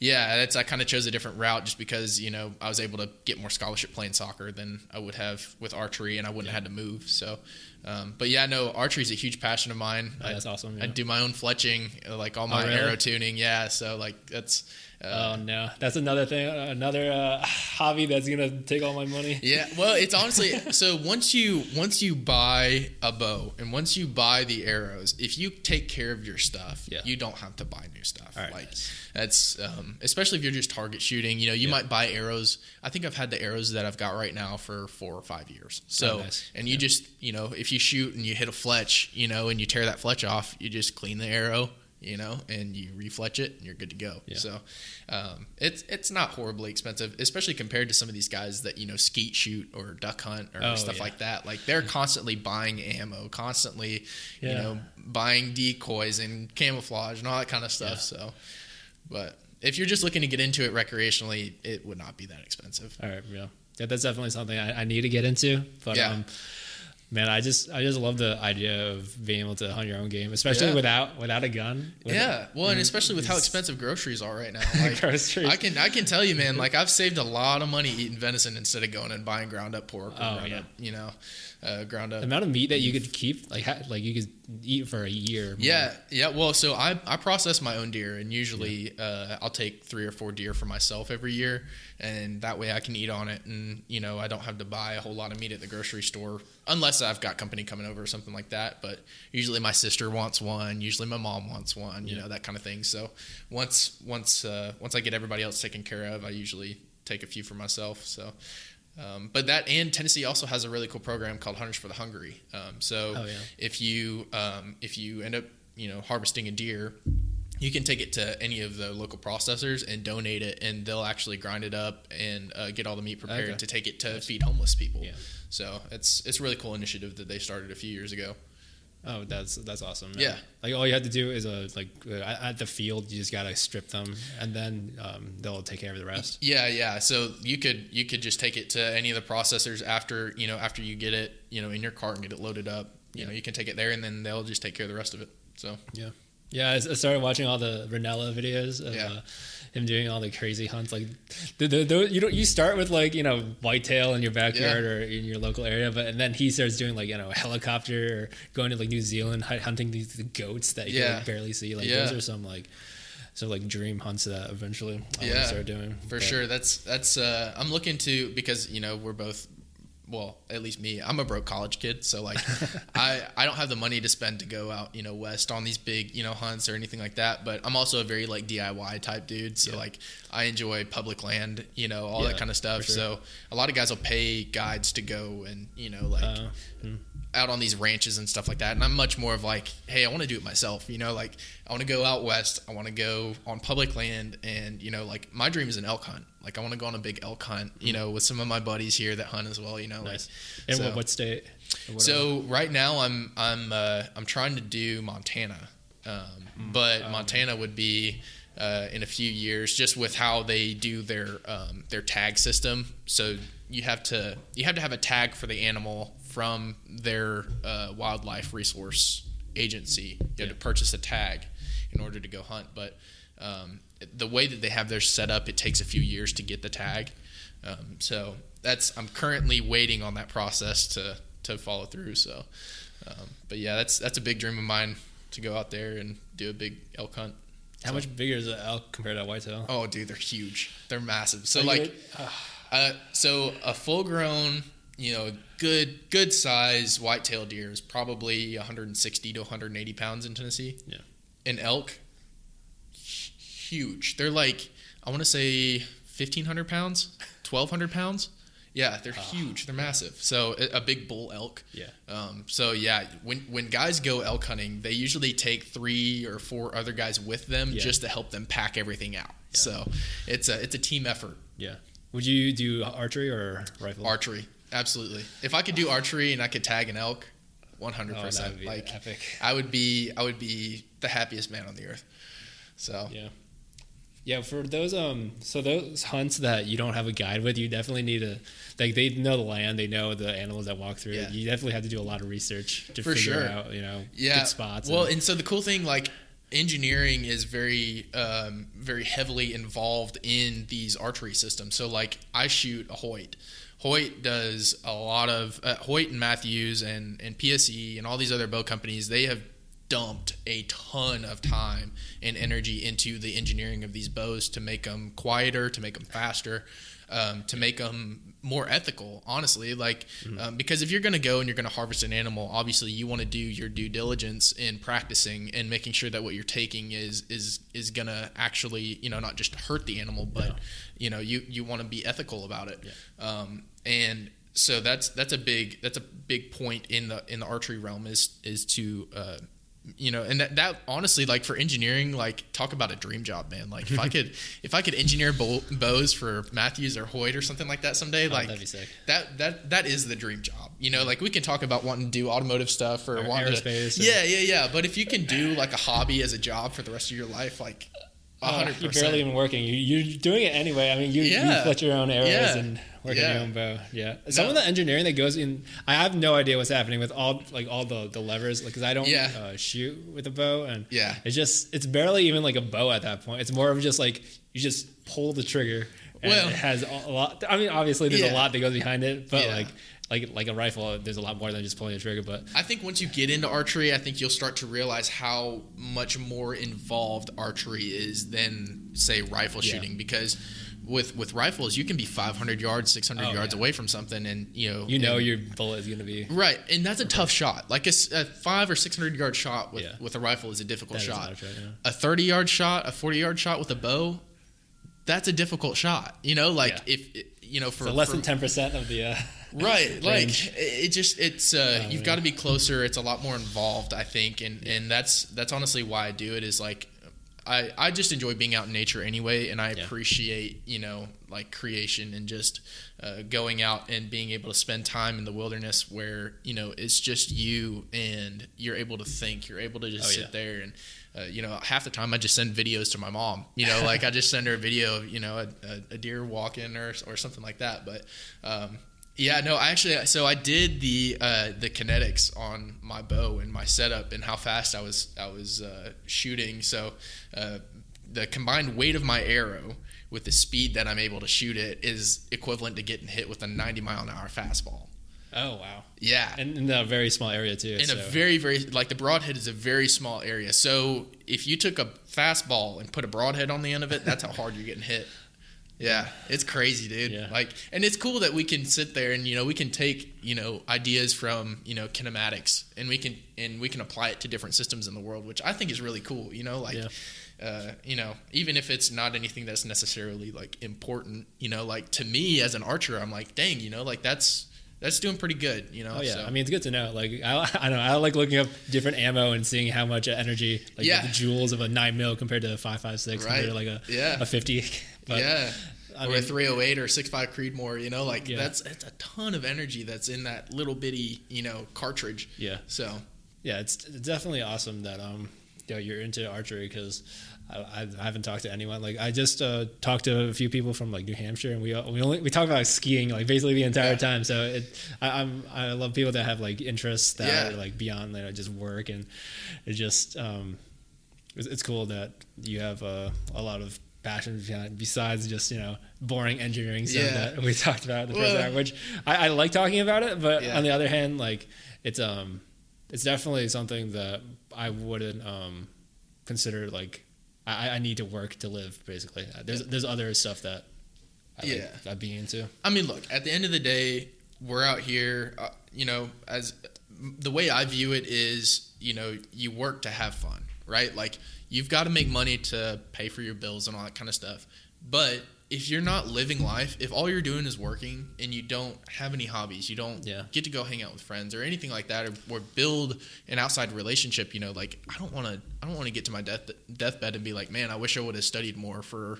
yeah, that's I kind of chose a different route just because you know I was able to get more scholarship playing soccer than I would have with archery, and I wouldn't have had to move. So, um, but yeah, no, archery is a huge passion of mine. Oh, I, that's awesome. I do my own fletching, uh, like all my really? arrow tuning. Yeah, so like that's. Uh, Oh no, that's another thing, another uh, hobby that's gonna take all my money. Yeah, well, it's honestly so once you once you buy a bow and once you buy the arrows, if you take care of your stuff, Yeah. you don't have to buy new stuff. Right, like that's um, especially if you're just target shooting. You know, you Yeah. might buy arrows. I think I've had the arrows that I've got right now for four or five years. So, Oh, nice. and you just you know if you shoot and you hit a fletch, you know, and you tear that fletch off, you just clean the arrow. You know, and you refletch it, and you're good to go. Yeah. So, um, it's it's not horribly expensive, especially compared to some of these guys that you know skeet shoot or duck hunt or Oh, stuff yeah. like that. Like they're constantly buying ammo, constantly, you know, buying decoys and camouflage and all that kind of stuff. Yeah. So, but if you're just looking to get into it recreationally, it would not be that expensive. All right, yeah, yeah, that's definitely something I, I need to get into. But Yeah. um, man, I just I just love the idea of being able to hunt your own game, especially Yeah. without without a gun. With- Yeah, well, and mm-hmm. especially with how expensive groceries are right now. (laughs) Like, Groceries. I can I can tell you, man. Like I've saved a lot of money eating venison instead of going and buying ground up pork or Oh, ground yeah. up, you know, uh, ground up the amount of meat that you could keep, like ha- like you could eat for a year. Yeah, yeah. Well, so I, I process my own deer, and usually uh, I'll take three or four deer for myself every year, and that way I can eat on it, and you know I don't have to buy a whole lot of meat at the grocery store unless I've got company coming over or something like that. But usually my sister wants one, usually my mom wants one, you Yeah. know that kind of thing. So once once uh, once I get everybody else taken care of, I usually take a few for myself. So. Um, but that and Tennessee also has a really cool program called Hunters for the Hungry. Um, so Oh, yeah. if you um, if you end up you know harvesting a deer you can take it to any of the local processors and donate it and they'll actually grind it up and uh, get all the meat prepared Okay. to take it to feed homeless people Yeah. so it's it's a really cool initiative that they started a few years ago Oh, that's that's awesome. man. Yeah. Like all you have to do is uh, like uh, at at the field, you just gotta strip them, and then um, they'll take care of the rest. yeah yeah so you could you could just take it to any of the processors after you know after you get it you know in your cart and get it loaded up you Yeah. know you can take it there and then they'll just take care of the rest of it so Yeah, yeah. I started watching all the Rinella videos of Yeah. uh, him doing all the crazy hunts. Like, the, the, the, you don't you start with like you know whitetail in your backyard Yeah. or in your local area, but and then he starts doing like you know helicopter or going to like New Zealand hunting these goats that you can like, barely see. Like Yeah. those are some like so like dream hunts that eventually I want Yeah, to start doing for But- sure that's that's uh i'm looking to because you know we're both well at least me i'm a broke college kid so like (laughs) i i don't have the money to spend to go out you know west on these big you know hunts or anything like that but i'm also a very like diy type dude so Yeah. like i enjoy public land you know all Yeah, that kind of stuff sure. so a lot of guys will pay guides to go and you know like Uh, hmm. Out on these ranches and stuff like that. And I'm much more of like, hey, I want to do it myself. You know, like I want to go out west. I want to go on public land, and you know, like my dream is an elk hunt. Like I want to go on a big elk hunt. You know, with some of my buddies here that hunt as well. You know, nice. like And so- what, what state? So right now I'm I'm uh, I'm trying to do Montana, um, but oh, Montana would be uh, in a few years, just with how they do their um, their tag system. So you have to you have to have a tag for the animal from their uh, wildlife resource agency. You Yeah. to purchase a tag in order to go hunt, but um, the way that they have theirs set up, it takes a few years to get the tag. Um, so that's I'm currently waiting on that process to to follow through. So, um, but yeah, that's that's a big dream of mine to go out there and do a big elk hunt. How much bigger is an elk compared to a whitetail? Oh, dude, they're huge. They're massive. So Are like, uh, so a full grown, you know, good good size whitetail deer is probably 160 to 180 pounds in Tennessee. Yeah. An elk, huge. They're like I want to say 1500 pounds, 1200 pounds. Yeah, they're huge. They're massive. So a, big bull elk. Yeah. Um, so yeah, when when guys go elk hunting, they usually take three or four other guys with them Yeah. just to help them pack everything out. So it's a it's a team effort. Yeah. Would you do archery or rifle? Archery, absolutely. If I could do archery and I could tag an elk, one hundred Oh, that would percent. be Like epic. I would be I would be the happiest man on the earth. So Yeah. Yeah, for those um so those hunts that you don't have a guide with, you definitely need to like they know the land, they know the animals that walk through. Yeah. You definitely have to do a lot of research to For figure sure. out, you know, yeah good spots. Well, and- and so the cool thing, like engineering, is very um, very heavily involved in these archery systems. So like I shoot a Hoyt. Hoyt does a lot of uh, Hoyt and Mathews and and PSE and all these other bow companies. They have dumped a ton of time and energy into the engineering of these bows to make them quieter, to make them faster, um, to make them more ethical. Honestly, like um, because if you're going to go and you're going to harvest an animal, obviously you want to do your due diligence in practicing and making sure that what you're taking is is is going to actually you know not just hurt the animal, but Yeah. you know you you want to be ethical about it. Um, and so that's that's a big that's a big point in the in the archery realm is is to uh, you know and that, that honestly like for engineering like talk about a dream job man like if i (laughs) could if i could engineer bow, bows for mathews or hoyt or something like that someday Oh, like that'd be sick. that that that is the dream job you know like we can talk about wanting to do automotive stuff or, Or wanting aerospace to, or- yeah yeah yeah but if you can do like a hobby as a job for the rest of your life like Uh, 100% you're barely even working. You, you're doing it anyway. I mean, you, Yeah. you flit your own arrows Yeah. and work Yeah. your own bow. Yeah. Some No. of the engineering that goes in, I have no idea what's happening with all like all the, the levers because I don't Yeah. uh, shoot with a bow and Yeah. it's just it's barely even like a bow at that point. It's more of just like you just pull the trigger. And Well- it has a lot. I mean, obviously there's Yeah. a lot that goes behind it, but like like like a rifle, there's a lot more than just pulling a trigger. But I think once you get into archery, I think you'll start to realize how much more involved archery is than say rifle Yeah. shooting because with with rifles you can be 500 yards 600 Oh, yards yeah. away from something and you know you know and- your bullet is gonna be right and that's a tough shot like a 5 or 600 yard shot with Yeah. with a rifle is a difficult That shot not right, yeah. a 30 yard shot a 40 yard shot with a bow that's a difficult shot you know like if you know for so less for- than ten percent of the. Uh, (laughs) right (laughs) like range. it it just it's uh Oh, you've got to be closer it's a lot more involved i think and and that's that's honestly why i do it is like i i just enjoy being out in nature anyway and i Yeah. appreciate you know like creation and just uh, going out and being able to spend time in the wilderness where you know it's just you and you're able to think you're able to just Oh, sit yeah. there and uh, you know half the time i just send videos to my mom you know like i just send her a video of you know a, a, a deer walking or, or something like that but um, yeah, no, I actually so I did the uh, the kinetics on my bow and my setup and how fast I was I was uh, shooting. So uh, the combined weight of my arrow with the speed that I'm able to shoot it is equivalent to getting hit with a 90 mile an hour fastball. oh wow! Yeah, And in a very small area too. in so. a very very like the broadhead is a very small area. So if you took a fastball and put a broadhead on the end of it, that's how hard you're getting hit. Yeah, it's crazy, dude. Yeah. Like, and it's cool that we can sit there and you know we can take you know ideas from you know kinematics and we can and we can apply it to different systems in the world, which I think is really cool. You know, like. Yeah. Uh, you know, even if it's not anything that's necessarily like important, you know, like to me as an archer, I'm like, dang, you know, like that's that's doing pretty good, you know. Oh yeah, so. I mean it's good to know. Like I, I don't know, I like looking up different ammo and seeing how much energy, like Yeah. the joules of a nine mil compared to a five five six Right. compared to like a Yeah. a fifty. But yeah. I or a 308 or 65 Creedmoor, you know, like Yeah. that's it's a ton of energy that's in that little bitty, you know, cartridge. yeah, So, yeah, it's, it's definitely awesome that um you know, you're into archery because I, I haven't talked to anyone. Like I just uh, talked to a few people from like New Hampshire, and we we only we talk about skiing like basically the entire Yeah. time. So it, I, I'm I love people that have like interests that Yeah. are like beyond you know, just work, and it just um, it's, it's cool that you have uh, a lot of passion besides just you know boring engineering stuff Yeah. that we (laughs) talked about in the first Well- hour, which I, I like talking about it, but Yeah. on the other hand, like it's um it's definitely something that I wouldn't um consider like I, I need to work to live basically. Uh, There's there's other stuff that I Yeah. like, I'd be into. I mean, look, at the end of the day, we're out here, uh, you know, as the way I view it is, you know, you work to have fun, right? Like, you've got to make money to pay for your bills and all that kind of stuff. But if you're not living life, if all you're doing is working and you don't have any hobbies, you don't Yeah. get to go hang out with friends or anything like that, or, or build an outside relationship, you know, like I don't want to, I don't want to get to my death deathbed and be like, man, I wish I would have studied more for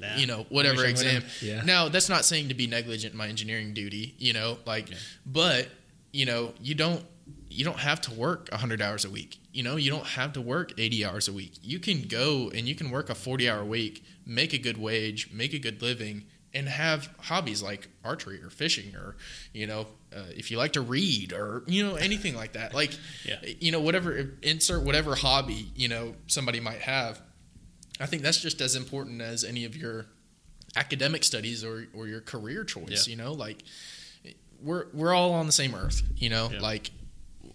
Nah. you know whatever exam (laughs) yeah. now that's not saying to be negligent in my engineering duty you know like Yeah. but you know you don't you don't have to work 100 hours a week you know you don't have to work 80 hours a week you can go and you can work a 40 hour week make a good wage make a good living and have hobbies like archery or fishing or you know uh, if you like to read or you know anything like that like (laughs) Yeah. you know whatever insert whatever hobby you know somebody might have I think that's just as important as any of your academic studies or, or your career choice. Yeah. You know, like we're we're all on the same earth. You know, Yeah. like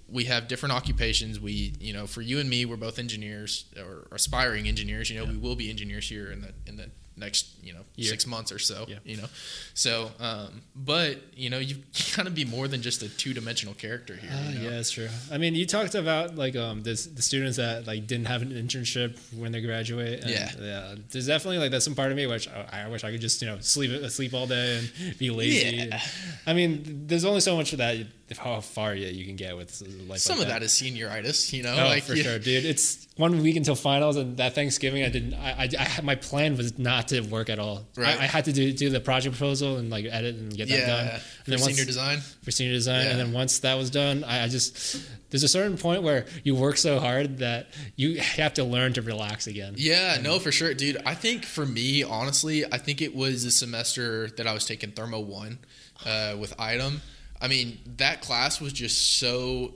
we have different occupations. We, you know, for you and me, we're both engineers or aspiring engineers. You know, Yeah. we will be engineers here in the in the next you know Year. six months or so. Yeah. You know, so um, but you know you (laughs) kind of be more than just a two dimensional character here. Uh, you know? Yeah, that's true. I mean, you talked about like um this, the students that like didn't have an internship when they graduate. And, Yeah. yeah. There's definitely like that's some part of me which I, I wish I could just you know sleep sleep all day and be lazy. Yeah. And- I mean, there's only so much of that how far yeah, you can get with life. Some like of that is senioritis. You know, Oh, like for you- sure, dude. It's one week until finals, and that Thanksgiving, I didn't. I, I, I had- my plan was not to work at all. Right. I, I had to do do the project proposal and like edit and get that done. Yeah, And for then once- senior design. for senior design, and then once that was done, I, I just there's a certain point where you work so hard that you have to learn to relax again. Yeah, no, for sure, dude. I think for me, honestly, I think it was the semester that I was taking Thermo One uh, with Item. I mean, that class was just so.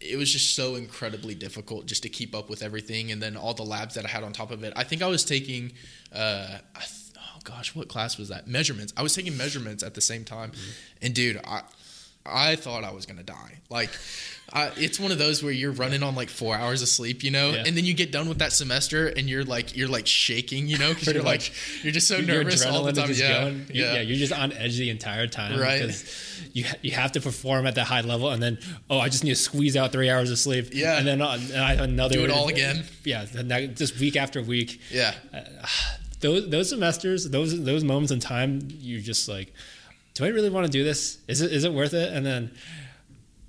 It was just so incredibly difficult just to keep up with everything, and then all the labs that I had on top of it. I think I was taking. Uh, I th- oh gosh, what class was that? Measurements. I was taking measurements at the same time, and dude, I I thought I was gonna die. Like, I, it's one of those where you're running on like four hours of sleep, you know, Yeah. and then you get done with that semester and you're like you're like shaking, you know, because you're like you're just so nervous all the time. Yeah, going. Yeah, yeah, you're just on edge the entire time Right. because you you have to perform at that high level, and then oh, I just need to squeeze out three hours of sleep. Yeah. and then uh, another Do it all again. Yeah, just week after week. yeah. those those semesters, those those moments in time, you just like, do I really want to do this? Is it is it worth it? And then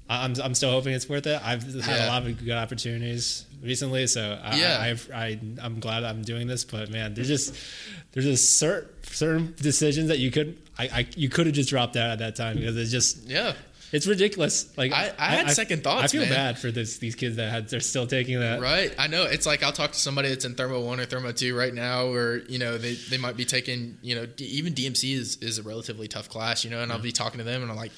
I'm I'm still hoping it's worth it. I've had Yeah. a lot of good opportunities recently, so I, Yeah. I, I, I I'm glad I'm doing this. But man, there's just there's just certain certain decisions that you could I, I you could have just dropped out at that time because it's just Yeah. It's ridiculous. Like I- I had second thoughts, I feel man. bad for this these kids that had they're still taking that. Right. I know. It's like I'll talk to somebody that's in Thermo 1 or Thermo 2 right now, or, you know, they, they might be taking, you know, D- even DMC is, is a relatively tough class, you know, and I'll mm-hmm. be talking to them and I'm like,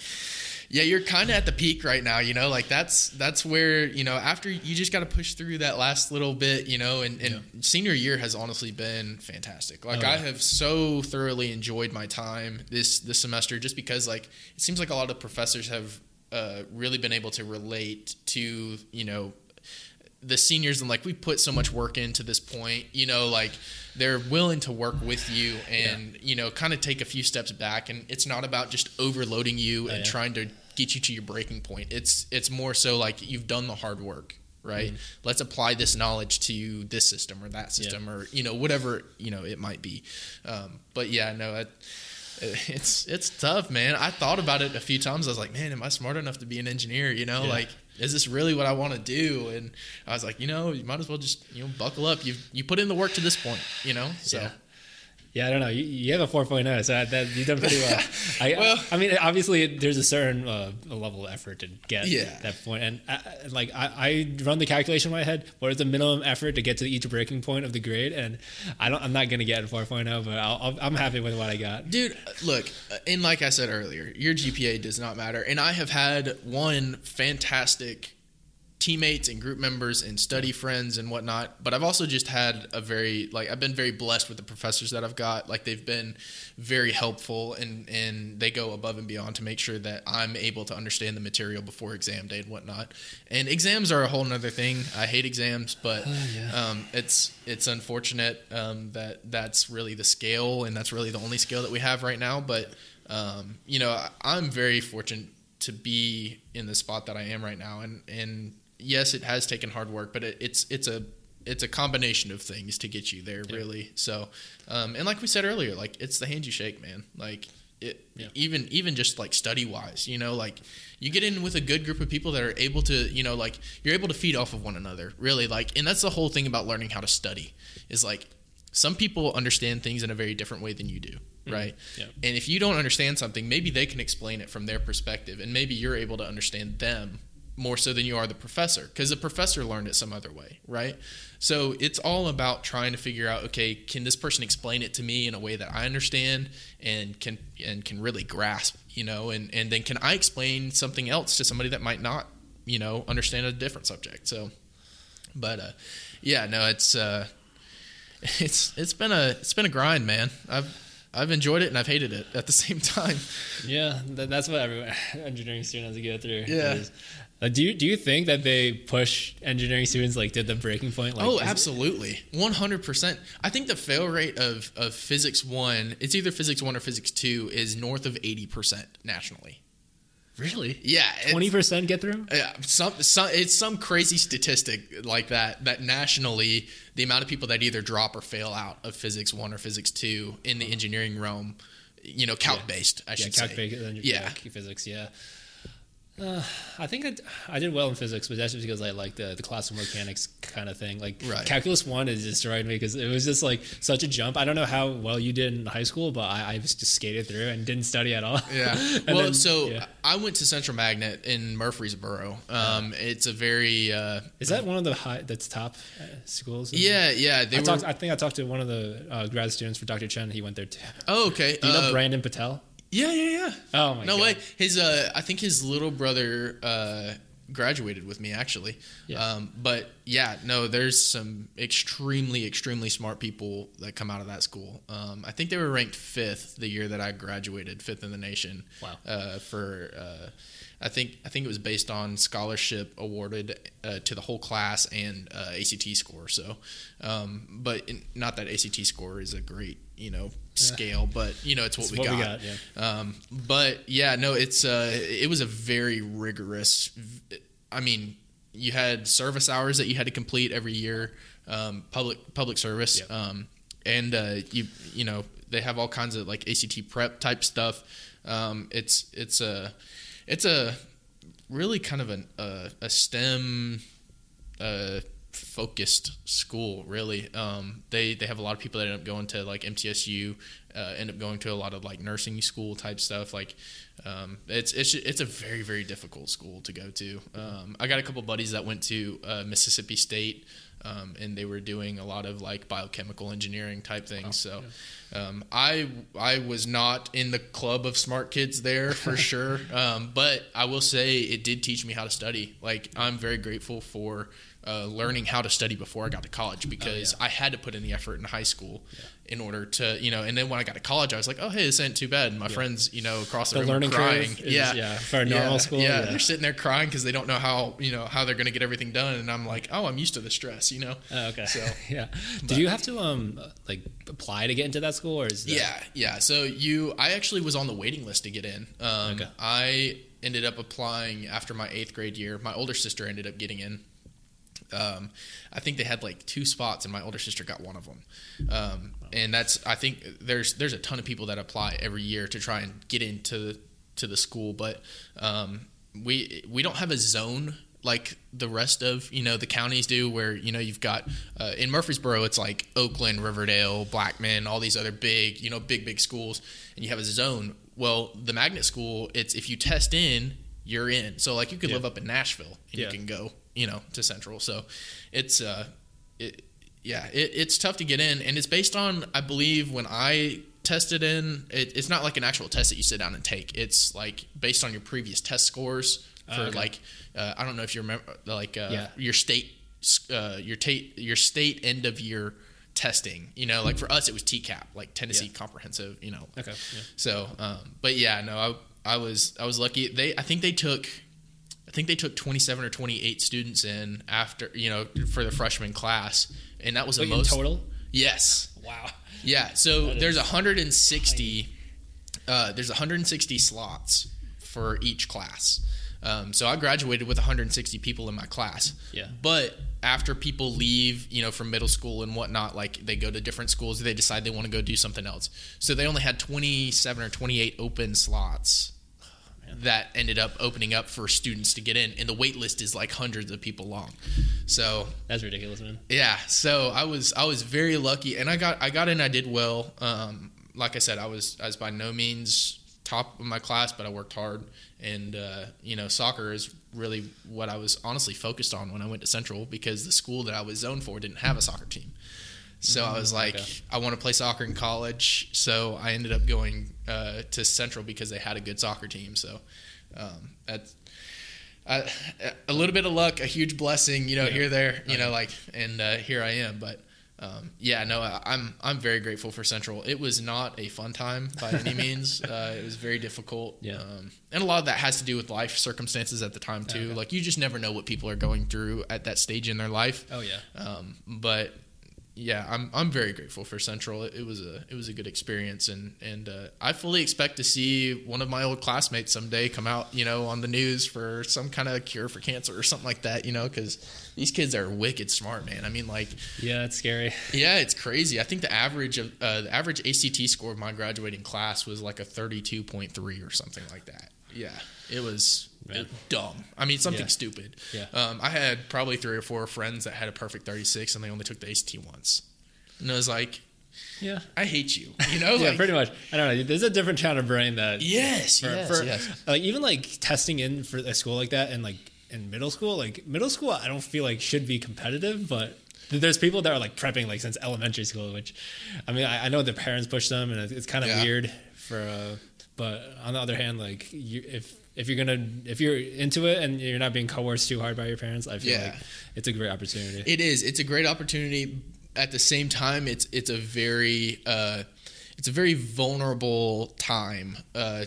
yeah, you're kind of at the peak right now, you know, like that's that's where, you know, after you just got to push through that last little bit, you know, and, and senior year has honestly been fantastic. Like Oh, I yeah. have so thoroughly enjoyed my time this this semester just because like it seems like a lot of professors have uh, really been able to relate to, you know, the seniors and like we put so much work into this point you know like they're willing to work with you and you know kind of take a few steps back and it's not about just overloading you and yeah. trying to get you to your breaking point it's it's more so like you've done the hard work right let's apply this knowledge to this system or that system or you know whatever you know it might be um, but yeah no it, (laughs) it's it's tough man i thought about it a few times i was like man am i smart enough to be an engineer you know Yeah. like is this really what I want to do? And I was like, you know, you might as well just you know buckle up. You you put in the work to this point, you know. So Yeah. Yeah, I don't know. You, you have a 4.0, so that, you've done pretty well. (laughs) I, well, I mean, obviously, there's a certain uh, level of effort to get yeah. that point, and I, like I, I, run the calculation in my head. What is the minimum effort to get to each breaking point of the grade? And I don't. I'm not gonna get a 4.0, but I'll, I'm happy with what I got. Dude, uh, look, uh, and like I said earlier, your GPA does not matter, and I have had one fantastic teammates and group members and study friends and whatnot. But I've also just had a very like I've been very blessed with the professors that I've got. Like they've been very helpful and and they go above and beyond to make sure that I'm able to understand the material before exam day and whatnot. And exams are a whole nother thing. I hate exams, but uh, yeah. um, it's it's unfortunate um, that that's really the scale and that's really the only scale that we have right now. But um, you know, I'm very fortunate to be in the spot that I am right now, and and yes, it has taken hard work, but it, it's it's a it's a combination of things to get you there, yeah. really. So, um, and like we said earlier, like it's the hand you shake, man. Like it, yeah. even even just like study wise, you know, like you get in with a good group of people that are able to, you know, like you're able to feed off of one another, really. Like, and that's the whole thing about learning how to study is like some people understand things in a very different way than you do mm-hmm. right? Yeah. And if you don't understand something, maybe they can explain it from their perspective, and maybe you're able to understand them more so than you are the professor because the professor learned it some other way, right? So it's all about trying to figure out okay, can this person explain it to me in a way that I understand and can and can really grasp, you know, and and then can I explain something else to somebody that might not, you know, understand a different subject. So but uh yeah, no, it's uh (laughs) it's it's been a it's been a grind, man. I've I've enjoyed it and I've hated it at the (laughs) same time. Yeah, that's what every (laughs) engineering student has to go through. Yeah, uh, do you do you think that they push engineering students like did the breaking point? Like, oh, absolutely, one hundred percent. I think the fail rate of of physics one, it's either physics one or physics two, is north of eighty percent nationally. Really? Yeah, twenty percent get through. Yeah, some, some it's some crazy statistic like that. That nationally, the amount of people that either drop or fail out of physics one or physics two in the engineering realm, you know, calc based. I yeah, should calc say. Based, yeah, physics. Yeah. Uh, I think I, I did well in physics, but that's just because I like the, the classical mechanics kind of thing. Like right. calculus one has destroyed me because it was just like such a jump. I don't know how well you did in high school, but I, I just skated through and didn't study at all. Yeah. (laughs) well, then, so yeah. I went to Central Magnet in Murfreesboro. Um, it's a very uh, is that one of the high that's top uh, schools? Yeah, yeah. I, were, talked, I think I talked to one of the uh, grad students for Dr. Chen. He went there too. Oh, okay. Do you know uh, Brandon Patel? Yeah, yeah, yeah. Oh my no God. way. His uh, I think his little brother uh, graduated with me actually. Yeah. Um, but yeah, no, there's some extremely, extremely smart people that come out of that school. Um, I think they were ranked fifth the year that I graduated, fifth in the nation. Wow. Uh, for uh, I think I think it was based on scholarship awarded uh, to the whole class and uh, ACT score. So, um, but in, not that ACT score is a great you know scale, but you know it's what, we, what got. we, got. Yeah. Um, but yeah, no, it's uh, it was a very rigorous. I mean, you had service hours that you had to complete every year, um, public public service, um, and uh, you you know they have all kinds of like ACT prep type stuff. Um, it's it's a it's a really kind of an, uh, a STEM uh, focused school really um, they they have a lot of people that end up going to like mtsu uh, end up going to a lot of like nursing school type stuff like um, it's it's it's a very very difficult school to go to um, i got a couple buddies that went to uh, mississippi state um, and they were doing a lot of like biochemical engineering type things. Oh, so um, I I was not in the club of smart kids there for (laughs) sure, um, but I will say it did teach me how to study. Like I'm very grateful for uh, learning how to study before I got to college because oh, yeah. I had to put in the effort in high school yeah. in order to, you know, and then when I got to college, I was like, oh, hey, this ain't too bad. And my yeah. friends, you know, across the, the room learning crying. Is, yeah. Yeah. For normal school. Yeah. They're sitting there crying because they don't know how, you know, how they're going to get everything done. And I'm like, oh, I'm used to the stress, you know? Oh, okay. So, (laughs) yeah. But, Did you have to, um, like apply to get into that school or is that... Yeah. Yeah. So you, I actually was on the waiting list to get in. Um, okay. I ended up applying after my eighth grade year. My older sister ended up getting in um, I think they had like two spots, and my older sister got one of them. Um, and that's I think there's there's a ton of people that apply every year to try and get into to the school, but um, we we don't have a zone like the rest of you know the counties do, where you know you've got uh, in Murfreesboro it's like Oakland, Riverdale, Blackman, all these other big you know big big schools, and you have a zone. Well, the magnet school, it's if you test in, you're in. So like you could Yeah. live up in Nashville and Yeah. you can go you know to Central. So it's uh it yeah it, it's tough to get in, and it's based on I believe when I tested in, it, it's not like an actual test that you sit down and take. It's like based on your previous test scores for Oh, okay. like uh, I don't know if you remember like uh, Yeah. your state uh, your tate your state end of year testing. You know, like for us it was TCAP, like Tennessee. Comprehensive. You know, Okay. So, um, but yeah, no, I, I was I was lucky. They I think they took I think they took 27 or 28 students in after you know for the freshman class, and that was the Wait, most total? Yes, Wow. yeah. So That there's is 160. Uh, there's 160 slots for each class. Um, so I graduated with 160 people in my class. Yeah. But after people leave, you know, from middle school and whatnot, like they go to different schools, they decide they want to go do something else. So they only had 27 or 28 open slots that ended up opening up for students to get in, and the wait list is like hundreds of people long. So That's ridiculous, man. yeah, so I was I was very lucky, and I got I got in. I did well. Um, like I said, I was I was by no means top of my class, but I worked hard, and uh, you know, soccer is really what I was honestly focused on when I went to Central because the school that I was zoned for didn't have a soccer team. So I was like, okay. I want to play soccer in college. So I ended up going uh, to Central because they had a good soccer team. So um, that's uh, a little bit of luck, a huge blessing, you know, Yeah. here, there, you know, like, and uh, here I am. But um, yeah, no, I- I'm I'm very grateful for Central. It was not a fun time by any (laughs) means. Uh, it was very difficult. Yeah. Um, and a lot of that has to do with life circumstances at the time too. Okay. Like you just never know what people are going through at that stage in their life. Oh yeah. Um, but yeah, I'm I'm very grateful for Central. It, it was a it was a good experience, and and uh, I fully expect to see one of my old classmates someday come out, you know, on the news for some kind of cure for cancer or something like that, you know, because these kids are wicked smart, man. I mean, like, Yeah, it's scary. yeah, it's crazy. I think the average of uh, the average ACT score of my graduating class was like a 32.3 or something like that. Yeah, it was dumb. I mean, something Yeah. stupid. Yeah. Um, I had probably three or four friends that had a perfect 36, and they only took the ACT once. And I was like, Yeah. I hate you. You know, (laughs) yeah, like, pretty much. I don't know. There's a different kind of brain that Yes, for, yes, for- yes. like even like testing in for a school like that and like in middle school, like middle school, I don't feel like should be competitive, but there's people that are like prepping like since elementary school, which I mean, I, I know their parents push them and it's, it's kind of Yeah. weird for, uh, but on the other hand, like you, if, if you're gonna if you're into it and you're not being coerced too hard by your parents, I feel Yeah. like it's a great opportunity. It is. It's a great opportunity. At the same time, it's it's a very uh, it's a very vulnerable time uh,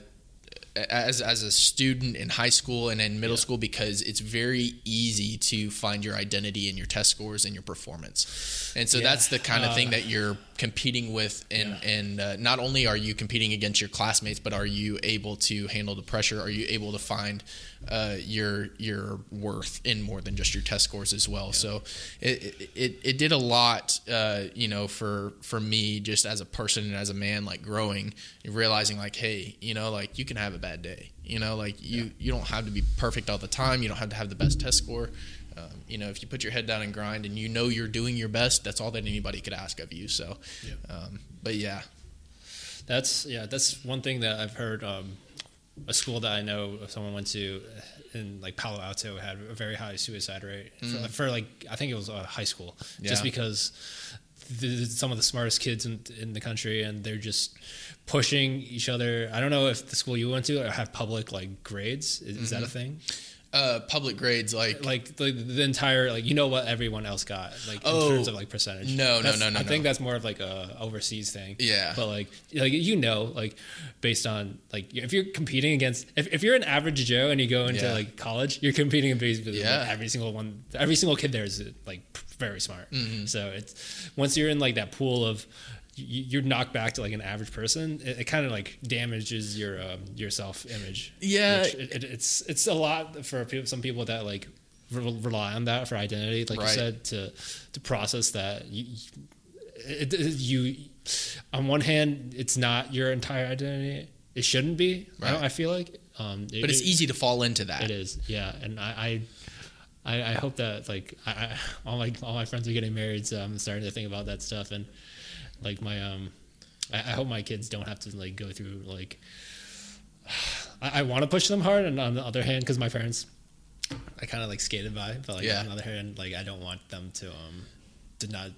as as a student in high school and in middle Yeah. school because it's very easy to find your identity in your test scores and your performance. And so Yeah. that's the kind of thing Uh, that you're competing with and Yeah. and uh, not only are you competing against your classmates but are you able to handle the pressure are you able to find uh, your your worth in more than just your test scores as well so it, it it did a lot uh, you know for for me just as a person and as a man like growing and realizing like hey you know like you can have a bad day you know like you you don't have to be perfect all the time you don't have to have the best test score um, you know, if you put your head down and grind, and you know you're doing your best, that's all that anybody could ask of you. So, um, but yeah, That's yeah. That's one thing that I've heard. Um, a school that I know someone went to in like Palo Alto had a very high suicide rate for, for like I think it was uh, high school, Yeah. just because th- some of the smartest kids in, in the country and they're just pushing each other. I don't know if the school you went to have public like grades. Is, is that a thing? Uh, public grades like, Like the, the entire like you know what everyone else got like Oh, in terms of like percentage. no, no, That's- no, no, I think that's more of like a overseas thing. Yeah. But like like you know like based on like if you're competing against if, if you're an average Joe and you go into Yeah. like college, you're competing in basically Yeah. like, every single one. Every single kid there is like very smart. Mm-hmm. So it's once you're in like that pool of you're knocked back to like an average person. It, it kind of like damages your um, your self image. Yeah. It, it, it's it's a lot for people, some people that like re- rely on that for identity, like Right. you said, to to process that. You, you on one hand, it's not your entire identity. It shouldn't be. I, Right. I feel like, um, but it's it- easy to fall into that. It is, yeah, and I, I I, I hope that like I, I, all my all my friends are getting married, so I'm starting to think about that stuff and like my um I, I hope my kids don't have to like go through like I, I want to push them hard, and on the other hand, because my parents I kind of like skated by, but like Yeah. on the other hand, like I don't want them to um to not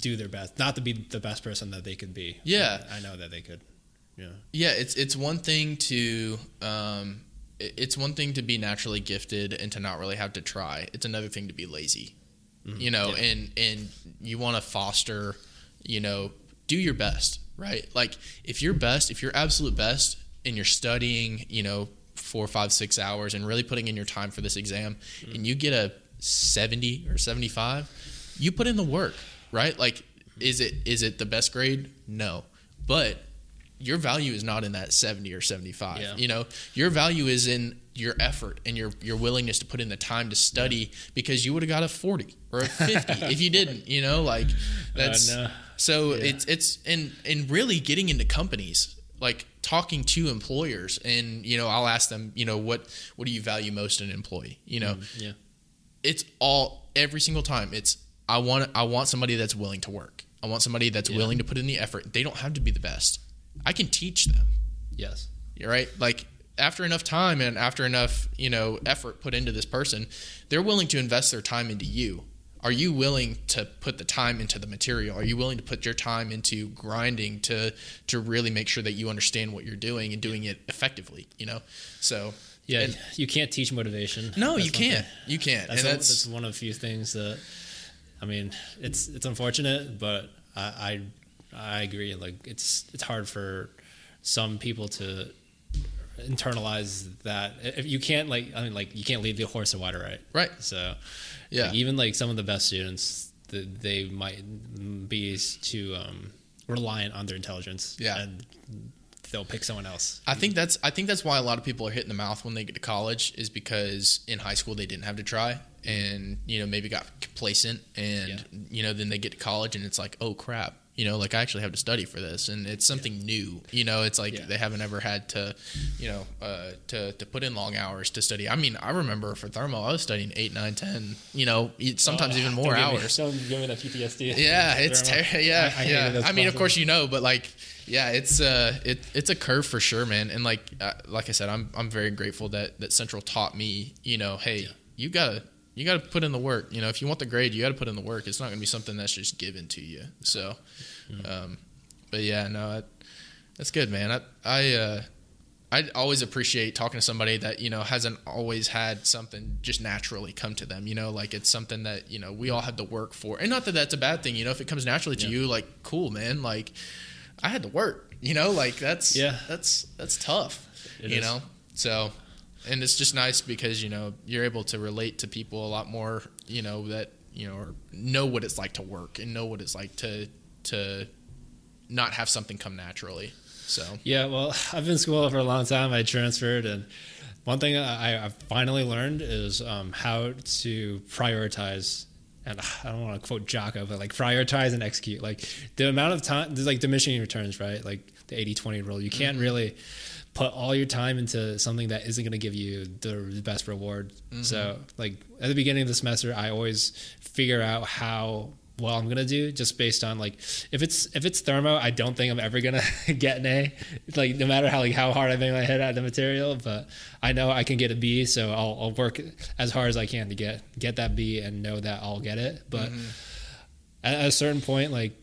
do their best, not to be the best person that they could be. Yeah. I know that they could. Yeah. Yeah, it's it's one thing to um, it's one thing to be naturally gifted and to not really have to try. It's another thing to be lazy, you know, Yeah. and and you want to foster, you know, do your best, right? Like if you're best, if you're absolute best, and you're studying, you know, four, five, six hours, and really putting in your time for this exam, mm-hmm. and you get a seventy or seventy five, you put in the work, right? Like, is it is it the best grade? No, but your value is not in that 70 or 75 Yeah. you know your value is in your effort and your your willingness to put in the time to study because you would have got a 40 or a 50 (laughs) if you didn't you know like that's no. So Yeah. it's it's and and really getting into companies like talking to employers and you know I'll ask them you know what what do you value most in an employee you know mm-hmm. Yeah. it's all every single time it's i want i want somebody that's willing to work i want somebody that's Yeah. willing to put in the effort they don't have to be the best i can teach them Yes. you're right like after enough time and after enough you know effort put into this person they're willing to invest their time into you are you willing to put the time into the material are you willing to put your time into grinding to to really make sure that you understand what you're doing and doing it effectively you know so Yeah. and- you can't teach motivation. no That's you can't thing. you can't That's, and that's that's one of the few things that I mean, it's it's unfortunate, but I I, I agree. Like it's it's hard for some people to internalize that. If you can't like, I mean, like you can't lead the horse to water, right? right So yeah like, even like some of the best students, the, they might be too um, reliant on their intelligence. Yeah. and they'll pick someone else. I think that's I think that's why a lot of people are hitting the mouth when they get to college is because in high school they didn't have to try and you know maybe got complacent and Yeah. you know then they get to college and it's like oh crap you know like I actually have to study for this and it's something new you know it's like Yeah. they haven't ever had to you know uh, to to put in long hours to study I mean I remember for thermal I was studying eight nine ten you know sometimes even more Oh, give me- hours don't give me that PTSD. (laughs) yeah, (laughs) it's ter- yeah, I- I yeah. I mean, of course you know, but like, yeah, it's uh, it it's a curve for sure, man. And like, uh, like I said, I'm I'm very grateful that that Central taught me, you know, hey, Yeah. you gotta you gotta put in the work. You know, if you want the grade, you gotta put in the work. It's not gonna be something that's just given to you. So, Mm-hmm. um, but yeah, no, I, that's good, man. I I uh, I always appreciate talking to somebody that you know hasn't always had something just naturally come to them. You know, like it's something that you know we all had to work for, and not that that's a bad thing. You know, if it comes naturally to Yeah. you, like cool, man. Like I had to work. You know, like that's Yeah. that's that's tough. It you is. know, so and it's just nice because you know you're able to relate to people a lot more. You know that you know or know what it's like to work and know what it's like to to not have something come naturally. So Yeah, well, (laughs) I've been in school for a long time. I transferred, and one thing I, I finally learned is um, how to prioritize. And (sighs) I don't want to quote Jocko, but like prioritize and execute. Like the amount of time, there's like diminishing returns, right? Like the 80 20 rule. You can't really put all your time into something that isn't going to give you the best reward. So, mm-hmm. like at the beginning of the semester, I always figure out how well I'm gonna do just based on like if it's if it's thermo, I don't think I'm ever gonna (laughs) get an A. Like no matter how like how hard I bang my head at the material, but I know I can get a B, so I'll, I'll work as hard as I can to get get that B and know that I'll get it. But mm-hmm. at, at a certain point, like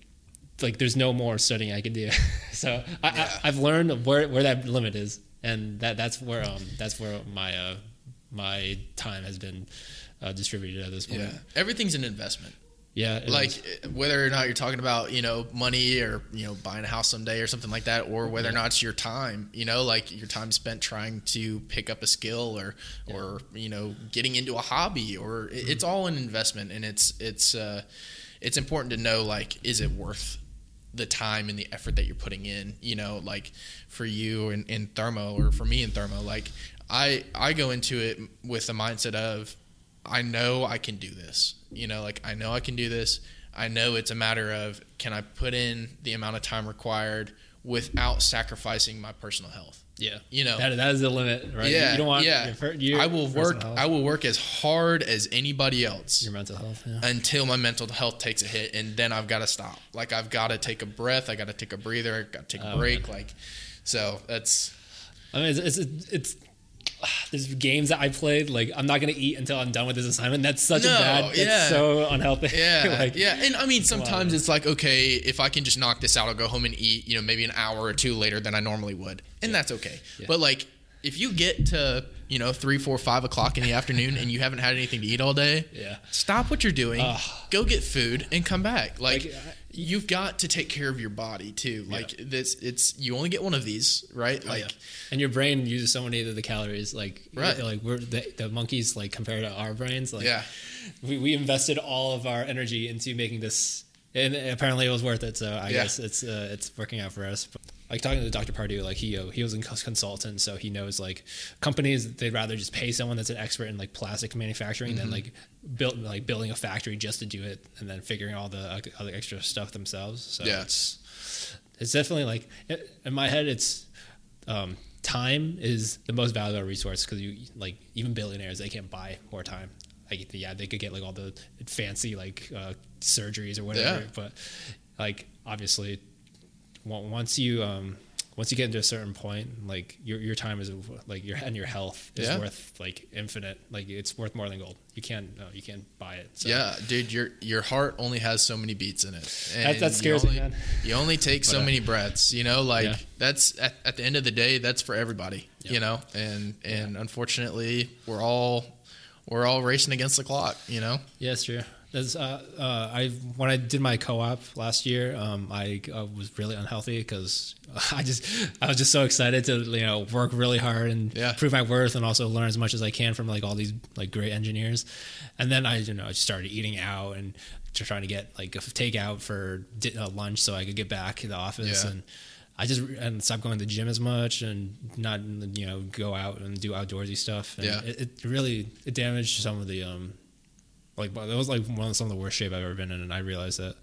like there's no more studying I can do. (laughs) so I, Yeah. I, I've learned where where that limit is, and that that's where um that's where my uh my time has been uh, distributed at this point. yeah, everything's an investment. Yeah, like is. whether or not you're talking about you know money or you know buying a house someday or something like that or whether or not it's your time you know like your time spent trying to pick up a skill or or you know getting into a hobby or it- it's all an investment and it's it's uh it's important to know like is it worth the time and the effort that you're putting in you know like for you in, in thermo or for me in thermo like i i go into it with the mindset of I know I can do this. You know, like I know I can do this. I know it's a matter of can I put in the amount of time required without sacrificing my personal health. Yeah, You know. that, that is the limit, right? Yeah, you don't want. yeah. Your, your I will work. health, I will work as hard as anybody else your mental health. Yeah. until my mental health takes a hit, and then I've got to stop. Like I've got to take a breath. I got to take a breather. I got to take a Oh, break. Like, so that's I mean, it's, it's, it's (sighs) there's games that I played. Like, I'm not gonna eat until I'm done with this assignment. That's such No, a bad. Yeah. so unhealthy. (laughs) yeah, like, yeah. And I mean, sometimes it's like okay, if I can just knock this out, I'll go home and eat. You know, maybe an hour or two later than I normally would, and that's okay. Yeah. But like, if you get to you know three, four, five o'clock in the afternoon and you haven't had anything to eat all day, (laughs) Yeah. stop what you're doing, go get food, and come back. Like. Like, I- You've got to take care of your body too. Like this, it's you only get one of these, right? Oh, Like, yeah. and your brain uses so many of the calories. Like, Right. Like we're the, the monkeys. Like compared to our brains. Like, yeah, we, we invested all of our energy into making this, and apparently it was worth it. So I Yeah. guess it's uh, it's working out for us. But like talking to Dr. Pardue, like he he was a consultant, so he knows like companies they'd rather just pay someone that's an expert in like plastic manufacturing Mm-hmm. than like build like building a factory just to do it and then figuring all the other extra stuff themselves. So Yeah. it's it's definitely like in my head it's um, time is the most valuable resource because you like even billionaires they can't buy more time. Like yeah, they could get like all the fancy like uh, surgeries or whatever, Yeah. but like obviously once you um, once you get into a certain point, like your your time is like your and your health is Yeah. worth like infinite. Like it's worth more than gold. You can't no, you can't buy it. So. yeah, dude. Your your heart only has so many beats in it. That- And that you scares me, only- man. You only take so uh, many breaths. You know, like Yeah. that's at, at the end of the day, that's for everybody. Yeah. You know, and and unfortunately, we're all we're all racing against the clock. You know. Yeah, it's true. There's, uh, uh, I when I did my co-op last year, um, I uh, was really unhealthy because (laughs) I just I was just so excited to you know work really hard and Yeah. prove my worth and also learn as much as I can from like all these like great engineers, and then I you know I started eating out and trying to get like a takeout for di- uh, lunch so I could get back to the office Yeah. and. I just and stop going to the gym as much and not you know go out and do outdoorsy stuff. And Yeah. it, it really it damaged some of the um like that was like one of some of the worst shape I've ever been in, and I realized that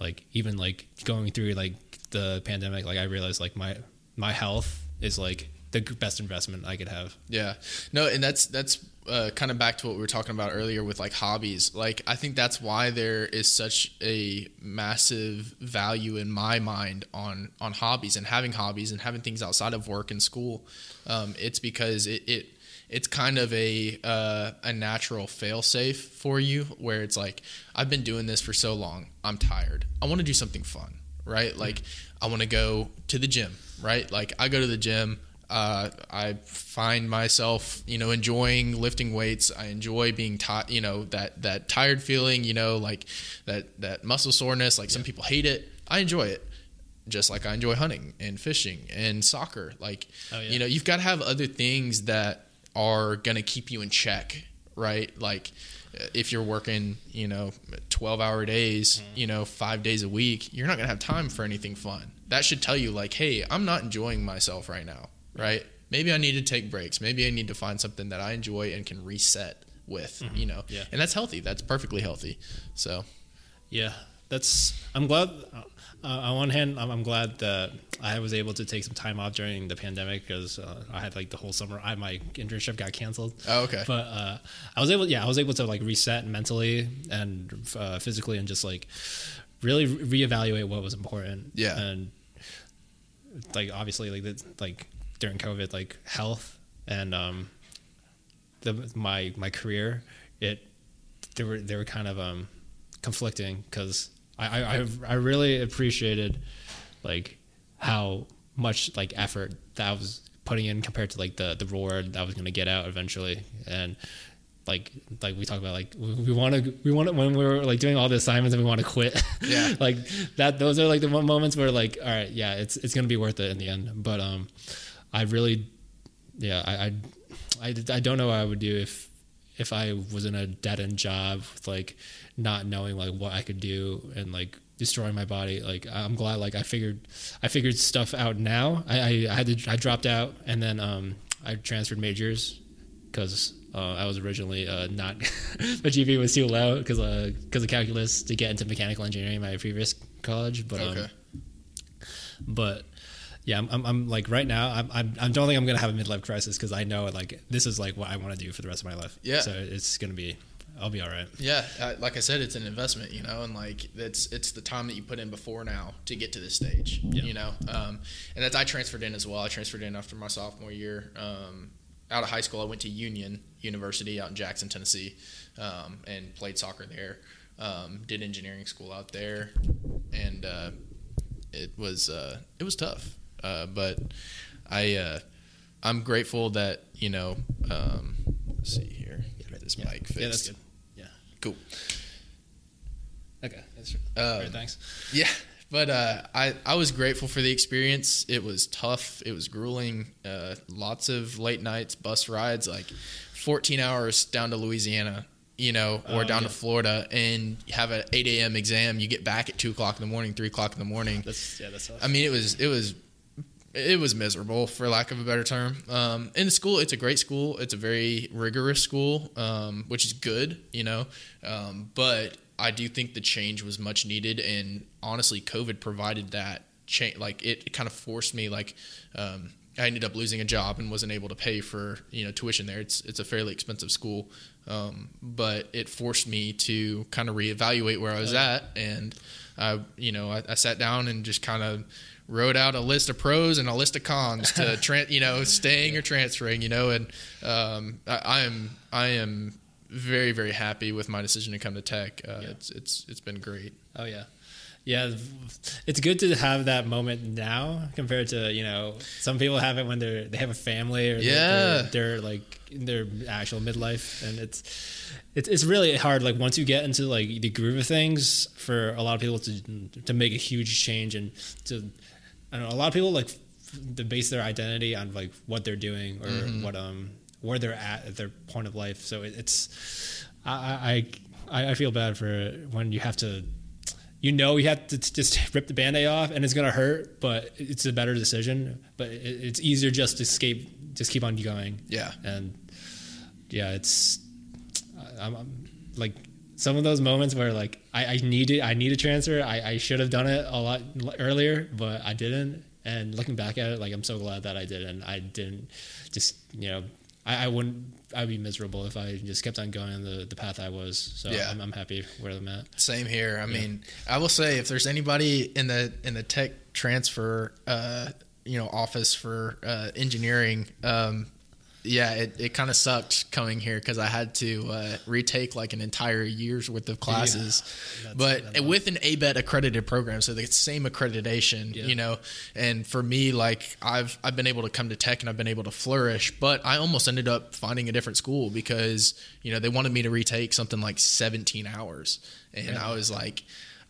like even like going through like the pandemic, like I realized like my my health is like the best investment I could have. Yeah, no, and that's that's uh, kind of back to what we were talking about earlier with like hobbies. Like, I think that's why there is such a massive value in my mind on on hobbies and having hobbies and having things outside of work and school. Um, it's because it, it it's kind of a uh, a natural fail safe for you where it's like I've been doing this for so long. I'm tired. I want to do something fun, right? Like I want to go to the gym, right? Like I go to the gym. Uh, I find myself, you know, enjoying lifting weights. I enjoy being taught, you know, that that tired feeling, you know, like that that muscle soreness. Like some people hate it. I enjoy it, just like I enjoy hunting and fishing and soccer. Like, Oh, yeah. you know, you've got to have other things that are gonna keep you in check, right? Like, if you're working, you know, twelve hour days, Mm-hmm. you know, five days a week, you're not gonna have time for anything fun. That should tell you, like, hey, I'm not enjoying myself right now, right? Maybe I need to take breaks. Maybe I need to find something that I enjoy and can reset with, you know, Mm-hmm. Yeah. and that's healthy. That's perfectly healthy. So, Yeah, that's. I'm glad. Uh, on one hand, I'm, I'm glad that I was able to take some time off during the pandemic because uh, I had like the whole summer. I my internship got canceled. oh, okay, But uh, I was able, yeah, I was able to like reset mentally and uh, physically, and just like really re- reevaluate what was important. Yeah. and like obviously, like the, like during COVID, like health and um, the my my career, it they were they were kind of um conflicting because I, I I I really appreciated like how much like effort that I was putting in compared to like the the reward that I was going to get out eventually. And like like we talk about like we want to we want to when we were like doing all the assignments and we want to quit. Yeah. (laughs) like that those are like the moments where like all right yeah it's it's gonna be worth it in the end. But um I really yeah I I I, I don't know what I would do if if I was in a dead end job with like not knowing like what I could do and like destroying my body like I'm glad like I figured I figured stuff out now I I, I had to I dropped out and then um I transferred majors because uh, I was originally uh, not (laughs) my GPA was too low because because of calculus to get into mechanical engineering in my previous college but um, okay, but Yeah, I'm, I'm, I'm like right now. I'm, I'm, I don't think I'm gonna have a midlife crisis because I know like this is like what I want to do for the rest of my life. Yeah. So it's gonna be, I'll be all right. Yeah, uh, like I said, it's an investment, you know, and like it's it's the time that you put in before now to get to this stage, Yeah. you know. Um, and that's I transferred in as well. I transferred in after my sophomore year. Um, out of high school, I went to Union University out in Jackson, Tennessee, um, and played soccer there. Um, did engineering school out there, and uh, it was uh, it was tough, uh, but I uh, I'm grateful that you know. Um, let's see here, get this Yeah. mic fixed. Yeah, that's good. Yeah. Cool. Okay. That's Um, great. Thanks. Yeah, but uh, I I was grateful for the experience. It was tough. It was grueling. Uh, lots of late nights, bus rides, like 14 hours down to Louisiana, you know, or Oh, down yeah. to Florida, and have an 8 a.m. exam. You get back at two o'clock in the morning, three o'clock in the morning. That's yeah. That's tough. I mean, it was it was it was miserable for lack of a better term. Um, in the school, it's a great school. It's a very rigorous school, um, which is good, you know. Um, but I do think the change was much needed, and honestly, COVID provided that change. Like it, it kind of forced me. Like um, I ended up losing a job and wasn't able to pay for you know tuition there. It's it's a fairly expensive school, um, but it forced me to kind of reevaluate where I was at, and I you know I, I sat down and just kind of wrote out a list of pros and a list of cons to (laughs) tran you know staying or transferring you know and um, I, I am I am very very happy with my decision to come to Tech. Uh, Yeah. It's it's it's been great. Oh yeah, yeah. It's good to have that moment now compared to you know some people have it when they're they have a family or they're- Yeah. they're, they're like in their actual midlife and it's it's it's really hard like once you get into like the groove of things for a lot of people to to make a huge change and to I don't know a lot of people like to base their identity on like what they're doing or what um where they're at at their point of life. So it, it's I, I I feel bad for when you have to you know you have to t- just rip the band-aid off and it's gonna hurt but it's a better decision. But it, it's easier just to escape just keep on going. Yeah. and yeah it's I'm, I'm like some of those moments where like I, I needed I need a transfer. I, I should have done it a lot earlier but I didn't. And looking back at it like I'm so glad that I did. And I didn't just you know I, I wouldn't I'd be miserable if I just kept on going the, the path I was. So Yeah. I'm, I'm happy where I'm at. Same here. I mean, I will say if there's anybody in the in the tech transfer, uh, you know, office for uh, engineering, um, yeah, it, it kind of sucked coming here because I had to uh, retake like an entire year's worth of classes, That's- but with an ABET accredited program, so the same accreditation, Yeah. you know. And for me, like I've I've been able to come to tech and I've been able to flourish, but I almost ended up finding a different school because you know they wanted me to retake something like 17 hours, and Yeah. I was like.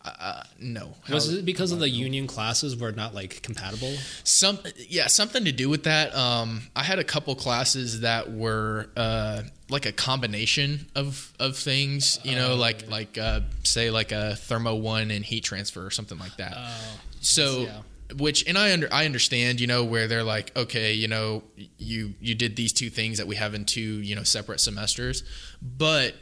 Uh, no. was it because of the union classes were not like compatible some yeah something to do with that um i had a couple classes that were uh like a combination of of things you know Oh, like yeah. like uh say like a thermo one and heat transfer or something like that oh so yeah. which and i under i understand you know where they're like okay you know you you did these two things that we have in two you know separate semesters but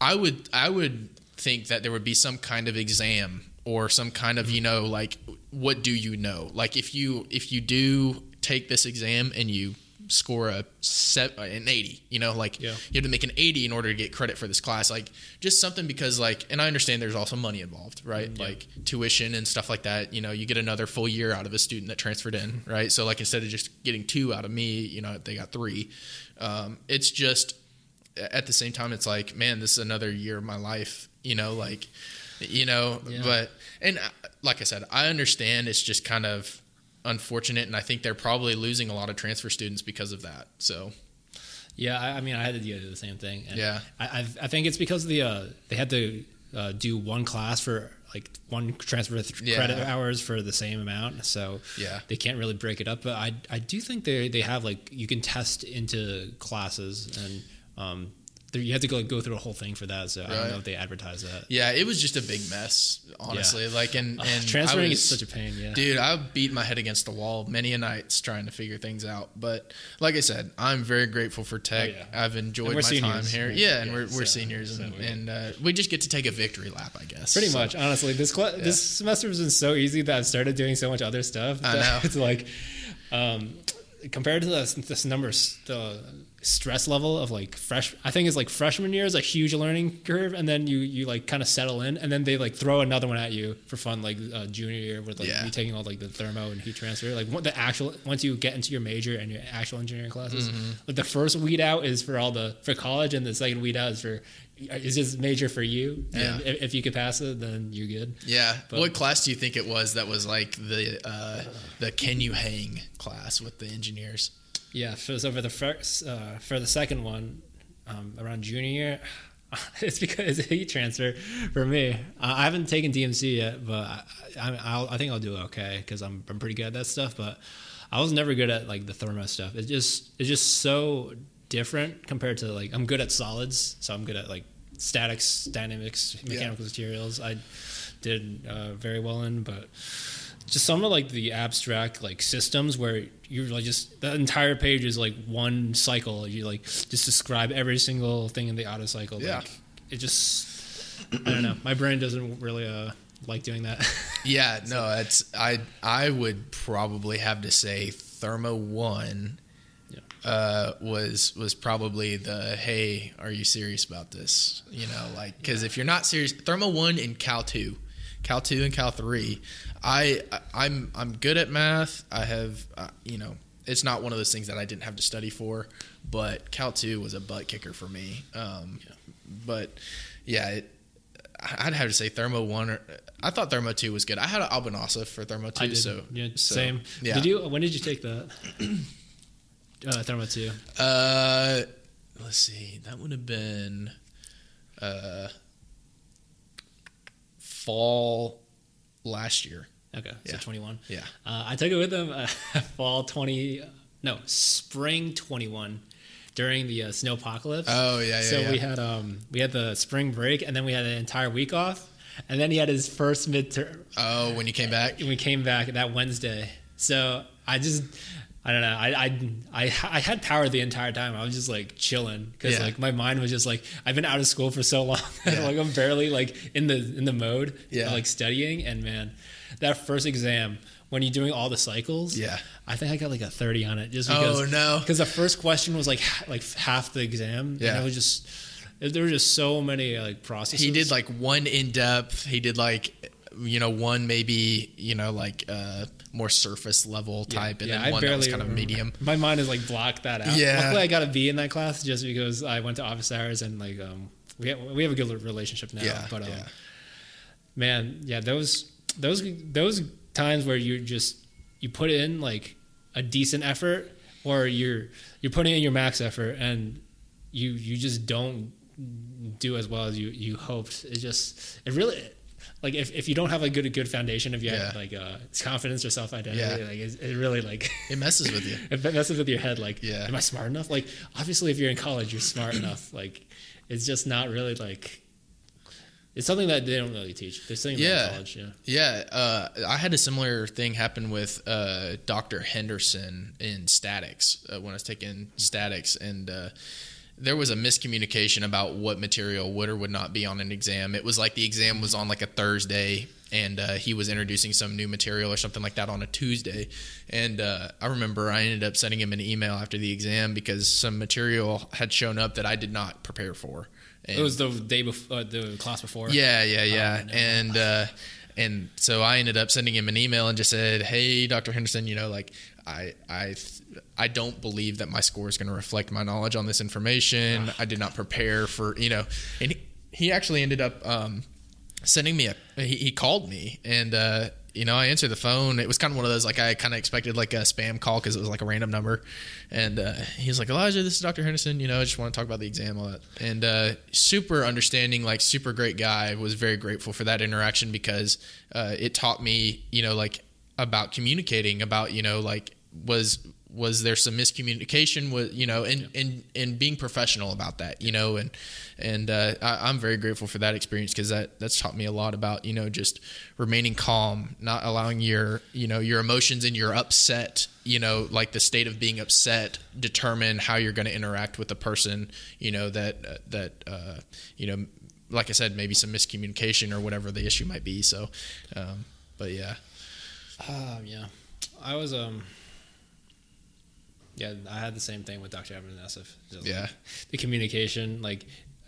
i would i would think that there would be some kind of exam or some kind of you know like what do you know like if you if you do take this exam and you score a set an 80 you know like Yeah. you have to make an 80 in order to get credit for this class like just something because like and i understand there's also money involved right Yeah. like tuition and stuff like that you know you get another full year out of a student that transferred in right so like instead of just getting two out of me you know they got three um, it's just at the same time it's like man this is another year of my life you know like you know Yeah. but and uh, like i said i understand it's just kind of unfortunate and i think they're probably losing a lot of transfer students because of that so Yeah, I, I mean, I had to do the same thing. And Yeah. I, I, I think it's because the uh, they had to uh, do one class for like one transfer th- Yeah. credit hours for the same amount, so Yeah. they can't really break it up. But I, I do think they they have like you can test into classes and um, there, you have to go go through a whole thing for that. So I don't know if they advertise that. Yeah, it was just a big mess, honestly. Like, and, and transferring was, is such a pain. Yeah, Dude, I beat my head against the wall many a nights trying to figure things out. But like I said, I'm very grateful for tech. Oh, yeah. I've enjoyed my we're time here. right? Yeah, and we're, we're so- seniors, and, we- and uh, we just get to take a victory lap, I guess. Pretty So, much, honestly. This cla this semester has been so easy that I've started doing so much other stuff. I know. (laughs) It's like um, compared to this, this number, the stress level of like fresh. I think it's like freshman year is a huge learning curve, and then you you like kind of settle in, and then they like throw another one at you for fun, like uh, junior year with like Yeah. you taking all like the thermo and heat transfer. Like what the actual once you get into your major and your actual engineering classes, Mm-hmm. like the first weed out is for all the for college, and the second weed out is for is this major for you? And Yeah. if, if you could pass it, then you're good. Yeah. But- what class do you think it was that was like the uh, the can you hang class with the engineers? Yeah, for, so for the first, uh, for the second one, um, around junior year, (laughs) it's because it's a heat transfer for me. I haven't taken DMC yet, but I, I, I'll, I think I'll do okay because I'm I'm pretty good at that stuff. But I was never good at like the thermo stuff. It's just it's just so different compared to like I'm good at solids, so I'm good at like statics, dynamics, mechanical materials. I did uh, very well in, but just some of like the abstract like systems where you're like just the entire page is like one cycle. You like just describe every single thing in the Otto cycle. Yeah. Like, it just I don't know. My brain doesn't really uh like doing that. (laughs) Yeah, no, it's I I would probably have to say Thermo One Yeah. uh, was was probably the hey, are you serious about this? You know, like because if you're not serious, Thermo One and Cal Two, Cal Two and Cal Three, I I'm I'm good at math. I have uh, you know. It's not one of those things that I didn't have to study for, but Cal 2 was a butt kicker for me. Um, But yeah, it, I'd have to say Thermo 1 or I thought Thermo 2 was good. I had an Albanasa for Thermo 2, I did. so yeah, so, same. Yeah. Did you? When did you take that? (clears throat) uh, thermo two. Uh, let's see. That would have been uh, fall last year. Okay, so Yeah. twenty one. Yeah. Uh, I took it with them uh, (laughs) fall twenty, no spring twenty one, during the uh, snow apocalypse. Oh yeah, yeah. so yeah. we had um we had the spring break and then we had an entire week off and then he had his first midterm oh, when you came back. we came back that wednesday so i just i don't know i i i, I had power the entire time i was just like chilling because Yeah. like my mind was just like i've been out of school for so long (laughs) Yeah. like i'm barely like in the in the mode Yeah. of, like studying and man that first exam when you're doing all the cycles Yeah. i think i got like a 30 on it just Oh, because no. because the first question was like like half the exam Yeah. and it was just there were just so many like processes He did like one in depth. He did like you know one maybe you know like uh more surface level Yeah, type, and yeah, then I one that was kind of medium. My mind is like blocked that out. Yeah. Luckily, I got a B in that class just because I went to office hours and like um we have, we have a good relationship now. Yeah, but um, yeah. man, yeah, those those those times where you just you put in like a decent effort or you're you're putting in your max effort and you you just don't do as well as you you hoped. It just it really like if, if you don't have a good a good foundation, if you have Yeah. like uh confidence or self identity, Yeah. like it, it really like (laughs) It messes with you. it messes with your head. Like, Yeah. am I smart enough? Like, obviously, if you're in college, you're smart enough. Like, it's just not really like. It's something that they don't really teach. They're saying Yeah. in college. Yeah. Yeah, uh, I had a similar thing happen with uh, Dr. Henderson in statics uh, when I was taking statics, and uh, there was a miscommunication about what material would or would not be on an exam. It was like the exam was on like a Thursday, and uh, he was introducing some new material or something like that on a Tuesday. And uh, I remember I ended up sending him an email after the exam because some material had shown up that I did not prepare for. And It was the day before, uh, the class before. yeah, yeah, yeah. no. And uh, and so I ended up sending him an email and just said, "Hey, Dr. Henderson, you know, like I I I don't believe that my score is going to reflect my knowledge on this information. I did not prepare for you know." And he, he actually ended up um, sending me a. He, he called me and. Uh, you know, I answered the phone. It was kind of one of those like I kind of expected like a spam call because it was like a random number, and uh, he's like, Elijah, this is Dr. Henderson. You know, I just want to talk about the exam, all that, and uh, super understanding, like super great guy. Was very grateful for that interaction because uh, it taught me, you know, like about communicating, about you know, like was was there some miscommunication with you know and and and being professional about that you know and and uh, I, I'm very grateful for that experience because that that's taught me a lot about you know just remaining calm, not allowing your you know your emotions and your upset you know like the state of being upset determine how you're going to interact with the person you know that uh, that uh, you know like I said maybe some miscommunication or whatever the issue might be so um, but yeah Um, yeah, I was um. Yeah, I had the same thing with Dr. Evan Nassif. Yeah. like, the communication, like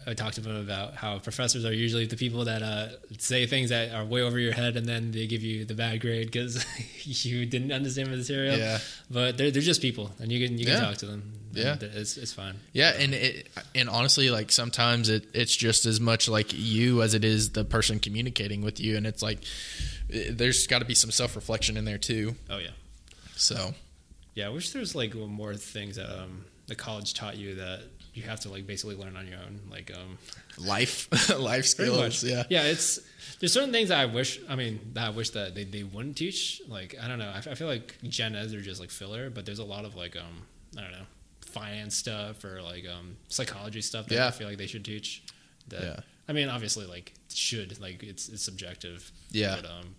I talked to him about how professors are usually the people that uh, say things that are way over your head, and then they give you the bad grade because (laughs) you didn't understand the material. Yeah. But they're they're just people, and you can you can Yeah. talk to them. Yeah. it's it's fine. Yeah, and it and honestly, like sometimes it it's just as much like you as it is the person communicating with you, and it's like it- there's got to be some self reflection in there too. Oh yeah. So Yeah, I wish there's like more things that um, the college taught you that you have to like basically learn on your own. Like um, life (laughs) life skills, yeah, yeah. It's there's certain things that I wish. I mean, that I wish that they, they wouldn't teach. Like I don't know. I feel like gen eds are just like filler, but there's a lot of like um I don't know finance stuff or like um psychology stuff that Yeah. I feel like they should teach. That, Yeah. I mean, obviously, like should like it's it's subjective. Yeah. But um,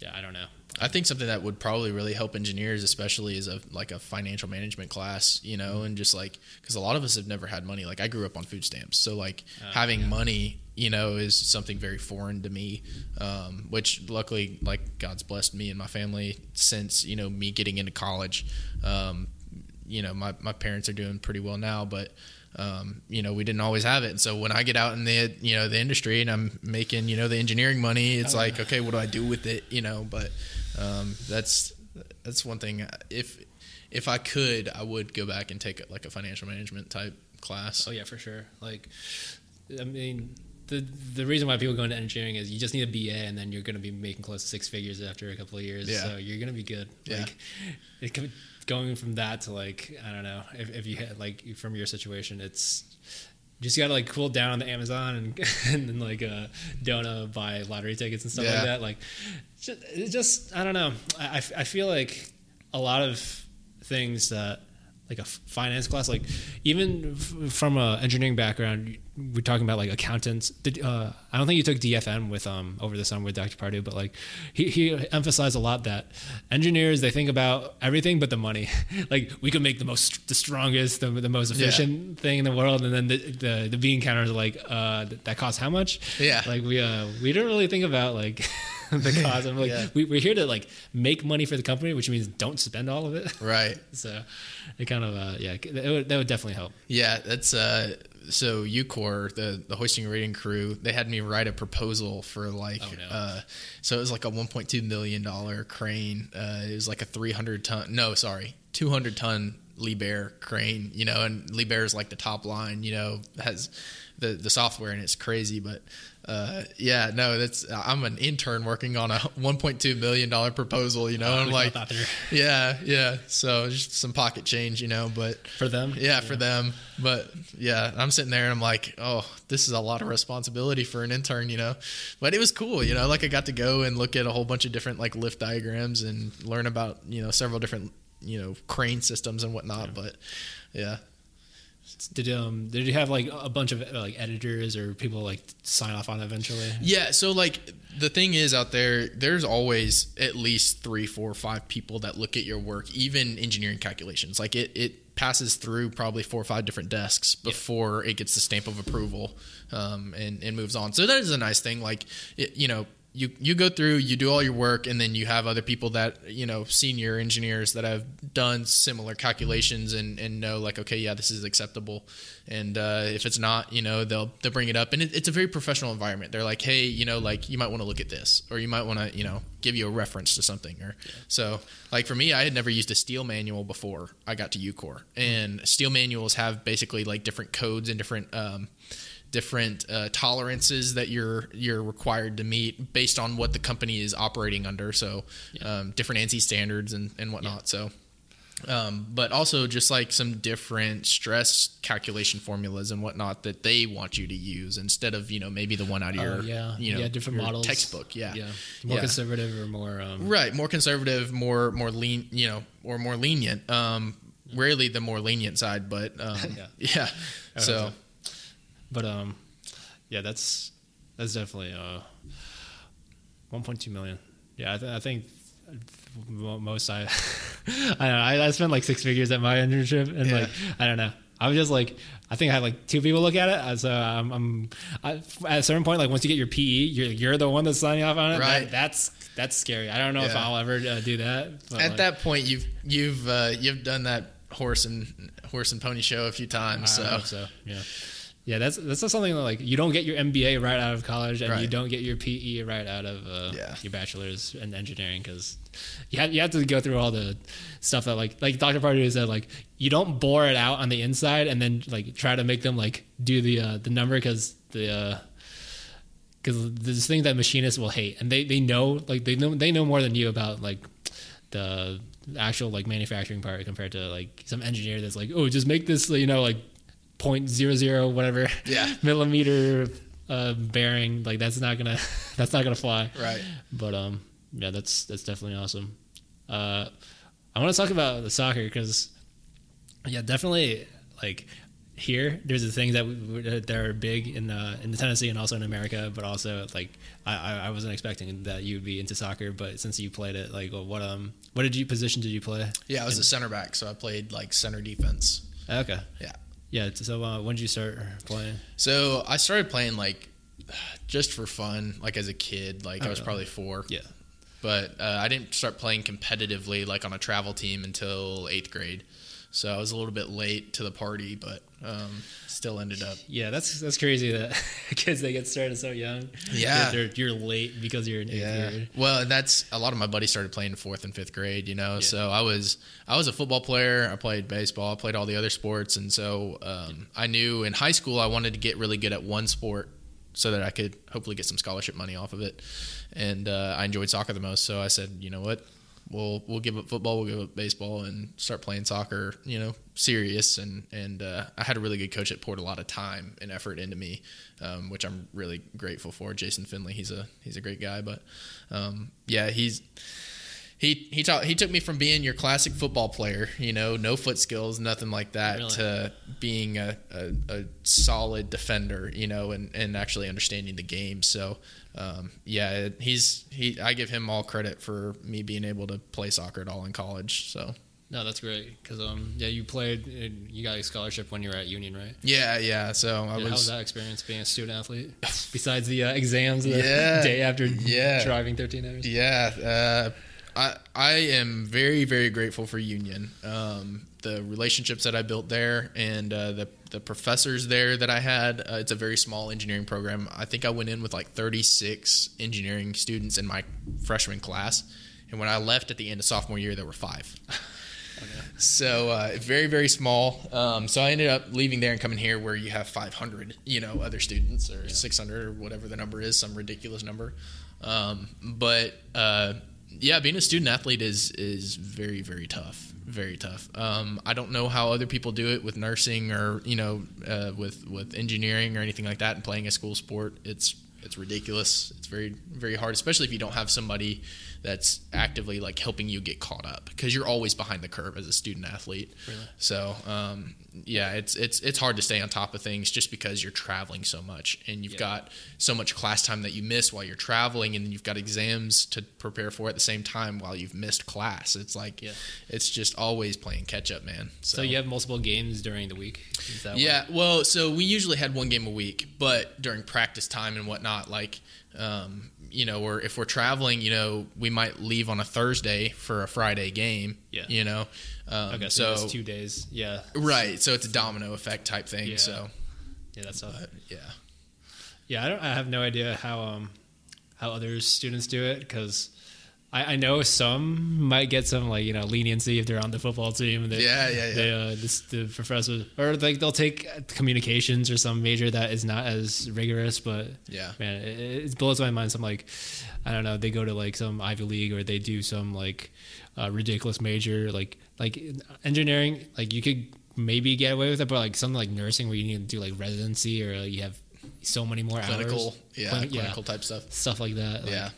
yeah, I don't know. I think something that would probably really help engineers, especially, is a like a financial management class, you know, and just like because a lot of us have never had money. Like I grew up on food stamps, so like Uh, having yeah. money, you know, is something very foreign to me. Um, which luckily, like God's blessed me and my family since you know me getting into college. Um, you know, my my parents are doing pretty well now, but um, you know, we didn't always have it. And so when I get out in the you know the industry and I'm making you know the engineering money, it's Oh, like yeah. okay, what do I do with it? You know, but um, that's that's one thing. If if I could, I would go back and take like a financial management type class. Oh yeah, for sure. Like, I mean, the the reason why people go into engineering is you just need a BA, and then you're going to be making close to six figures after a couple of years. Yeah. So you're going to be good. Yeah. Like, it could, going from that to like I don't know if if you had like from your situation, it's. You just gotta like cool down on the Amazon and (laughs) and then like uh, don't uh, buy lottery tickets and stuff Yeah. like that. Like, just, it just I don't know. I, I feel like a lot of things that like a finance class, like even f- from a engineering background, we're talking about like accountants. Did, uh, I don't think you took DFM with um over the summer with Dr. Pardue, but like he, he emphasized a lot that engineers they think about everything but the money. (laughs) like we can make the most, the strongest, the, the most Yeah. efficient thing in the world, and then the the, the bean counters are like uh th- that costs how much? Yeah. like we uh we don't really think about like. (laughs) the (laughs) cost. I'm like, Yeah. we, we're here to like make money for the company, which means don't spend all of it. Right. So it kind of uh, yeah, that would, that would definitely help. Yeah, that's uh so UCOR, the the hoisting rating crew, they had me write a proposal for like Oh, no. uh so it was like a 1.2 million dollar crane. Uh it was like a 300 ton no, sorry, 200 ton Liebherr crane, you know, and Liebherr is like the top line, you know, has the the software and it's crazy, but uh, yeah, no, that's I'm an intern working on a (laughs) 1.2 million dollar proposal, you know. Oh, I'm like, got that there. (laughs) yeah, yeah. So just some pocket change, you know. But For them, yeah, for them. But yeah, I'm sitting there and I'm like, oh, this is a lot of responsibility for an intern, you know. But it was cool, you know. Like I got to go and look at a whole bunch of different like lift diagrams and learn about you know several different you know crane systems and whatnot. But yeah, Did um did you have like a bunch of uh, like editors or people like sign off on it eventually? Yeah, so like the thing is out there, there's always at least three, four, five people that look at your work, even engineering calculations. Like it, it passes through probably four or five different desks before it gets the stamp of approval um, and, and moves on. So that is a nice thing. Like, it, you know, you, you go through, you do all your work, and then you have other people that, you know, senior engineers that have done similar calculations and, and know, like, okay, yeah, this is acceptable. And uh, if it's not, you know, they'll they'll bring it up, and it, it's a very professional environment. They're like, hey, you know, like you might want to look at this, or you might want to, you know, give you a reference to something. Or so, like for me, I had never used a steel manual before I got to UCOR, and steel manuals have basically like different codes and different. Um, different uh, tolerances that you're you're required to meet based on what the company is operating under. So um, different ANSI standards and, and whatnot. So Um, but also just like some different stress calculation formulas and whatnot that they want you to use instead of you know maybe the one out of Oh, your yeah. you know Yeah, different models. textbook yeah Yeah, more Yeah. conservative or more. Um, right more conservative more more lean you know or more lenient um rarely the more lenient side but um (laughs) Yeah. yeah, so But um, yeah, that's that's definitely uh, 1.2 million. Yeah, I, th- I think most I (laughs) I don't know. I, I spent like six figures at my internship, and Yeah. like I don't know. I was just like I think I had like two people look at it. uh, So I'm, I'm I, at a certain point, like once you get your PE, you're you're the one that's signing off on it. Right. That, that's that's scary. I don't know if I'll ever uh, do that. But at like, that point you've you've uh you've done that horse and horse and pony show a few times I so hope so. Yeah. Yeah, that's that's just something that, like you don't get your MBA right out of college, and you don't get your PE right out of uh, Yeah. your bachelor's in engineering because you have you have to go through all the stuff that like like Dr. Pardew said like you don't bore it out on the inside and then like try to make them like do the uh, the number because the because there's things that machinists will hate and they they know like they know they know more than you about like the actual like manufacturing part compared to like some engineer that's like oh just make this you know like point zero zero whatever Yeah. (laughs) millimeter uh, bearing like that's not gonna (laughs) that's not gonna fly right but um yeah that's that's definitely awesome uh i want to talk about the soccer because yeah definitely like here there's the things that, we, that are big in uh, in Tennessee and also in America, but also like I, I I wasn't expecting that you would be into soccer, but since you played it, like what um what did you position did you play? yeah i was a center back so i played like center defense Okay, Yeah. Yeah. So uh, when did you start playing? So I started playing like (sighs) just for fun, like as a kid. Like I was probably four, Yeah, but uh, I didn't start playing competitively like on a travel team until eighth grade. So I was a little bit late to the party, but um, still ended up. yeah. That's that's crazy that (laughs) kids they get started so young. Yeah. They're- you're late because you're in eighth grade. Well, that's a lot of my buddies started playing in fourth and fifth grade, you know. Yeah. So I was I was a football player. I played baseball. I played all the other sports, and so um, I knew in high school I wanted to get really good at one sport so that I could hopefully get some scholarship money off of it. And uh, I enjoyed soccer the most, so I said, you know what, we'll we'll give up football, we'll give up baseball, and start playing soccer. You know, serious. And and uh, I had a really good coach that poured a lot of time and effort into me, um, which I'm really grateful for. Jason Finley, he's a he's a great guy, but um, yeah, he's he he taught he took me from being your classic football player, you know, no foot skills, nothing like that, Really? to being a, a, a solid defender, you know, and, and actually understanding the game. So, um, yeah, he's he. I give him all credit for me being able to play soccer at all in college. So, No, that's great because um yeah you played and you got a scholarship when you were at Union, right? yeah, yeah. So I Yeah, how was was that experience being a student athlete (laughs) besides the uh, exams the Yeah. (laughs) day after Yeah. driving 13 hours? Yeah, uh, I I am very very grateful for Union. Um, the relationships that I built there and uh, the the professors there that I had. Uh, it's a very small engineering program. I think I went in with like 36 engineering students in my freshman class, and when I left at the end of sophomore year, there were five. (laughs) So uh, very very small. Um, so I ended up leaving there and coming here where you have 500, you know, other students or 600 or whatever the number is, some ridiculous number. Um, but uh, yeah, being a student athlete is is very very tough, very tough. Um, I don't know how other people do it with nursing or you know uh, with with engineering or anything like that, and playing a school sport. It's it's ridiculous. It's very very hard, especially if you don't have somebody that's actively like helping you get caught up because you're always behind the curve as a student athlete. Really? So um, yeah, it's it's it's hard to stay on top of things just because you're traveling so much and you've Yeah. got so much class time that you miss while you're traveling, and you've got exams to prepare for at the same time while you've missed class. It's like Yeah. it's just always playing catch up, man. So you have multiple games during the week. Is that yeah, well, so we usually had one game a week, but during practice time and whatnot, like, um, you know, or if we're traveling, you know, we might leave on a Thursday for a Friday game. Yeah. You know, um, Okay, so, so it's two days. Yeah. right, so it's a domino effect type thing. Yeah. So, Yeah, that's but, yeah, Yeah, I don't. I have no idea how um how other students do it because I, I know some might get some like you know leniency if they're on the football team. They, Yeah, yeah, yeah. They, uh, this, the professor or like they'll take communications or some major that is not as rigorous, but Yeah. man, it, it blows my mind. Some like I don't know, they go to like some Ivy League or they do some like uh, ridiculous major like like engineering. Like you could maybe get away with it, but like something like nursing where you need to do like residency or like, you have so many more clinical, hours, yeah, Clini- clinical type stuff. stuff like that. Like, Yeah.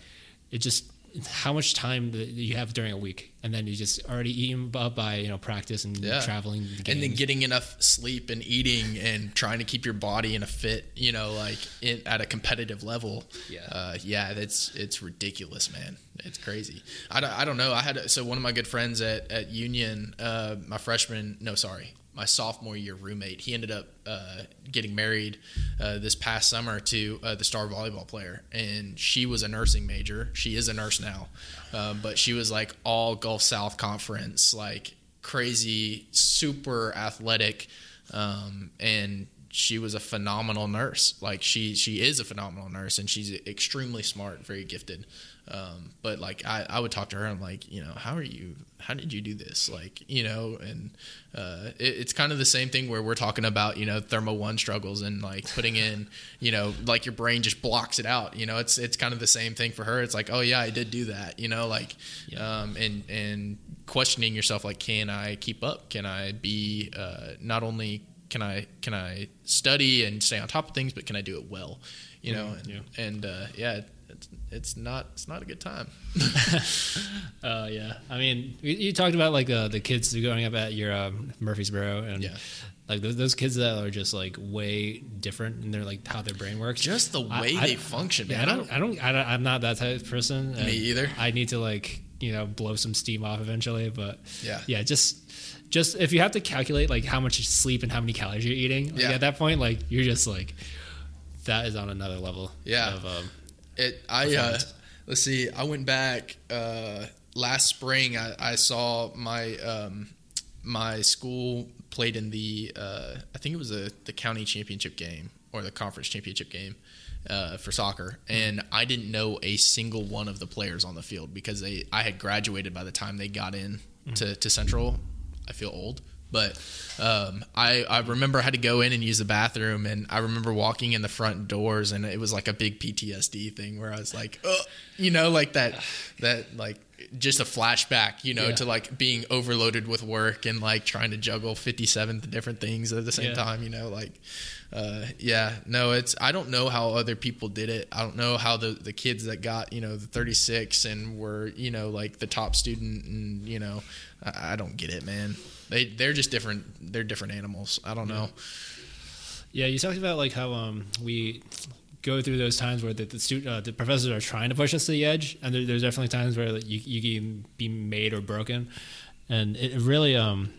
it just how much time that you have during a week, and then you just already eaten up by you know practice and Yeah. traveling, the and then getting enough sleep and eating and trying to keep your body in a fit, you know, like in, at a competitive level. Yeah. uh, yeah, that's it's ridiculous, man. It's crazy. I don't, I don't know. I had so one of my good friends at at Union, uh, my freshman, no, sorry, my sophomore year roommate. He ended up uh, getting married uh, this past summer to uh, the star volleyball player, and she was a nursing major. She is a nurse now, uh, but she was like all Gulf South Conference, like crazy, super athletic, um, and she was a phenomenal nurse. Like she she is a phenomenal nurse, and she's extremely smart, very gifted. Um, but like I, I would talk to her, I'm like, you know, how are you? How did you do this? Like, you know, and uh, it, it's kind of the same thing where we're talking about, you know, thermo one struggles and like putting in, you know, like your brain just blocks it out. You know, it's it's kind of the same thing for her. It's like, oh yeah, I did do that. You know, like, um, and and questioning yourself, like, can I keep up? Can I be uh, not only can I can I study and stay on top of things, but can I do it well? You know, and yeah. and uh, yeah, it's, not it's not a good time. Uh, (laughs) yeah, I mean, you, you talked about like uh, the kids growing up at your um, Murfreesboro, and Yeah. like those, those kids that are just like way different in their like how their brain works. Just the way I- they function, Yeah, man. I don't, I don't, I don't, I'm not that type of person. and either. I need to like you know blow some steam off eventually, but Yeah. yeah, just. Just if you have to calculate like how much sleep and how many calories you're eating, like, Yeah. at that point, like you're just like, that is on another level. Yeah. Of, um, It. I. Uh, let's see. I went back uh, last spring. I, I saw my um, my school played in the. Uh, I think it was a, the county championship game or the conference championship game. Uh, for soccer, and I didn't know a single one of the players on the field because they I had graduated by the time they got in to, to Central. I feel old, but um, I I remember I had to go in and use the bathroom, and I remember walking in the front doors, and it was like a big PTSD thing where I was like, Ugh, you know, like that that like just a flashback, you know, Yeah. to like being overloaded with work and like trying to juggle fifty seven different things at the same Yeah. time, you know, like. Uh, yeah, no, it's. I don't know how other people did it. I don't know how the the kids that got you know the 36 and were you know like the top student and you know, I, I don't get it, man. They they're just different. They're different animals. I don't know. Yeah, you talked about like how um, we go through those times where the the, uh, the professors are trying to push us to the edge, and there, there's definitely times where like, you you can be made or broken, and it really um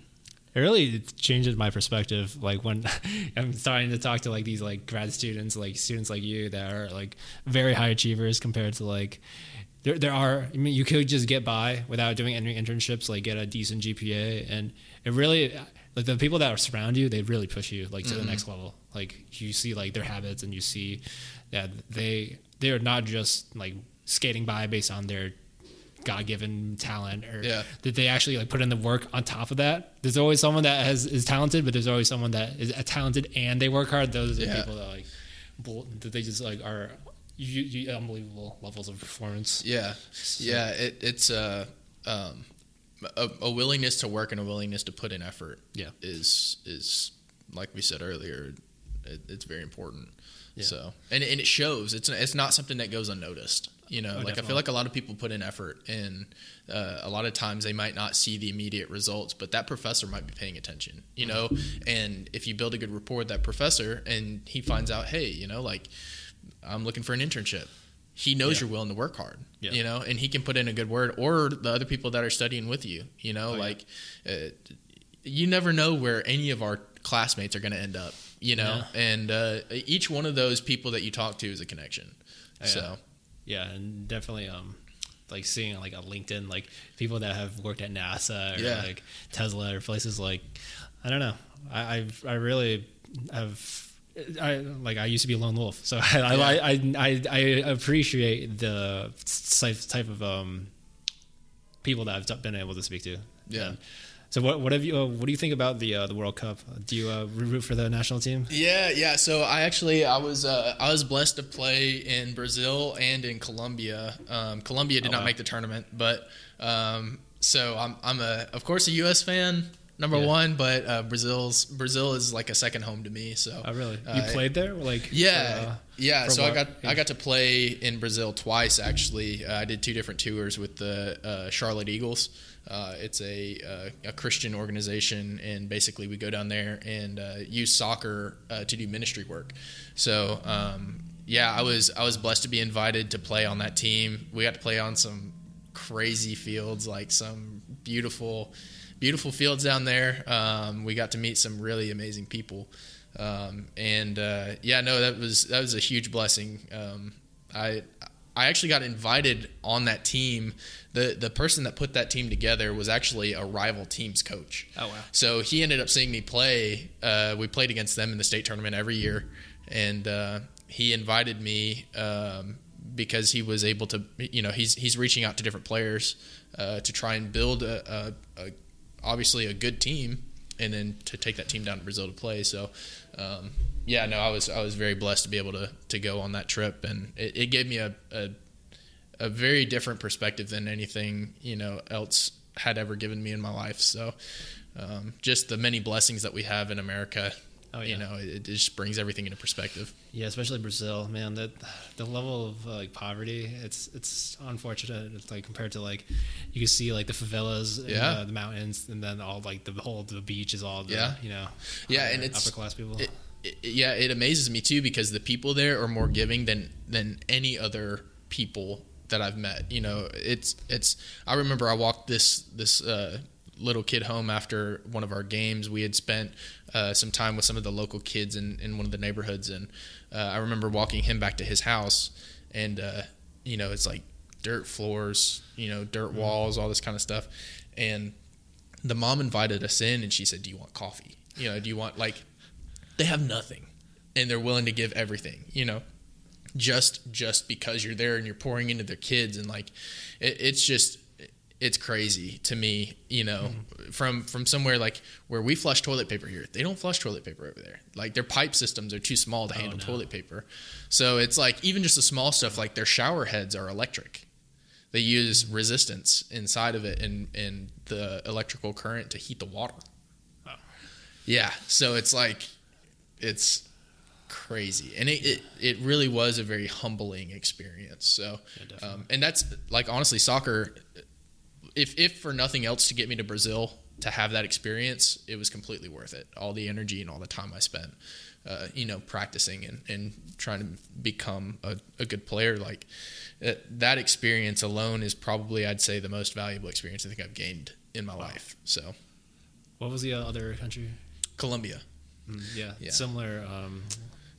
it really changes my perspective. Like when (laughs) I'm starting to talk to like these like grad students, like students like you that are like very high achievers compared to like. There, there are. I mean, you could just get by without doing any internships, like get a decent GPA, and it really, like the people that are surround you, they really push you like to the mm-hmm. next level. Like you see like their habits, and you see that they they are not just like skating by based on their God given talent, or Yeah. that they actually like put in the work on top of that. There's always someone that has is talented, but there's always someone that is talented and they work hard. Those are the Yeah. people that like that they just like are you, you, unbelievable levels of performance. Yeah, yeah. It, it's a, um, a a willingness to work and a willingness to put in effort. Yeah. is is like we said earlier. It, it's very important. Yeah. So and and it shows. It's it's not something that goes unnoticed. You know, Oh, like I feel like a lot of people put in effort, and uh, a lot of times they might not see the immediate results, but that professor might be paying attention. You know, and if you build a good rapport with that professor, and he finds out, hey, you know, like I'm looking for an internship. He knows Yeah. you're willing to work hard, Yeah. you know, and he can put in a good word, or the other people that are studying with you, you know, Oh, like uh, you never know where any of our classmates are going to end up, you know, and uh, each one of those people that you talk to is a connection. Yeah. So Yeah, and definitely um like seeing like a LinkedIn like people that have worked at NASA or Yeah. like Tesla or places like I don't know. I I've, I really have I like I used to be a lone wolf, so (laughs) I I, I, I I appreciate the type type of um people that I've been able to speak to. Yeah. So what what have you uh, what do you think about the uh, the World Cup? Do you uh, root for the national team? Yeah, yeah. So I actually I was uh, I was blessed to play in Brazil and in Colombia. Um, Colombia did Oh, not wow. make the tournament, but um, so I'm I'm a of course a U.S. fan number Yeah. one, but uh, Brazil's Brazil is like a second home to me. So Oh, really? uh, You played there? Like Yeah, for, uh, yeah. So I what got I got to play in Brazil twice actually. Uh, I did two different tours with the uh, Charlotte Eagles. Uh, it's a uh, a Christian organization, and basically we go down there and uh, use soccer uh, to do ministry work. So um, yeah, I was I was blessed to be invited to play on that team. We got to play on some crazy fields, like some beautiful beautiful fields down there. Um, we got to meet some really amazing people. Um, and uh, yeah, no, that was that was a huge blessing. Um, I I actually got invited on that team. the The person that put that team together was actually a rival team's coach. Oh wow. So he ended up seeing me play. Uh, we played against them in the state tournament every year, and uh, he invited me um, because he was able to. You know, he's he's reaching out to different players uh, to try and build a, a, a obviously a good team, and then to take that team down to Brazil to play. So. Um, yeah, no, I was I was very blessed to be able to to go on that trip, and it, it gave me a, a a very different perspective than anything you know else had ever given me in my life. So, um, just the many blessings that we have in America, Oh, you know, it, it just brings everything into perspective. Yeah, especially Brazil, man. That the level of uh, like poverty, it's it's unfortunate. It's like compared to like you can see like the favelas, and, Yeah. uh, the mountains, and then all like the whole the beach is all the, Yeah. you know, Yeah, and it's- upper class people. It, it, yeah, it amazes me too because the people there are more giving than than any other people that I've met. You know, it's it's. I remember I walked this this uh, little kid home after one of our games. We had spent uh, some time with some of the local kids in in one of the neighborhoods, and uh, I remember walking him back to his house, and uh, you know, it's like dirt floors, you know, dirt walls, all this kind of stuff, and the mom invited us in, and she said, "Do you want coffee? You know, do you want like?" they have nothing and they're willing to give everything you know just just because you're there and you're pouring into their kids and like it, it's just it's crazy to me you know from from somewhere like where we flush toilet paper here they don't flush toilet paper over there. Like their pipe systems are too small to handle no. toilet paper. So it's like even just the small stuff like their shower heads are electric. They use resistance inside of it and and the electrical current to heat the water. Wow. yeah so it's like it's crazy. And it, it, it really was a very humbling experience. So Yeah, um, and that's like honestly soccer if if for nothing else to get me to brazil to have that experience it was completely worth it all the energy and all the time i spent uh, you know practicing and, and trying to become a, a good player like uh, that experience alone is probably i'd say the most valuable experience i think i've gained in my life so what was the uh, other country? colombia Mm, yeah, Yeah. similar um,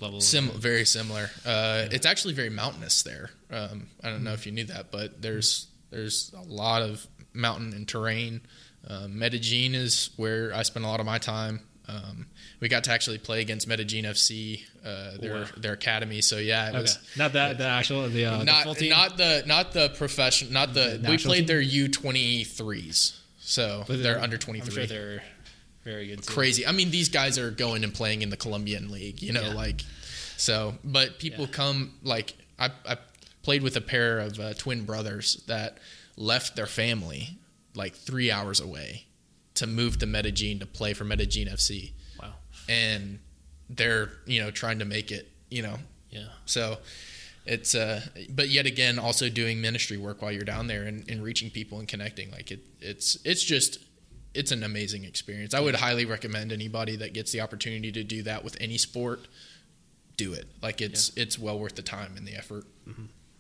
level. Sim- very similar. Uh, It's actually very mountainous there. Um, I don't know if you knew that, but there's there's a lot of mountain and terrain. Uh, Medellin is where I spent a lot of my time. Um, we got to actually play against Medellin FC, uh, their Wow. their academy. So yeah, it Okay. was Not that the actual the, uh, the not team. not the not the profession not the, The we played team? their U twenty threes. So But they're under twenty three. Sure they're very good. Too. crazy. I mean, these guys are going and playing in the Colombian league, you know, Yeah. like so. But people Yeah. come like I, I played with a pair of uh, twin brothers that left their family like three hours away to move to Medellin to play for Medellin FC, Wow. and they're you know trying to make it, you know. Yeah. So it's uh, but yet again also doing ministry work while you're down there and, and reaching people and connecting. Like it, it's it's just it's an amazing experience. I would highly recommend anybody that gets the opportunity to do that with any sport, do it. Like it's it's well worth the time and the effort.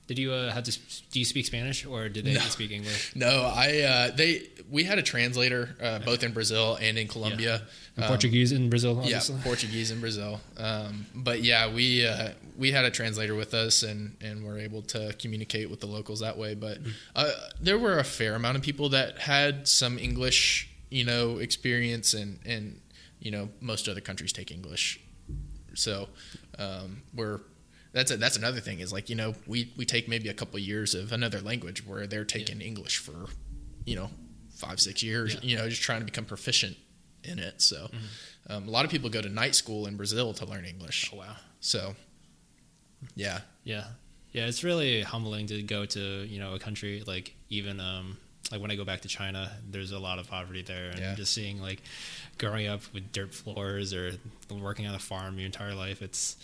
Did you uh, have to? Do you speak Spanish or did they No. speak English? (laughs) No, I uh, they we had a translator uh, both in Brazil and in Colombia. And Um, Portuguese in Brazil, obviously. Yeah, (laughs) Portuguese in Brazil. Um, but yeah, we uh, we had a translator with us, and and were able to communicate with the locals that way. But uh, there were a fair amount of people that had some English, you know, experience, and and you know, most other countries take English, so um, we're. That's a, that's another thing is like you know we, we take maybe a couple years of another language where they're taking English for you know, five six years. Yeah. You know, just trying to become proficient in it. So, um, a lot of people go to night school in Brazil to learn English. Oh wow. So, yeah, Yeah, yeah. It's really humbling to go to you know a country like even um like when I go back to China, there's a lot of poverty there, and Yeah. just seeing like growing up with dirt floors or working on a farm your entire life, it's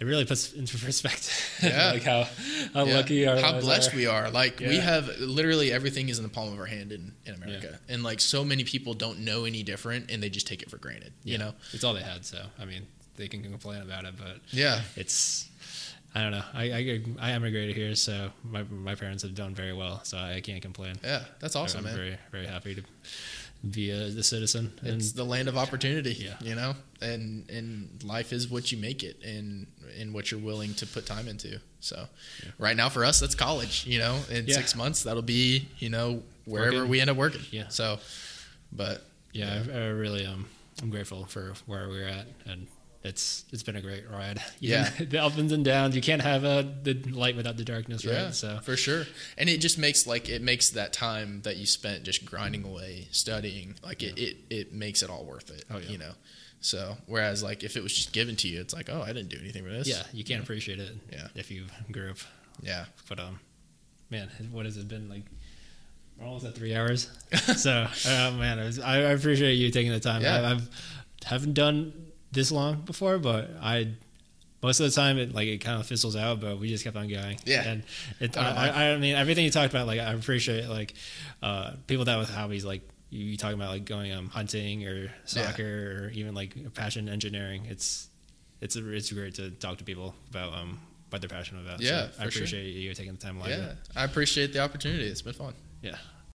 it really puts into (laughs) perspective Yeah. like how how Yeah. lucky our how blessed are. we are. Like we have literally everything is in the palm of our hand in, in America, and like so many people don't know any different, and they just take it for granted. Yeah. You know? it's all they had. So I mean, they can complain about it, but Yeah. it's I don't know. I I, I emigrated here, so my my parents have done very well, so I can't complain. Yeah, that's awesome, I'm man. very very happy to be a, the citizen. And it's the land of opportunity Yeah. you know and and life is what you make it and and what you're willing to put time into so Yeah. right now for us that's college you know in Yeah. six months that'll be you know wherever Working. we end up working Yeah. so but yeah, I, I really um I'm grateful for where we're at, and it's it's been a great ride. (laughs) Yeah. (laughs) the ups and downs. You can't have uh, the light without the darkness, right? yeah? So for sure and it just makes like it makes that time that you spent just grinding away studying like it, it it makes it all worth it Oh, yeah. you know so whereas like if it was just given to you it's like oh i didn't do anything for this yeah, you can't appreciate it. Yeah. if you grew up. yeah But um, man, what has it been like? We're almost at three hours. (laughs) so uh, man, I, was, I, I appreciate you taking the time. Yeah. I, I've haven't done this long before, but I. Most of the time, it like it kind of fizzles out, but we just kept on going. Yeah. and it, I I. I, I mean, everything you talked about, like I appreciate, like uh, people that with hobbies, like you, talking about, like going um, hunting or soccer or even like passion engineering. It's it's a, it's great to talk to people about um what they're passionate about. Yeah, so I for sure. appreciate you taking the time. Yeah i appreciate the opportunity it's been fun yeah.